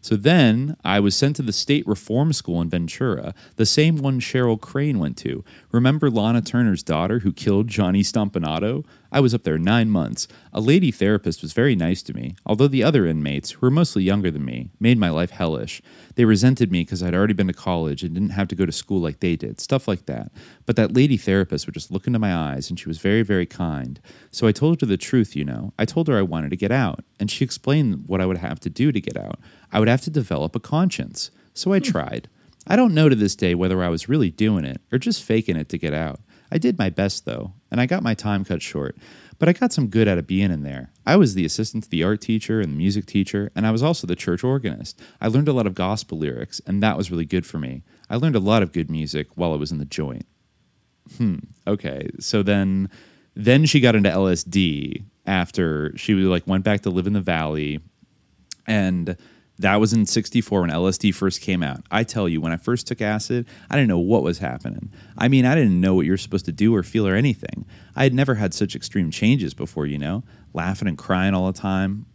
S7: So then I was sent to the state reform school in Ventura, the same one Cheryl Crane went to. Remember Lana Turner's daughter who killed Johnny Stompanato? I was up there nine months. A lady therapist was very nice to me, although the other inmates, who were mostly younger than me, made my life hellish. They resented me because I'd already been to college and didn't have to go to school like they did, stuff like that. But that lady therapist would just look into my eyes and she was very, very kind. So I told her the truth, you know. I told her I wanted to get out, and she explained what I would have to do to get out. I would have to develop a conscience. So I hmm. tried. I don't know to this day whether I was really doing it or just faking it to get out. I did my best though, and I got my time cut short, but I got some good out of being in there. I was the assistant to the art teacher and the music teacher, and I was also the church organist. I learned a lot of gospel lyrics, and that was really good for me. I learned a lot of good music while I was in the joint. Hmm. Okay. So then, then she got into LSD after she like went back to live in the valley, and that was in 64 when LSD first came out. I tell you, when I first took acid, I didn't know what was happening. I mean, I didn't know what you're supposed to do or feel or anything. I had never had such extreme changes before, you know, laughing and crying all the time.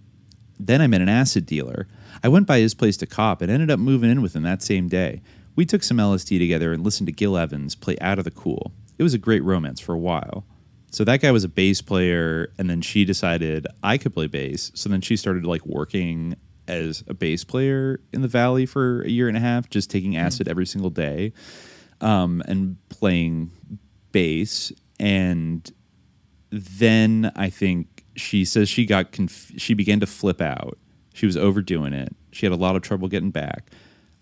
S7: Then I met an acid dealer. I went by his place to cop and ended up moving in with him that same day. We took some LSD together and listened to Gil Evans play Out of the Cool. It was a great romance for a while. So that guy was a bass player, and then she decided I could play bass. So then she started like working as a bass player in the valley for a year and a half, just taking acid every single day, um, and playing bass. And then I think she says she got conf- she began to flip out. She was overdoing it. She had a lot of trouble getting back.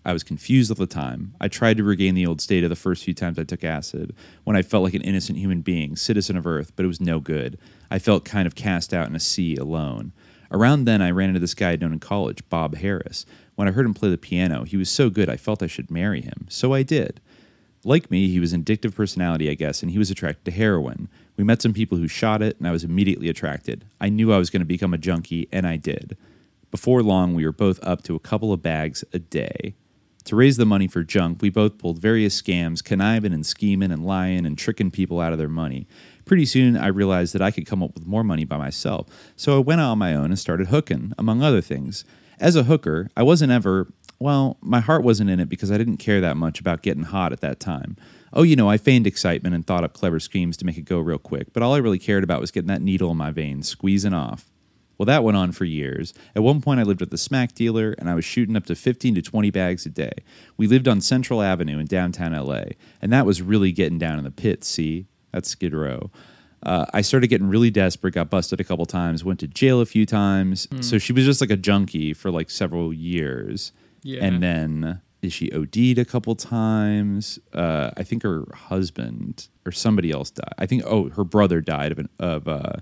S7: I was confused all the time. I tried to regain the old state of the first few times I took acid, when I felt like an innocent human being, citizen of Earth, but it was no good. I felt kind of cast out in a sea alone. Around then, I ran into this guy I'd known in college, Bob Harris. When I heard him play the piano, he was so good I felt I should marry him. So I did. Like me, he was an addictive personality, I guess, and he was attracted to heroin. We met some people who shot it, and I was immediately attracted. I knew I was going to become a junkie, and I did. Before long, we were both up to a couple of bags a day. To raise the money for junk, we both pulled various scams, conniving and scheming and lying and tricking people out of their money. Pretty soon, I realized that I could come up with more money by myself, so I went out on my own and started hooking, among other things. As a hooker, I wasn't ever, well, my heart wasn't in it because I didn't care that much about getting hot at that time. Oh, you know, I feigned excitement and thought up clever schemes to make it go real quick, but all I really cared about was getting that needle in my vein, squeezing off. Well, that went on for years. At one point, I lived with the smack dealer, and I was shooting up to 15 to 20 bags a day. We lived on Central Avenue in downtown LA, and that was really getting down in the pits, see? At Skid Row. Uh, I started getting really desperate, got busted a couple times, went to jail a few times. So she was just like a junkie for like several years.
S8: Yeah.
S7: And then she OD'd a couple times. Uh, I think her husband or somebody else died. I think oh her brother died of an of uh,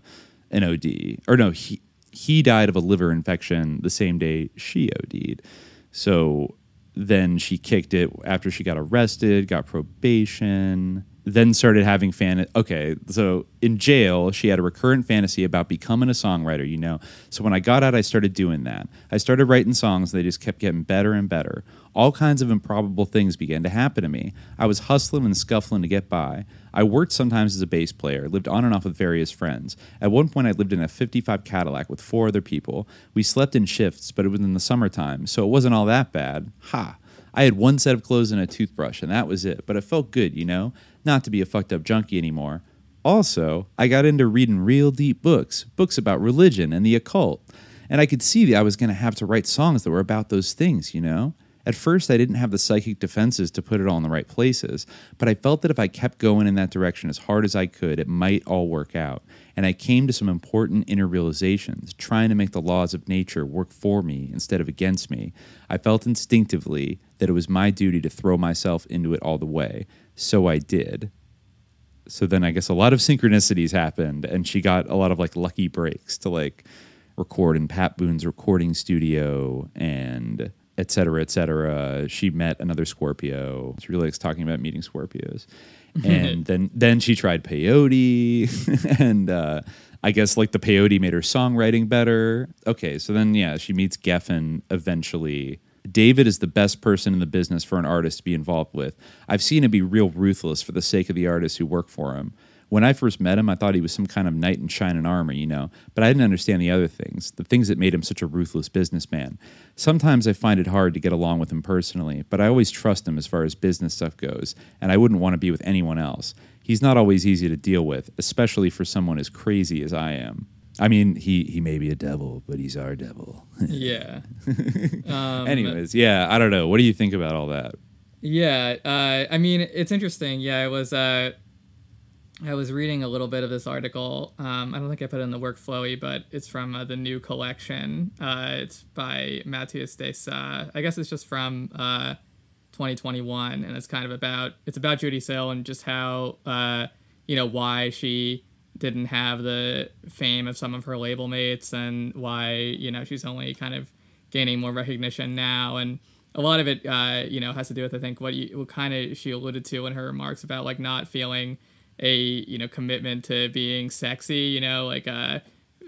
S7: an OD or no he he died of a liver infection the same day she OD'd. So then she kicked it after she got arrested, got probation, then started having fan. Okay, so in jail, she had a recurrent fantasy about becoming a songwriter, you know. So when I got out, I started doing that. I started writing songs, and they just kept getting better and better. All kinds of improbable things began to happen to me. I was hustling and scuffling to get by. I worked sometimes as a bass player, lived on and off with various friends. At one point, I lived in a 55 Cadillac with four other people. We slept in shifts, but it was in the summertime, so it wasn't all that bad. Ha! I had one set of clothes and a toothbrush, and that was it, but it felt good, you know? Not to be a fucked up junkie anymore. Also, I got into reading real deep books, books about religion and the occult, and I could see that I was going to have to write songs that were about those things, you know? At first, I didn't have the psychic defenses to put it all in the right places, but I felt that if I kept going in that direction as hard as I could, it might all work out. And I came to some important inner realizations, trying to make the laws of nature work for me instead of against me. I felt instinctively that it was my duty to throw myself into it all the way. So I did. So then I guess a lot of synchronicities happened, and she got a lot of like lucky breaks to like record in Pat Boone's recording studio and et cetera, et cetera. She met another Scorpio. She really likes talking about meeting Scorpios. And then then she tried peyote and uh, I guess like the peyote made her songwriting better. Okay, so then yeah, she meets Geffen eventually. David is the best person in the business for an artist to be involved with. I've seen him be real ruthless for the sake of the artists who work for him. When I first met him, I thought he was some kind of knight in shining armor, you know, but I didn't understand the other things, the things that made him such a ruthless businessman. Sometimes I find it hard to get along with him personally, but I always trust him as far as business stuff goes, and I wouldn't want to be with anyone else. He's not always easy to deal with, especially for someone as crazy as I am. I mean, he he may be a devil, but he's our devil.
S8: yeah. Um,
S7: Anyways, yeah, I don't know. What do you think about all that?
S8: Yeah, uh, I mean, it's interesting. Yeah, I was uh, I was reading a little bit of this article. Um, I don't think I put it in the workflowy, but it's from uh, the new collection. Uh, it's by Matthias Desa. I guess it's just from uh, 2021, and it's kind of about it's about Judee Sill and just how uh, you know why she didn't have the fame of some of her label mates and why you know she's only kind of gaining more recognition now and a lot of it uh, you know has to do with i think what you what kind of she alluded to in her remarks about like not feeling a you know commitment to being sexy you know like uh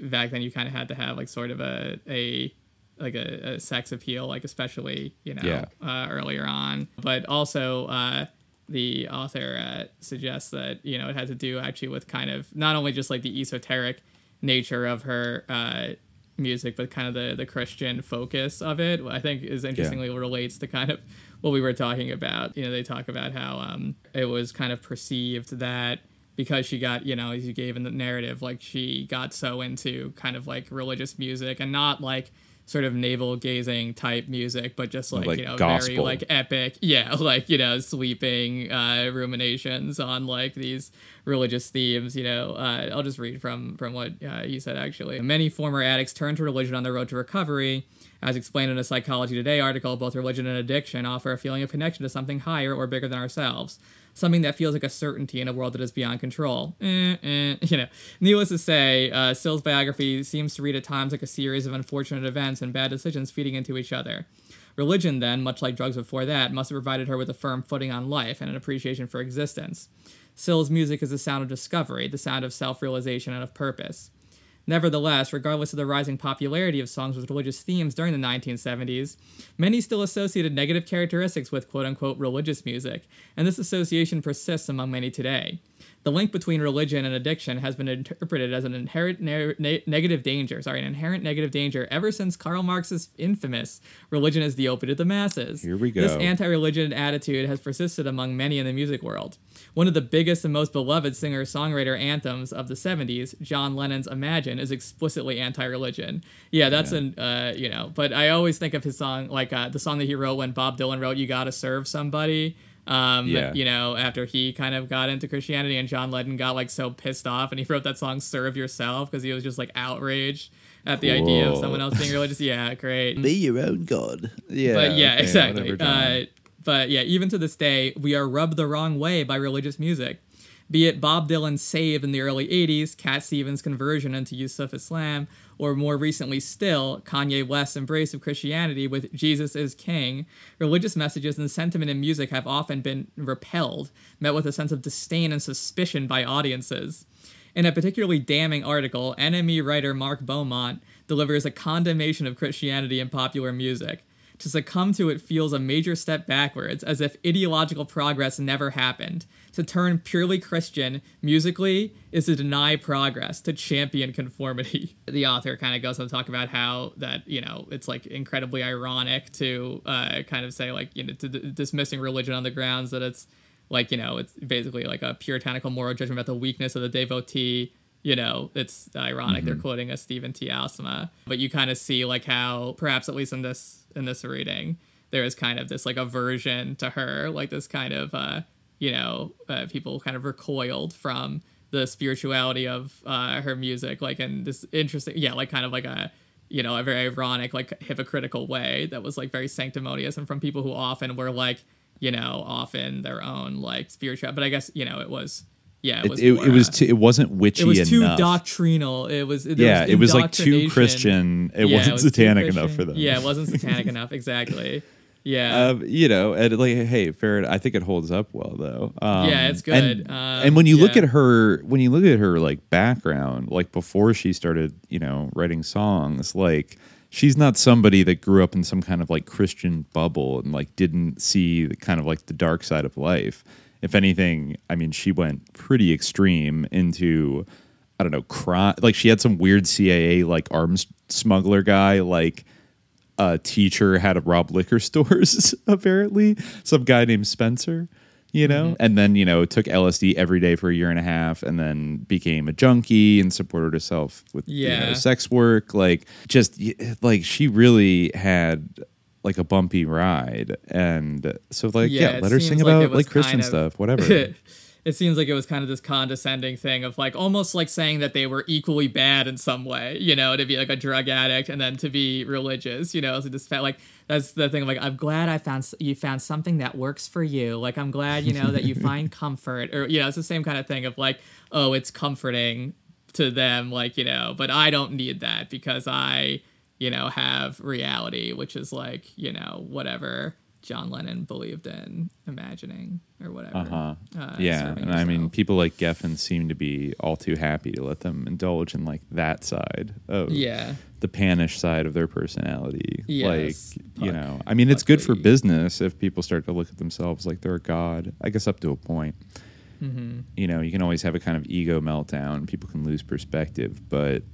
S8: back then you kind of had to have like sort of a a like a, a sex appeal like especially you know
S7: Yeah.
S8: uh, earlier on but also uh the author uh, suggests that you know it had to do actually with kind of not only just like the esoteric nature of her uh, music, but kind of the the Christian focus of it. I think is interestingly relates to kind of what we were talking about. You know, they talk about how um, it was kind of perceived that because she got you know as you gave in the narrative, like she got so into kind of like religious music and not like sort of navel gazing type music, but just like,
S7: Like
S8: you know very like epic. Yeah like you know sweeping uh ruminations on like these religious themes you know uh, i'll just read from from what uh, he said actually. Many former addicts turn to religion on their road to recovery. As explained in a psychology today article both religion and addiction offer a feeling of connection to something higher or bigger than ourselves something that feels like a certainty in a world that is beyond control. Eh, eh, you know, needless to say, uh, Sill's biography seems to read at times like a series of unfortunate events and bad decisions feeding into each other. Religion, then, much like drugs before that, must have provided her with a firm footing on life and an appreciation for existence. Sill's music is the sound of discovery, the sound of self realization and of purpose. Nevertheless, regardless of the rising popularity of songs with religious themes during the 1970s, many still associated negative characteristics with quote unquote religious music, and this association persists among many today. The link between religion and addiction has been interpreted as an inherent ne- ne- negative danger, sorry, an inherent negative danger ever since Karl Marx's infamous "Religion is the opiate of the masses."
S7: Here we go.
S8: This anti-religion attitude has persisted among many in the music world. One of the biggest and most beloved singer-songwriter anthems of the 70s, John Lennon's "Imagine," is explicitly anti-religion. Yeah, that's an uh, you know, but I always think of his song like uh, the song that he wrote when Bob Dylan wrote "You Gotta Serve Somebody." Um,
S7: Yeah.
S8: you know, after he kind of got into Christianity and John Lennon got like so pissed off and he wrote that song "Serve Yourself" because he was just like outraged at the idea of someone else being religious. Yeah, great.
S7: Be your own god. Yeah.
S8: but yeah,
S7: okay,
S8: exactly. Uh, but yeah, even to this day, we are rubbed the wrong way by religious music. Be it Bob Dylan's Save in the early 80s, Cat Stevens' conversion into Yusuf Islam, or more recently still, Kanye West's embrace of Christianity with Jesus is King, religious messages and sentiment in music have often been repelled, met with a sense of disdain and suspicion by audiences. In a particularly damning article, NME writer Mark Beaumont delivers a condemnation of Christianity in popular music. To succumb to it feels a major step backwards, as if ideological progress never happened. To turn purely Christian musically is to deny progress, to champion conformity. The author kind of goes on to talk about how that, you know, it's like incredibly ironic to uh, kind of say, like, you know, to d- dismissing religion on the grounds that it's like, you know, it's basically like a puritanical moral judgment about the weakness of the devotee you know, it's ironic they're quoting a Stephen T. Asma, but you kind of see like how perhaps at least in this in this reading there is kind of this like aversion to her, like this kind of uh, you know, uh, people kind of recoiled from the spirituality of uh, her music, like in this interesting, yeah, like kind of like a you know a very ironic, like hypocritical way that was like very sanctimonious, and from people who often were like you know often their own like spiritual, but I guess you know it was. Yeah, it
S7: It,
S8: was.
S7: it, it was too, it wasn't witchy
S8: it was too
S7: enough.
S8: doctrinal. It was
S7: yeah,
S8: was
S7: it was like too. Christian. It
S8: Yeah,
S7: wasn't
S8: was
S7: satanic enough for them.
S8: Yeah, it wasn't satanic enough. Exactly. Yeah.
S7: Um, you know, and like, hey, fair. I think it holds up well, though. Um,
S8: Yeah, it's
S7: And,
S8: good. Um,
S7: and when you look at her, when you look at her like background, like before she started, you know, writing songs, like she's not somebody that grew up in some kind of like Christian bubble and like didn't see the kind of like the dark side of life. If anything, I mean, she went pretty extreme into, I don't know, crime. Like she had some weird CIA like arms smuggler guy like a teacher had to rob liquor stores apparently some guy named spencer you know
S8: Mm-hmm.
S7: and then you know took lsd every day for a year and a half and then became a junkie and supported herself with you know,
S8: Yeah.
S7: sex work like just like she really had like a bumpy ride and so like yeah,
S8: it
S7: let her sing
S8: like
S7: about
S8: was
S7: like christian
S8: of-
S7: stuff whatever
S8: it seems like it was kind of this condescending thing of like almost like saying that they were equally bad in some way, you know, to be like a drug addict and then to be religious, you know. So just felt like that's the thing. Like, I'm glad I found you found something that works for you. Like, I'm glad you know that you find comfort, or you know, it's the same kind of thing of like, oh, it's comforting to them, like you know, but I don't need that because I, you know, have reality, which is like you know whatever John Lennon believed in, imagining or whatever.
S7: Uh-huh.
S8: Uh,
S7: yeah, and I mean, people like Geffen seem to be all too happy to let them indulge in like that side of
S8: Yeah.
S7: the panish side of their personality.
S8: Yes,
S7: like you know, I mean, it's good for business if people start to look at themselves like they're a god. I guess up to a point.
S8: Mm-hmm.
S7: You know, you can always have a kind of ego meltdown. People can lose perspective, but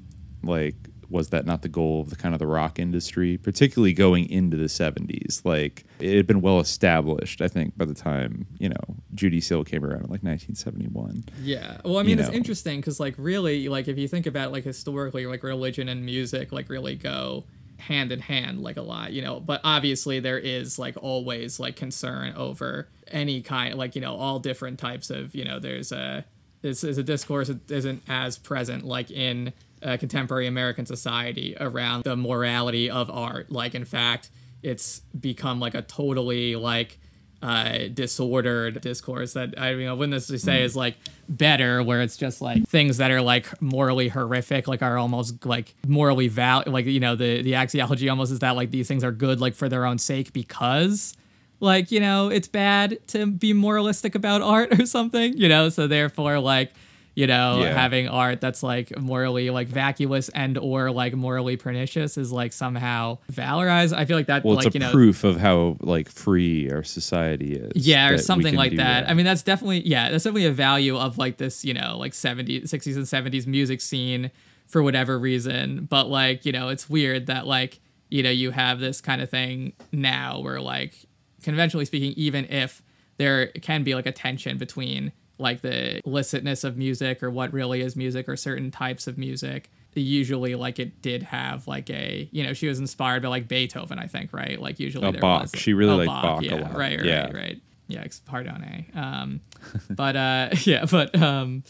S7: like. Was that not the goal of the kind of the rock industry, particularly going into the '70s? Like it had been well established, I think, by the time you know Judee Sill came around in like 1971.
S8: Yeah. Well, I
S7: you
S8: mean, it's
S7: know.
S8: interesting because, like, really, like, if you think about it, like historically, like religion and music, like, really go hand in hand, like a lot, you know. But obviously, there is like always like concern over any kind, like you know, all different types of, you know, there's a this is a discourse that isn't as present like in uh, contemporary American society around the morality of art. Like, in fact, it's become like a totally like uh, disordered discourse that I you know wouldn't necessarily say is like better, where it's just like things that are like morally horrific, like are almost like morally val like you know the the axiology almost is that like these things are good like for their own sake because like you know it's bad to be moralistic about art or something you know so therefore like you know
S7: Yeah.
S8: having art that's like morally like vacuous and or like morally pernicious is like somehow valorized i feel like that
S7: Well, it's
S8: like
S7: a
S8: you know
S7: proof of how like free our society is.
S8: yeah or something like
S7: do
S8: that. i mean that's definitely yeah that's definitely a value of like this you know like 70s 60s and 70s music scene for whatever reason but like you know it's weird that like you know you have this kind of thing now where like conventionally speaking even if there can be like a tension between like the illicitness of music or what really is music or certain types of music usually like it did have like a you know she was inspired by like beethoven i think right like usually
S7: Oh,
S8: there
S7: Bach.
S8: was
S7: She really
S8: oh,
S7: liked Bach a
S8: yeah
S7: lot.
S8: right right
S7: Yeah.
S8: right right Yeah, ex pardone. Um, but uh, yeah, but um,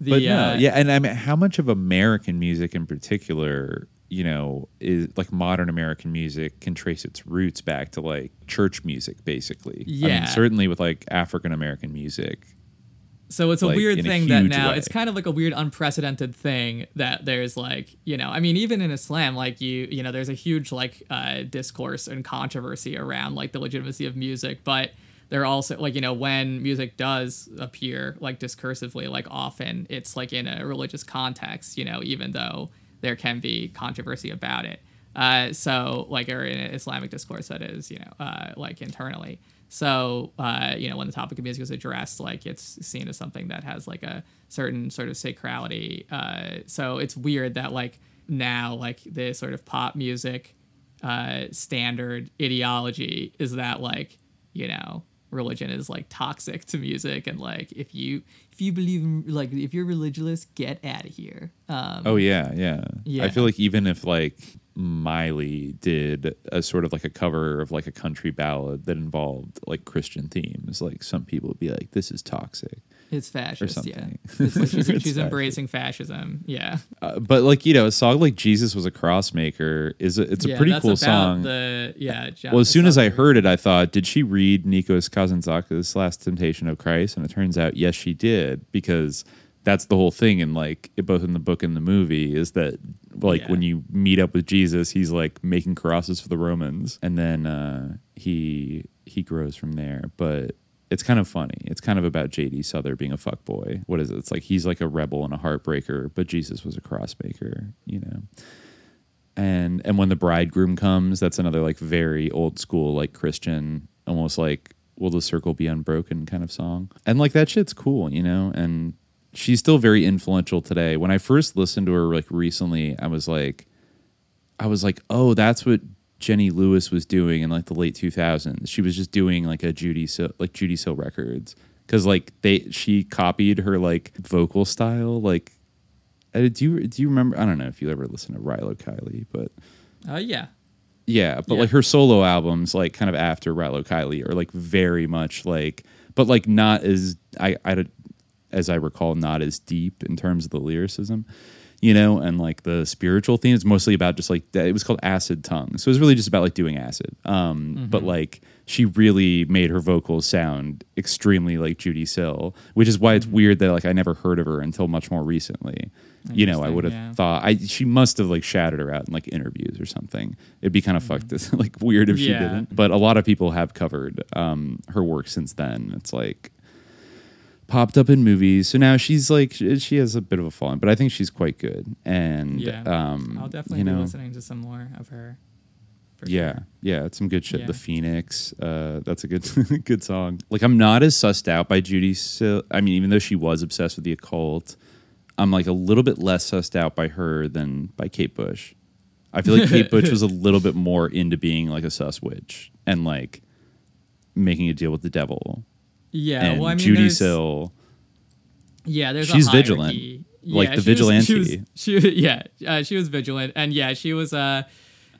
S8: the
S7: but no,
S8: uh,
S7: yeah, and I mean, how much of American music in particular, you know, is like modern American music can trace its roots back to like church music, basically. I mean,
S8: Yeah.
S7: certainly with like African American music.
S8: So it's a
S7: like,
S8: weird
S7: in a
S8: thing that now
S7: way.
S8: it's kind of like a weird unprecedented thing that there's like you know I mean even in Islam like you you know there's a huge like uh, discourse and controversy around like the legitimacy of music but there are also like you know when music does appear like discursively like often it's like in a religious context you know even though there can be controversy about it uh, so like or in an Islamic discourse that is you know uh, like internally so, uh, you know, when the topic of music is addressed, like it's seen as something that has like a certain sort of sacrality. Uh, so it's weird that like now, like the sort of pop music uh, standard ideology is that like, you know, religion is like toxic to music and like if you if you believe in like if you're religious get out of here um
S7: Oh yeah, yeah.
S8: Yeah.
S7: I feel like even if like Miley did a sort of like a cover of like a country ballad that involved like Christian themes, like some people would be like, "This is toxic."
S8: it's fascist yeah it's like she's, she's embracing fascism yeah
S7: Uh, but like you know, a song like "Jesus Was a Crossmaker" is a, it's a
S8: Yeah,
S7: pretty
S8: that's
S7: cool
S8: about
S7: song.
S8: the yeah John-
S7: well, as soon as I heard it, I thought, did she read Nikos Kazantzakis' Last Temptation of Christ? And it turns out, yes, she did, because that's the whole thing. And like both in the book and the movie is that like
S8: Yeah.
S7: when you meet up with Jesus, he's like making crosses for the Romans, and then uh, he he grows from there. But it's kind of funny. It's kind of about J.D. Souther being a fuck boy. What is it? It's like he's like a rebel and a heartbreaker, but Jesus was a crossmaker, you know and and when the bridegroom comes that's another like very old school like christian almost like will the circle be unbroken kind of song and like that shit's cool you know and she's still very influential today. When i first listened to her like recently i was like i was like oh that's what jenny lewis was doing in like the late 2000s she was just doing like a judee Sil- like judee sill records. Because like they she copied her like vocal style. Like uh, do you do you remember i don't know if you ever listened to rilo kiley but
S8: uh yeah.
S7: Yeah, but
S8: Yeah.
S7: like her solo albums, like kind of after Rilo Kiley, are like very much like, but like not as I I don't- as I recall, not as deep in terms of the lyricism, you know, and like the spiritual theme is mostly about just like it was called Acid Tongue, so it was really just about like doing acid. Um, but like she really made her vocals sound extremely like Judee Sill, which is why it's weird that like I never heard of her until much more recently. You know, I would have
S8: yeah.
S7: thought I she must have like shouted her out in like interviews or something. It'd be kind of fucked, like weird if she
S8: Mm-hmm.
S7: Didn't. But a lot of people have covered um, her work since then. It's like popped up in movies, so now she's like she has a bit of a following, but I think she's quite good. And
S8: yeah
S7: um,
S8: i'll definitely
S7: you
S8: be listening to some more of her
S7: yeah,
S8: sure.
S7: yeah, it's some good shit.
S8: Yeah.
S7: The Phoenix, uh, that's a good, good song. Like I'm not as sussed out by Judee. Sil- I mean, even though she was obsessed with the occult, I'm like a little bit less sussed out by her than by Kate Bush. I feel like Kate Bush was a little bit more into being like a sus witch and like making a deal with the devil.
S8: Yeah
S7: and
S8: well i mean Judee
S7: Sill,
S8: yeah there's a
S7: she's vigilant.
S8: hierarchy.
S7: Like the
S8: she was-
S7: vigilante.
S8: she was, she, yeah uh, she was vigilant and yeah she was uh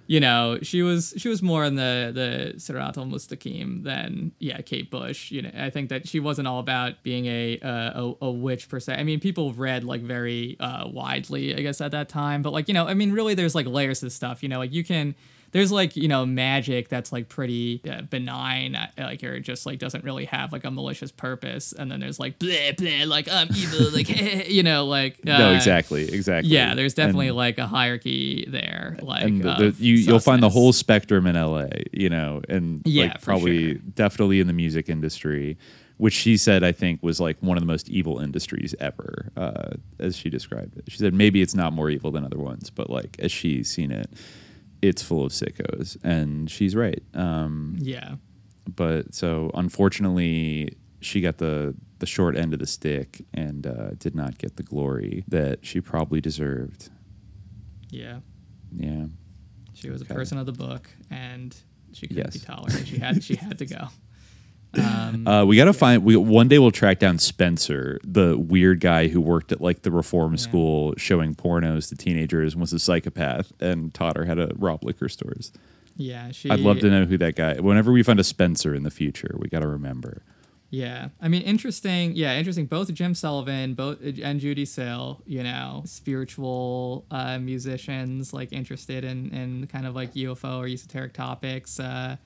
S8: you know she was she was more in the the Siratul Mustaqim than yeah Kate Bush you know I think that she wasn't all about being a uh, a, a witch per se I mean people read like very uh widely I guess at that time but like you know I mean really there's like layers to stuff you know like you can there's like you know magic that's like pretty uh, benign uh, like or just like doesn't really have like a malicious purpose and then there's like blah blah like I'm evil like you know like uh,
S7: no, exactly, exactly.
S8: yeah there's definitely
S7: And-
S8: like a hierarchy there like
S7: and the, the, you, you'll find the whole spectrum in LA, you know, and
S8: Yeah,
S7: like probably
S8: sure.
S7: definitely in the music industry, which she said I think was like one of the most evil industries ever, uh, as she described it. She said maybe it's not more evil than other ones, but like as she's seen it, it's full of sickos, and she's right. Um,
S8: yeah
S7: but so unfortunately, she got the the short end of the stick and uh, did not get the glory that she probably deserved.
S8: yeah
S7: Yeah.
S8: she was
S7: Okay.
S8: a person of the book and she couldn't be
S7: Yes.
S8: tolerated she had she had to go um
S7: Uh, we got to find. We one day we'll track down Spencer, the weird guy who worked at like the reform school, showing pornos to teenagers and was a psychopath and taught her how to rob liquor stores.
S8: Yeah, she.
S7: I'd love to know who that guy. Whenever we find a Spencer in the future, we got to remember.
S8: Yeah, I mean, interesting. Yeah, interesting. Both Jim Sullivan, both and Judee Sill, you know, spiritual uh, musicians, like interested in in kind of like UFO or esoteric topics. Uh,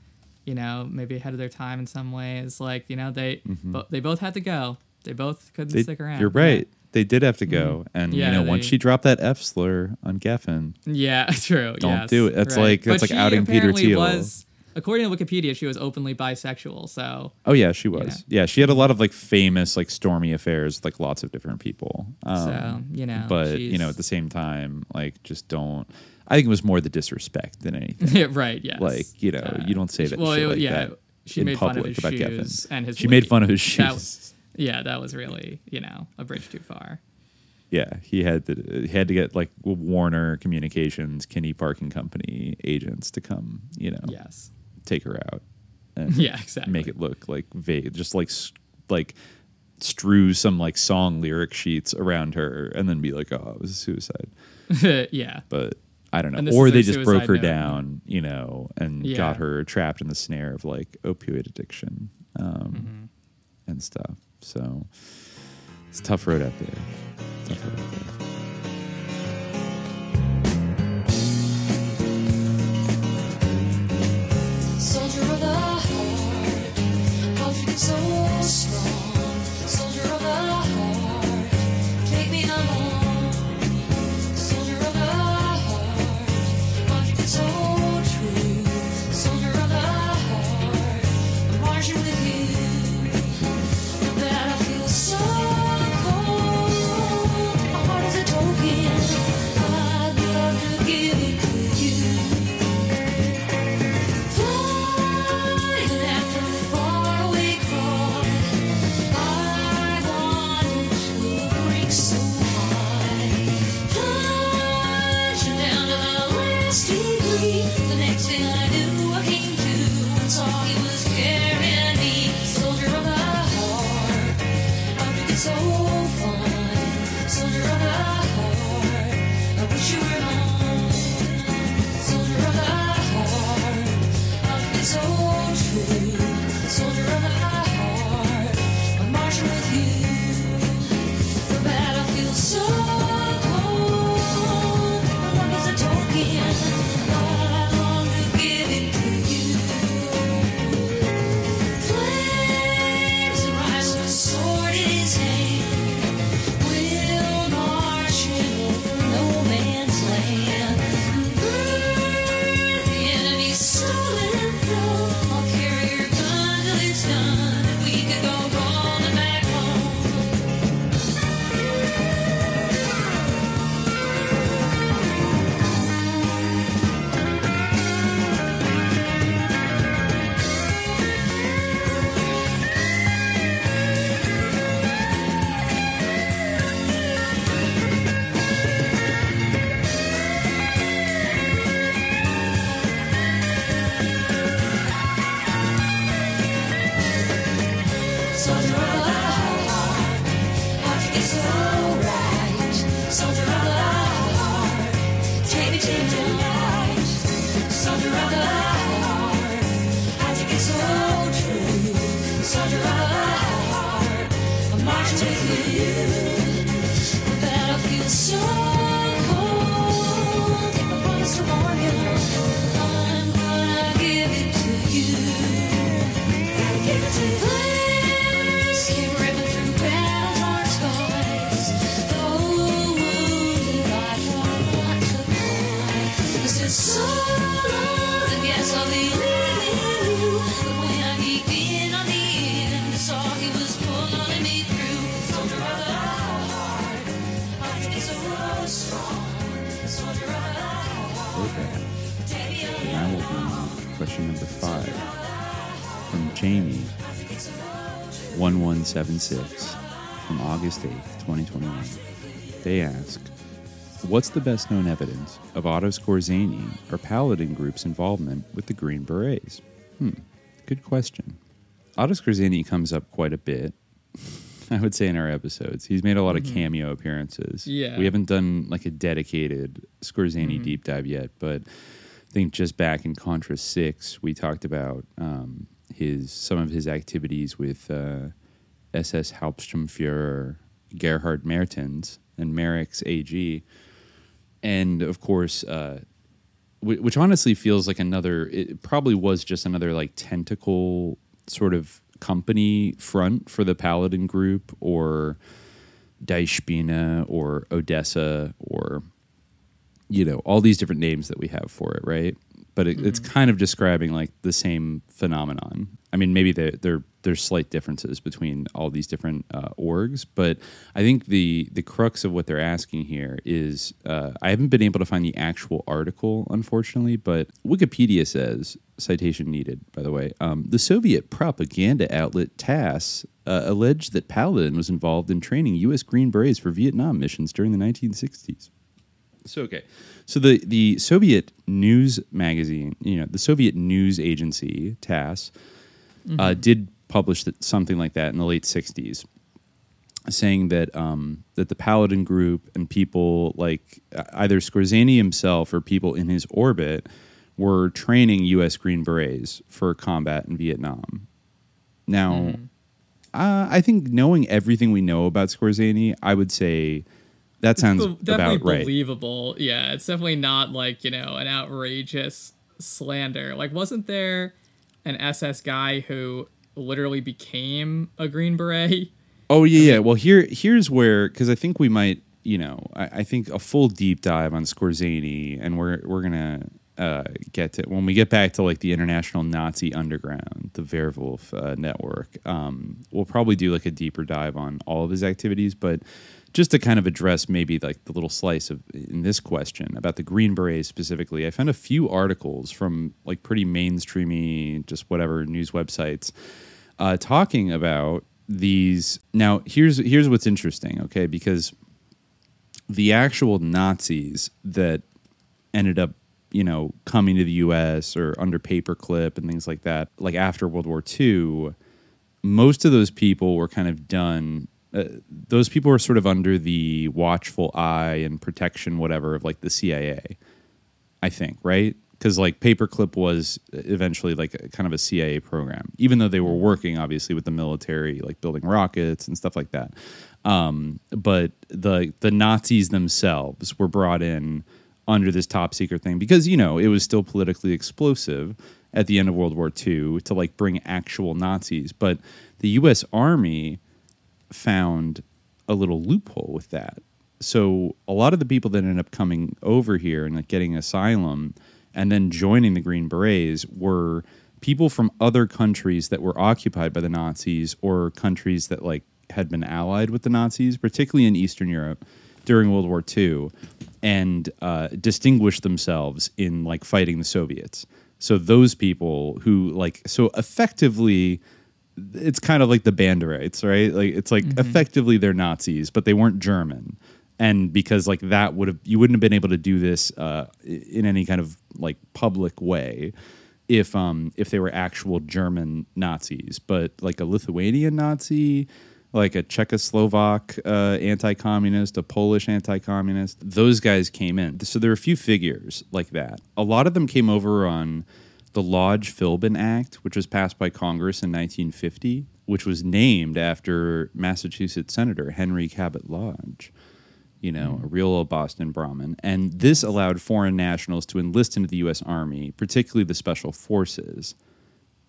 S8: you know, maybe ahead of their time in some ways. Like, you know, they
S7: Mhm.
S8: bo- they both had to go. They both couldn't
S7: They-
S8: stick around.
S7: You're right. They did have to go,
S8: Mhm.
S7: and
S8: Yeah,
S7: you know, once she dropped that F slur on Geffen,
S8: Yeah, true.
S7: Don't
S8: yes,
S7: do it. That's
S8: right.
S7: like- that's
S8: But
S7: like outing Peter Thiel.
S8: Was, according to Wikipedia, she was openly bisexual. So
S7: Oh yeah, she was.
S8: know.
S7: Yeah, she had a lot of like famous, like stormy affairs with like lots of different people. Um,
S8: So, you know,
S7: but you know, at the same time, like just don't. I think it was more the disrespect than anything.
S8: right. Yes.
S7: Like you know,
S8: Uh,
S7: you don't say that.
S8: well, it-
S7: like
S8: yeah,
S7: that
S8: she
S7: in
S8: made fun of
S7: public
S8: his
S7: about
S8: shoes
S7: Geffen.
S8: and his.
S7: She made fun of his
S8: That-
S7: shoes.
S8: yeah, that was really you know a bridge too far.
S7: yeah, he had to he had to get like Warner Communications, Kinney Parking Company agents to come. You know,
S8: Yes.
S7: take her out. And
S8: Yeah, exactly.
S7: Make it look like vague, just like like strew some like song lyric sheets around her, and then be like, "Oh, it was a suicide."
S8: yeah.
S7: but I don't know. Or they just broke her
S8: note.
S7: down, you know, and
S8: Yeah.
S7: got her trapped in the snare of like opioid addiction um,
S8: Mm-hmm.
S7: and stuff. So it's a tough road out there. Tough road out there.
S9: Soldier of the heart,
S7: 6 from August 8, 2021. They ask, What's the best known evidence of Otto Skorzeny or Paladin Group's involvement with the Green Berets? Hmm, good question. Otto Skorzeny comes up quite a bit, I would say, in our episodes. He's made a lot mm-hmm.
S8: of
S7: cameo appearances.
S8: Yeah.
S7: We haven't done like a dedicated Skorzeny
S8: mm-hmm.
S7: deep dive yet, but I think just back in Contra 6, we talked about um, his some of his activities with. Uh, SS Hauptsturmführer Gerhard Mertins and Merex AG, and of course, uh, wh- which honestly feels like another. It probably was just another like tentacle sort of company front for the Paladin Group or Die Spinne or Odessa or you know all these different names that we have for it, right? But it, it's kind of describing like the same phenomenon. I mean, maybe there there there's slight differences between all these different uh, orgs, but I think the the crux of what they're asking here is uh, I haven't been able to find the actual article, unfortunately, but Wikipedia says citation needed. By the way, um, the Soviet propaganda outlet TASS uh, alleged that Paladin was involved in training U.S. Green Berets for Vietnam missions during the 1960s. So okay, so the the Soviet news magazine, you know, the Soviet news agency TASS, uh, did publish that, something like that in the late '60s, saying that um, that the Paladin Group and people like uh, either Skorzeny himself or people in his orbit were training U.S. Green Berets for combat in Vietnam. Now, uh, I think knowing everything we know about Skorzeny, I would say that sounds
S8: Be- definitely
S7: about right.
S8: believable. Yeah, it's definitely not like you know an outrageous slander. Like, wasn't there an SS guy who literally became a Green Beret?
S7: Oh yeah, yeah. Well, here here's where because I think we might, you know, I, I think a full deep dive on Skorzeny, and we're we're gonna uh, get to when we get back to like the international Nazi underground, the Werwolf uh, network. Um, we'll probably do like a deeper dive on all of his activities, but just to kind of address maybe like the little slice of in this question about the Green Berets specifically, I found a few articles from like pretty mainstreamy, just whatever news websites, uh, talking about these. Now, here's here's what's interesting, okay? Because the actual Nazis that ended up, you know, coming to the U.S. or under paperclip and things like that, like after World War II, most of those people were kind of done. Uh, those people were sort of under the watchful eye and protection, whatever, of like the CIA. I think, right? Because like paperclip was eventually like a, kind of a CIA program, even though they were working obviously with the military, like building rockets and stuff like that. Um, but the the Nazis themselves were brought in under this top secret thing because you know it was still politically explosive at the end of World War II to like bring actual Nazis, but the U.S. Army found a little loophole with that. So a lot of the people that ended up coming over here and like getting asylum and then joining the Green Berets were people from other countries that were occupied by the Nazis or countries that like had been allied with the Nazis, particularly in Eastern Europe during World War II, and uh, distinguished themselves in like fighting the Soviets. So those people who like so effectively it's kind of like the Banderites, right? Like it's like effectively they're Nazis, but they weren't German, and because like that would have you wouldn't have been able to do this uh, in any kind of like public way if um if they were actual German Nazis, but like a Lithuanian Nazi. Like a Czechoslovak uh, anti-communist, a Polish anti-communist, those guys came in. So there are a few figures like that. A lot of them came over on the Lodge Philbin Act, which was passed by Congress in 1950, which was named after Massachusetts Senator Henry Cabot Lodge, you know, mm-hmm. a real old Boston Brahmin. And this allowed foreign nationals to enlist into the U.S. Army, particularly the Special Forces.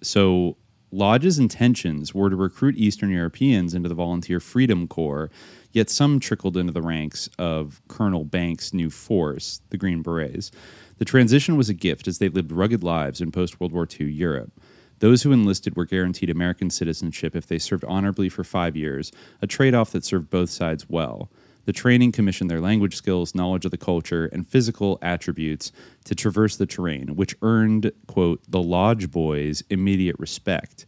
S7: So Lodge's intentions were to recruit Eastern Europeans into the Volunteer Freedom Corps, yet some trickled into the ranks of Colonel Banks' new force, the Green Berets. The transition was a gift as they lived rugged lives in post World War II Europe. Those who enlisted were guaranteed American citizenship if they served honorably for five years, a trade off that served both sides well. The training commissioned their language skills, knowledge of the culture, and physical attributes to traverse the terrain, which earned, quote, the Lodge Boys immediate respect.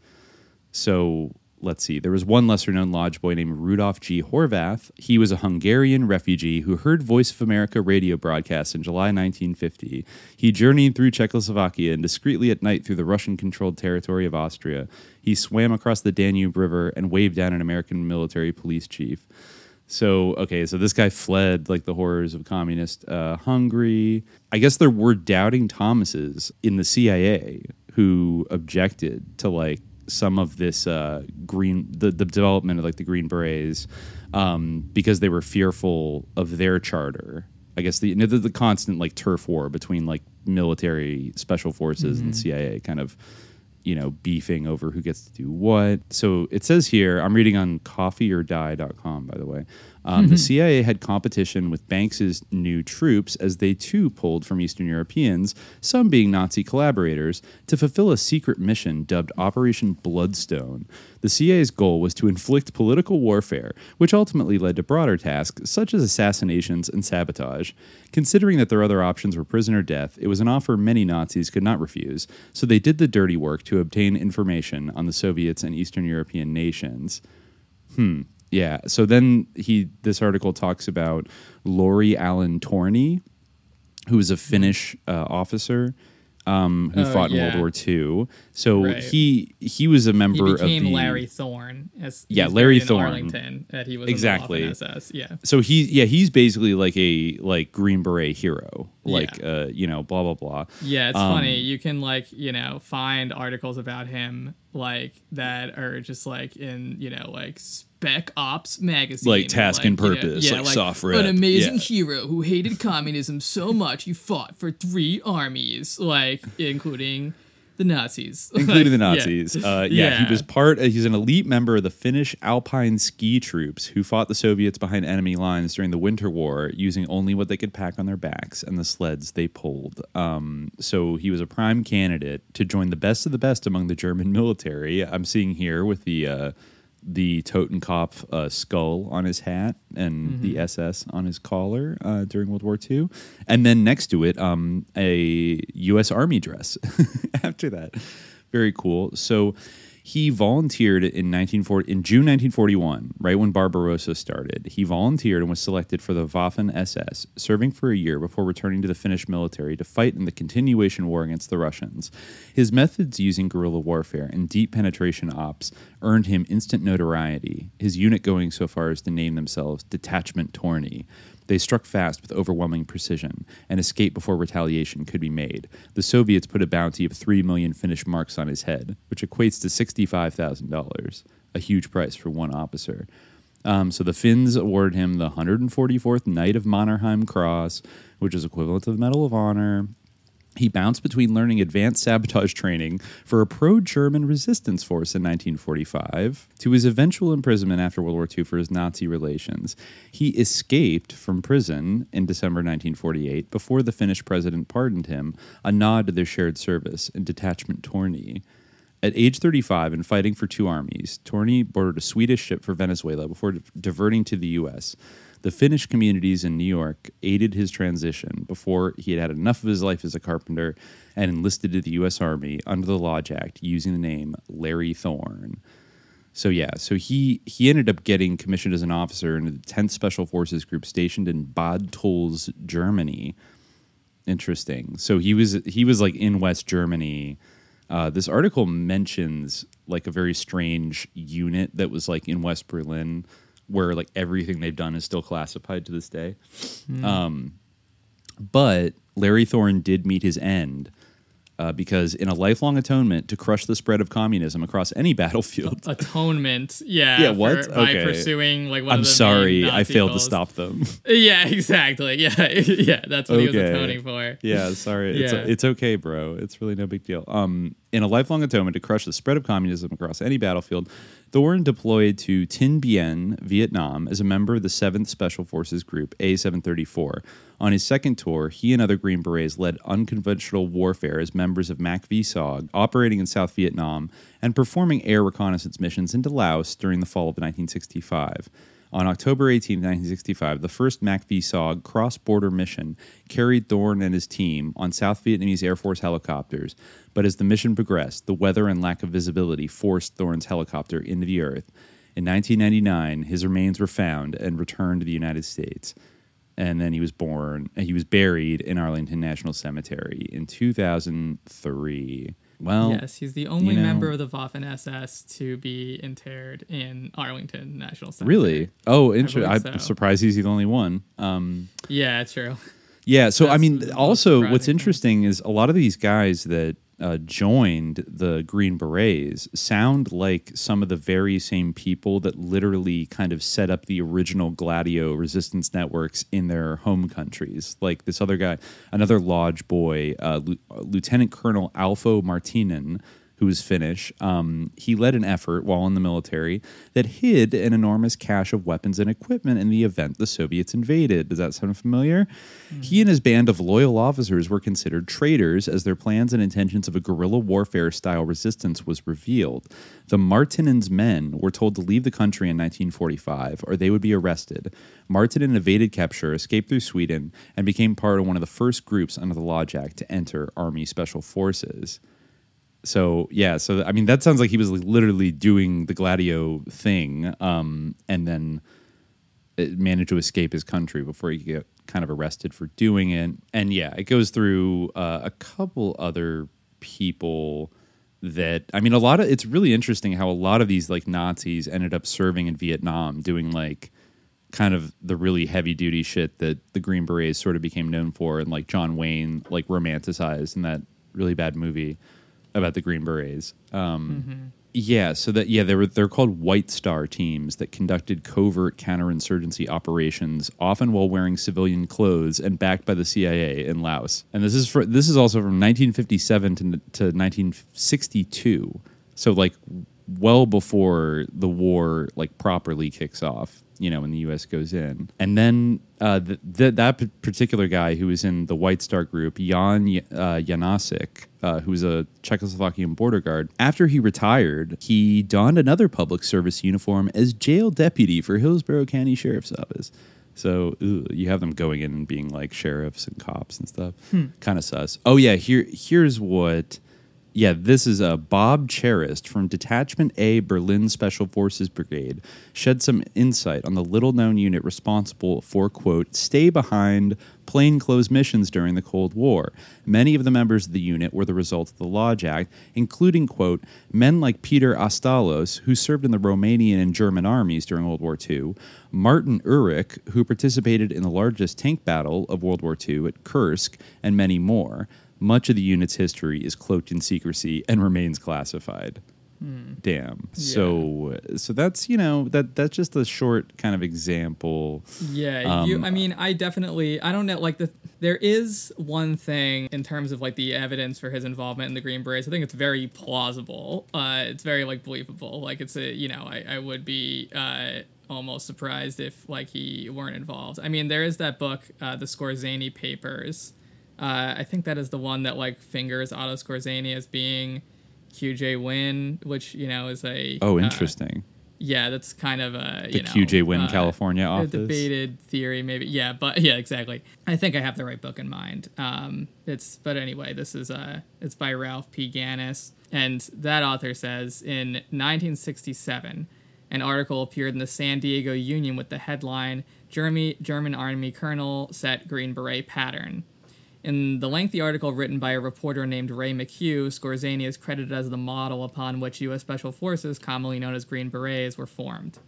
S7: So let's see, there was one lesser known Lodge boy named Rudolf G. Horvath. He was a Hungarian refugee who heard Voice of America radio broadcasts in July 1950. He journeyed through Czechoslovakia and discreetly at night through the Russian controlled territory of Austria. He swam across the Danube River and waved down an American military police chief. So okay, so this guy fled like the horrors of communist uh, Hungary. I guess there were doubting Thomases in the CIA who objected to like some of this uh, green the, the development of like the Green Berets um, because they were fearful of their charter. I guess the, the the constant like turf war between like military special forces and CIA kind of you know beefing over who gets to do what. So it says here I'm reading on coffeeordie.com by the way. Um, the CIA had competition with Banks's new troops as they too pulled from Eastern Europeans, some being Nazi collaborators, to fulfill a secret mission dubbed Operation Bloodstone. The CIA's goal was to inflict political warfare, which ultimately led to broader tasks such as assassinations and sabotage. Considering that their other options were prison or death, it was an offer many Nazis could not refuse, so they did the dirty work to obtain information on the Soviets and Eastern European nations. Hmm. Yeah. So then he this article talks about Lauri Allan Törni, who was a Finnish uh, officer um, who
S8: Oh,
S7: fought in
S8: yeah.
S7: World War II. So
S8: Right.
S7: he he was a
S8: He
S7: member
S8: became
S7: of the
S8: Larry Thorne. As
S7: Yeah, Larry
S8: in
S7: Thorne.
S8: Arlington. That he was
S7: Exactly.
S8: In the SS. Yeah.
S7: So he yeah he's basically like a like Green Beret hero. Like uh you know blah blah blah.
S8: Yeah, it's
S7: Um,
S8: funny. You can like, you know, find articles about him like that are just like in, you know, like Spec Ops magazine.
S7: Like Task and
S8: you know,
S7: Purpose,
S8: yeah,
S7: like soft rep,
S8: An amazing
S7: yeah.
S8: hero who hated communism so much he fought for three armies, like including the Nazis.
S7: including the
S8: Like, yeah.
S7: Nazis. Uh, yeah. he was part. Uh, he's an elite member of the Finnish Alpine ski troops who fought the Soviets behind enemy lines during the Winter War, using only what they could pack on their backs and the sleds they pulled. Um, so he was a prime candidate to join the best of the best among the German military. I'm seeing here with the. Uh, the Totenkopf uh, skull on his hat and the SS on his collar uh, during World War II, and then next to it, um, a U.S. Army dress. After that, very cool. So he volunteered in 1940 in June 1941, right when Barbarossa started. He volunteered and was selected for the Waffen SS, serving for a year before returning to the Finnish military to fight in the continuation war against the Russians. His methods using guerrilla warfare and deep penetration ops earned him instant notoriety. His unit going so far as to name themselves Detachment Törni. They struck fast with overwhelming precision and escaped before retaliation could be made. The Soviets put a bounty of 3 million Finnish marks on his head, which equates to $65,000, a huge price for one officer. Um, so the Finns awarded him the 144th Knight of Mannerheim Cross, which is equivalent to the Medal of Honor. He bounced between learning advanced sabotage training for a pro German resistance force in 1945 to his eventual imprisonment after World War II for his Nazi relations. He escaped from prison in December 1948 before the Finnish president pardoned him, a nod to their shared service in Detachment Törni. At age 35 and fighting for two armies, Törni boarded a Swedish ship for Venezuela before diverting to the U.S. The Finnish communities in New York aided his transition before he had had enough of his life as a carpenter and enlisted to the U.S. Army under the Lodge Act using the name Larry Thorne. So yeah, so he he ended up getting commissioned as an officer in the 10th Special Forces Group stationed in Bad Tolz, Germany. Interesting. So he was he was like in West Germany. Uh, this article mentions like a very strange unit that was like in West Berlin, where like everything they've done is still classified to this day. Um, but Larry Thorne did meet his end uh, because, in a lifelong atonement to crush the spread of communism across any battlefield,
S8: Atonement. Yeah.
S7: Yeah, what?
S8: for- by pursuing like one
S7: I'm
S8: of the
S7: sorry, I failed
S8: goals.
S7: to stop them.
S8: Yeah, exactly. Yeah, yeah. That's what he was
S7: Okay.
S8: atoning for.
S7: Yeah, sorry. It's,
S8: Yeah.
S7: it's okay, bro. It's really no big deal. Um, in a lifelong atonement to crush the spread of communism across any battlefield, Thorne deployed to Tin Bien, Vietnam, as a member of the 7th Special Forces Group, A734. On his second tour, he and other Green Berets led unconventional warfare as members of MACV-SOG, operating in South Vietnam and performing air reconnaissance missions into Laos during the fall of 1965. On October 18, 1965, the first MACV-SOG cross border mission carried Thorne and his team on South Vietnamese Air Force helicopters, but as the mission progressed, the weather and lack of visibility forced Thorne's helicopter into the earth. In 1999, his remains were found and returned to the United States. And then he was born, he was buried in Arlington National Cemetery in 2003. Well,
S8: yes, he's the only
S7: know-
S8: member of the Waffen SS to be interred in Arlington National Cemetery.
S7: Really? Oh, interesting. I'm
S8: so.
S7: surprised he's the only one. Um,
S8: Yeah, true.
S7: yeah. So I mean, also what's interesting is a lot of these guys that uh, joined the Green Berets sound like some of the very same people that literally kind of set up the original Gladio resistance networks in their home countries. Like this other guy, another lodge boy, uh, Lu- Lieutenant Colonel Alpo Marttinen. Who was Finnish? Um, he led an effort while in the military that hid an enormous cache of weapons and equipment in the event the Soviets invaded. Does that sound familiar? He and his band of loyal officers were considered traitors as their plans and intentions of a guerrilla warfare style resistance was revealed. The Marttinen's men were told to leave the country in 1945 or they would be arrested. Marttinen evaded capture, escaped through Sweden, and became part of one of the first groups under the Lodge Act to enter Army Special Forces. So yeah, so I mean that sounds like he was like, literally doing the Gladio thing, um, and then managed to escape his country before he get kind of arrested for doing it. And yeah, it goes through uh, a couple other people that I mean, a lot of it's really interesting how a lot of these like Nazis ended up serving in Vietnam, doing like kind of the really heavy duty shit that the Green Berets sort of became known for, and like John Wayne like romanticized in that really bad movie about the Green Berets. Um, Yeah, so that yeah, they were they're called White Star teams that conducted covert counterinsurgency operations, often while wearing civilian clothes and backed by the CIA in Laos. And this is for this is also from 1957 to to 1962. So like well before the war like properly kicks off, you know, when the U.S. goes in, and then uh, th- th- that p- particular guy who was in the White Star group, Jan uh, Janasik, uh, who was a Czechoslovakian border guard, after he retired, he donned another public service uniform as jail deputy for Hillsborough County Sheriff's Office. So ooh, you have them going in and being like sheriffs and cops and stuff. Kind of sus. Oh yeah, here here's what yeah, this is uh, Bob Cherist from Detachment A Berlin Special Forces Brigade shed some insight on the little known unit responsible for, quote, stay behind plainclothes missions during the Cold War. Many of the members of the unit were the result of the Lodge Act, including, quote, men like Peter Astalos, who served in the Romanian and German armies during World War II, Martin Urich, who participated in the largest tank battle of World War II at Kursk, and many more. Much of the unit's history is cloaked in secrecy and remains classified. Damn. So so that's you know that that's just a short kind of example.
S8: Yeah, you.
S7: Um,
S8: I mean, I definitely. I don't know. Like the there is one thing in terms of like the evidence for his involvement in the Green Berets. I think it's very plausible. Uh, it's very like believable. Like it's a you know I I would be uh almost surprised if like he weren't involved. I mean, there is that book, uh, the Skorzeny Papers. Uh, I think that is the one that like fingers Otto Skorzeny as being QJ Win, which you know is a
S7: Oh,
S8: uh,
S7: interesting.
S8: yeah, that's kind of a
S7: The
S8: you know,
S7: QJ Win
S8: uh,
S7: California
S8: a
S7: office.
S8: debated theory, maybe. Yeah, but yeah, exactly. I think I have the right book in mind. Um, it's but anyway, this is uh, it's by Ralph P. Ganis, and that author says in 1967, an article appeared in the San Diego Union with the headline "Germany German Army Colonel set Green Beret pattern." In the lengthy article written by a reporter named Ray McHugh, Skorzeny is credited as the model upon which U.S. Special Forces, commonly known as Green Berets, were formed.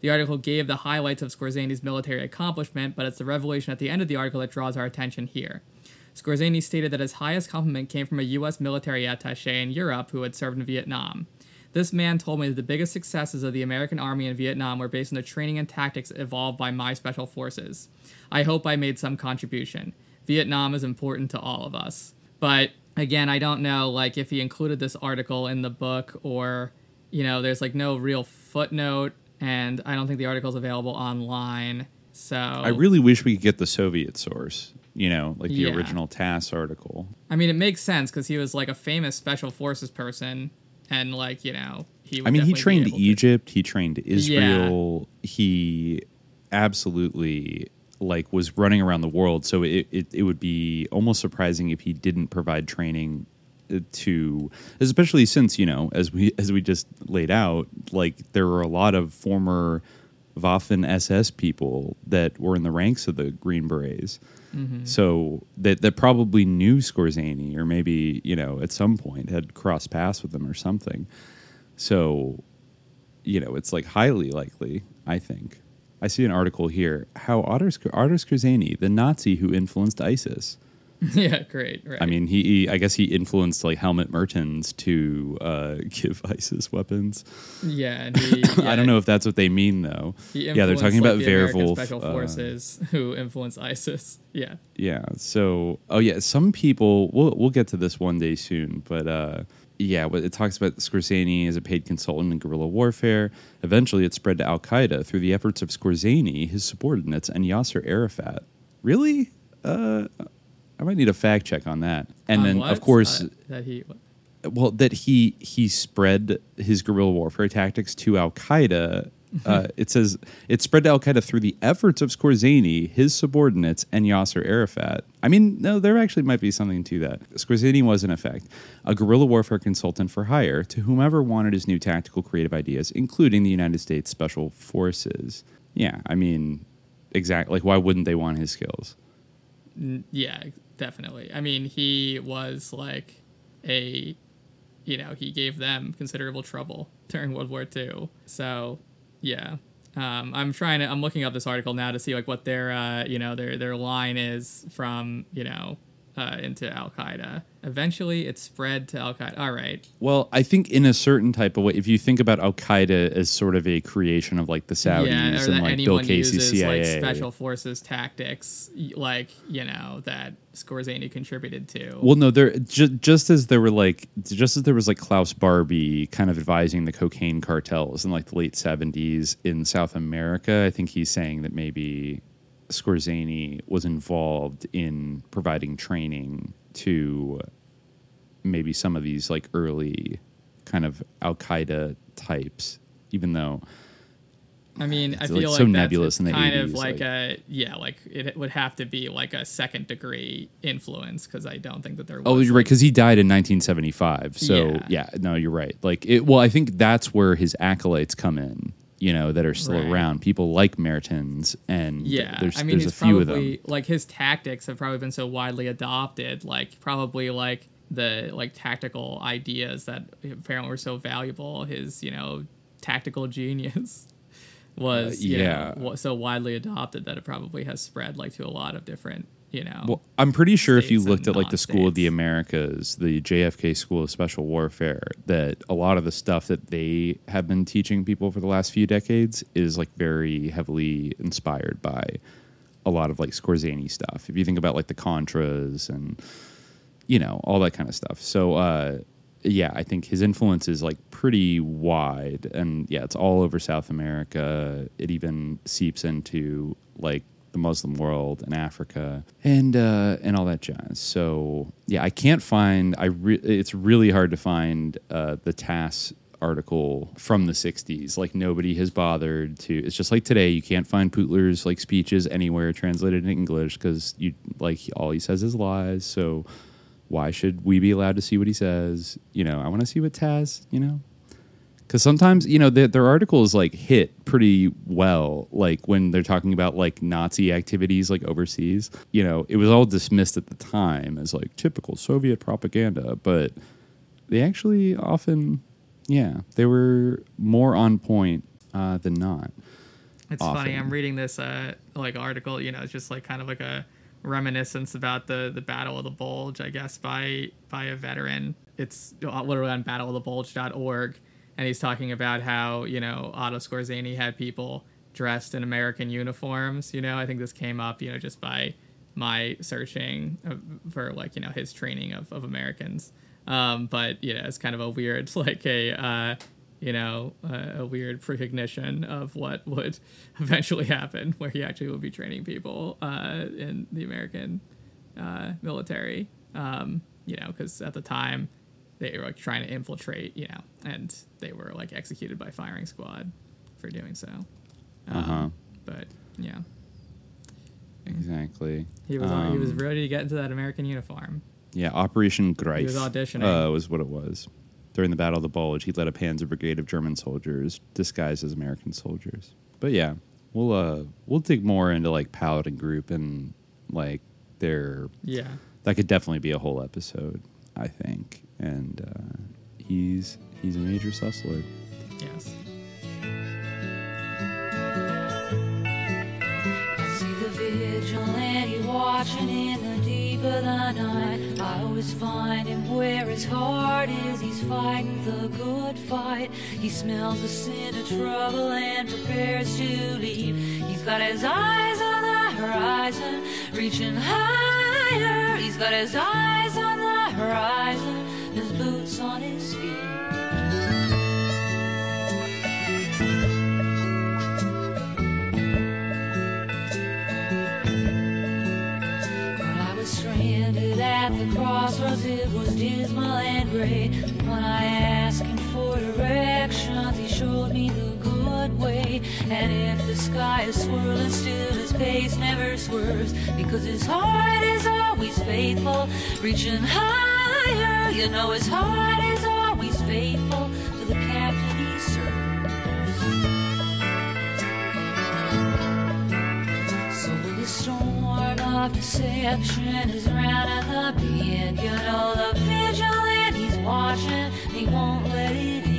S8: The article gave the highlights of Skorzeny's military accomplishment, but it's the revelation at the end of the article that draws our attention here. Skorzeny stated that his highest compliment came from a U.S. military attache in Europe who had served in Vietnam. This man told me that the biggest successes of the American Army in Vietnam were based on the training and tactics evolved by my special forces. I hope I made some contribution. Vietnam is important to all of us. But again, I don't know like if he included this article in the book or you know, there's like no real footnote and I don't think the article's available online. So
S7: I really wish we could get the Soviet source. You know, like the
S8: Yeah.
S7: original TASS article.
S8: I mean, it makes sense because he was like a famous special forces person, and like you know, he. Would
S7: I mean, he trained
S8: able to-
S7: Egypt. He trained Israel. He absolutely like was running around the world. So it, it it would be almost surprising if he didn't provide training uh, to, especially since you know, as we as we just laid out, like there were a lot of former Waffen SS people that were in the ranks of the Green Berets. So that that probably knew Skorzeny, or maybe you know at some point had crossed paths with him or something. So, you know, it's like highly likely. I think. I see an article here how Otto, Sc- Otto the Nazi who influenced ISIS.
S8: yeah, great. Right.
S7: I mean, he, he I guess he influenced like Helmut Mertins to uh, give ISIS weapons.
S8: yeah, and he,
S7: I don't know if that's what they mean though. Yeah, they're talking
S8: influenced,
S7: about
S8: like, the
S7: Werewolf.
S8: special
S7: uh,
S8: forces who influence ISIS. Yeah.
S7: Yeah. So, oh yeah, some people. We'll we'll get to this one day soon, but uh, yeah, it talks about Skorzeny as a paid consultant in guerrilla warfare. Eventually, it spread to Al Qaeda through the efforts of Skorzeny, his subordinates, and Yasser Arafat. Really? Uh, I might need a fact check on that. And
S8: On
S7: then,
S8: what?
S7: of course,
S8: Uh, that he. what?
S7: well, that he he spread his guerrilla warfare tactics to Al Qaeda. Uh, it says it spread to Al Qaeda through the efforts of Skorzeny, his subordinates, and Yasser Arafat. I mean, no, there actually might be something to that. Skorzeny was, in effect, a guerrilla warfare consultant for hire to whomever wanted his new tactical creative ideas, including the United States Special Forces. Yeah, I mean, exactly. Like, why wouldn't they want his skills?
S8: Yeah, definitely. I mean, he was like a, you know, he gave them considerable trouble during World War II. So, yeah. Um, I'm trying to. I'm looking up this article now to see like what their, uh, you know, their their line is from, you know, uh, into Al Qaeda. Eventually, it spread to Al Qaeda. All right.
S7: Well, I think in a certain type of way, if you think about Al Qaeda as sort of a creation of like the Saudis
S8: yeah,
S7: and like Bill Casey's
S8: uses
S7: CIA,
S8: like special forces tactics, like you know that Skorzeny contributed to.
S7: Well, no, there ju- just as there were like just as there was like Klaus Barbie kind of advising the cocaine cartels in like the late seventies in South America. I think he's saying that maybe Skorzeny was involved in providing training to maybe some of these like early kind of Al Qaeda types, even though
S8: I mean, I feel
S7: like,
S8: like
S7: so nebulous in the
S8: kind of like,
S7: like-
S8: a yeah, like it would have to be like a second degree influence because I don't think that there. Oh, was,
S7: Oh, you're right because he died in 1975. So
S8: Yeah.
S7: yeah. no, you're right. Like it. Well, I think that's where his acolytes come in. You know, that are still
S8: Right.
S7: around. People like Mertins, and
S8: Yeah,
S7: there's
S8: I mean,
S7: there's a few of
S8: probably
S7: them.
S8: like his tactics have probably been so widely adopted. Like probably like the like tactical ideas that apparently were so valuable. His you know tactical genius was
S7: Uh, yeah.
S8: know, so widely adopted that it probably has spread like to a lot of different you know.
S7: Well, I'm pretty sure if you looked at like the School of the Americas, the JFK School of Special Warfare, that a lot of the stuff that they have been teaching people for the last few decades is like very heavily inspired by a lot of like Skorzeny stuff. If you think about like the Contras and you know all that kind of stuff. So uh, yeah, I think his influence is like pretty wide, and yeah, it's all over South America. It even seeps into like the Muslim world and Africa and uh, and all that jazz. So yeah, I can't find. I re- it's really hard to find uh, the TASS article from the 60s like nobody has bothered to it's just like today you can't find Putler's like speeches anywhere translated in english because you like all he says is lies so why should we be allowed to see what he says you know i want to see what TASS you know because sometimes you know their, their articles like hit pretty well like when they're talking about like nazi activities like overseas you know it was all dismissed at the time as like typical soviet propaganda but they actually often yeah they were more on point uh, than not
S8: It's funny. I'm reading this uh, like article. You know, it's just like kind of like a reminiscence about the the Battle of the Bulge, I guess, by by a veteran. It's literally on battleofthebulge.org, and he's talking about how you know Otto Skorzeny had people dressed in American uniforms. You know, I think this came up, you know, just by my searching for like you know his training of of Americans. Um, but you know, it's kind of a weird like a. Uh, you know, uh, a weird precognition of what would eventually happen, where he actually would be training people uh, in the American uh, military. Um, you know, because at the time they were like trying to infiltrate, you know, and they were like executed by firing squad for doing so. Um,
S7: Uh-huh.
S8: But yeah,
S7: exactly
S8: he was he was
S7: Um,
S8: ready to get into that American uniform.
S7: Yeah, Operation Greif.
S8: He was auditioning.
S7: Uh, was what it was. During the Battle of the Bulge, he led a Panzer brigade of German soldiers disguised as American soldiers. But yeah, we'll uh we'll dig more into like Paladin Group and like they're
S8: Yeah.
S7: that could definitely be a whole episode. I think, and uh, he's he's a major sus lord.
S8: Yes.
S9: I see the vigilante watching in the deep of the night. I always find him where his heart is. He's fighting the good fight. He smells the scent of trouble and prepares to leave. He's got his eyes on the horizon, reaching higher. He's got his eyes on the horizon, his boots on his feet. When I was stranded at the crossroads, it was dismal and gray. When I asked him for directions, he showed me the good way. And if the sky is swirling still, his pace never swerves. Because his heart is always faithful, reaching higher. You know, his heart is always faithful to the captain he serves. So when the storm of deception is rounding the bend, you know the vigilante's watching, he won't let it in.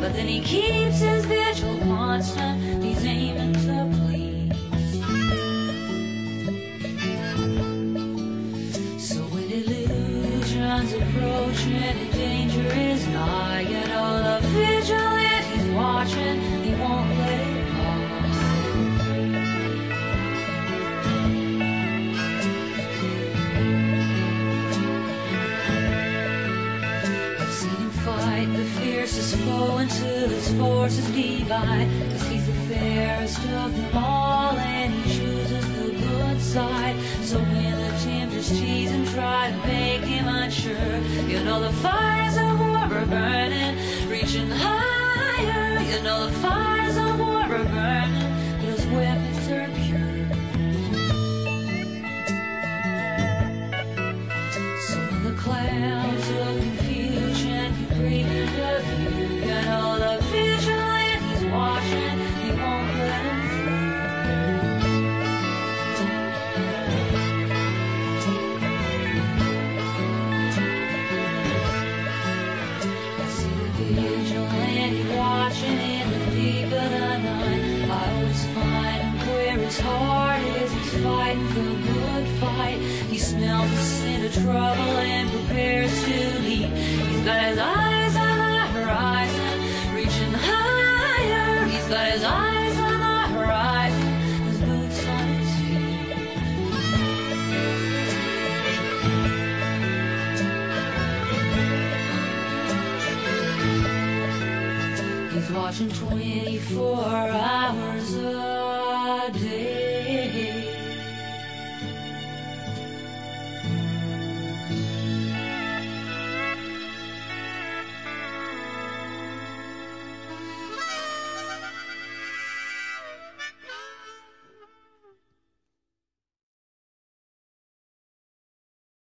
S9: But then he keeps his vigil constant. Forces divide. Cause he's the fairest of them all, and he chooses the good side. So when the tempters tease and try to make him unsure, you know the fires of war are burning, reaching higher. You know the fires watching 24 hours.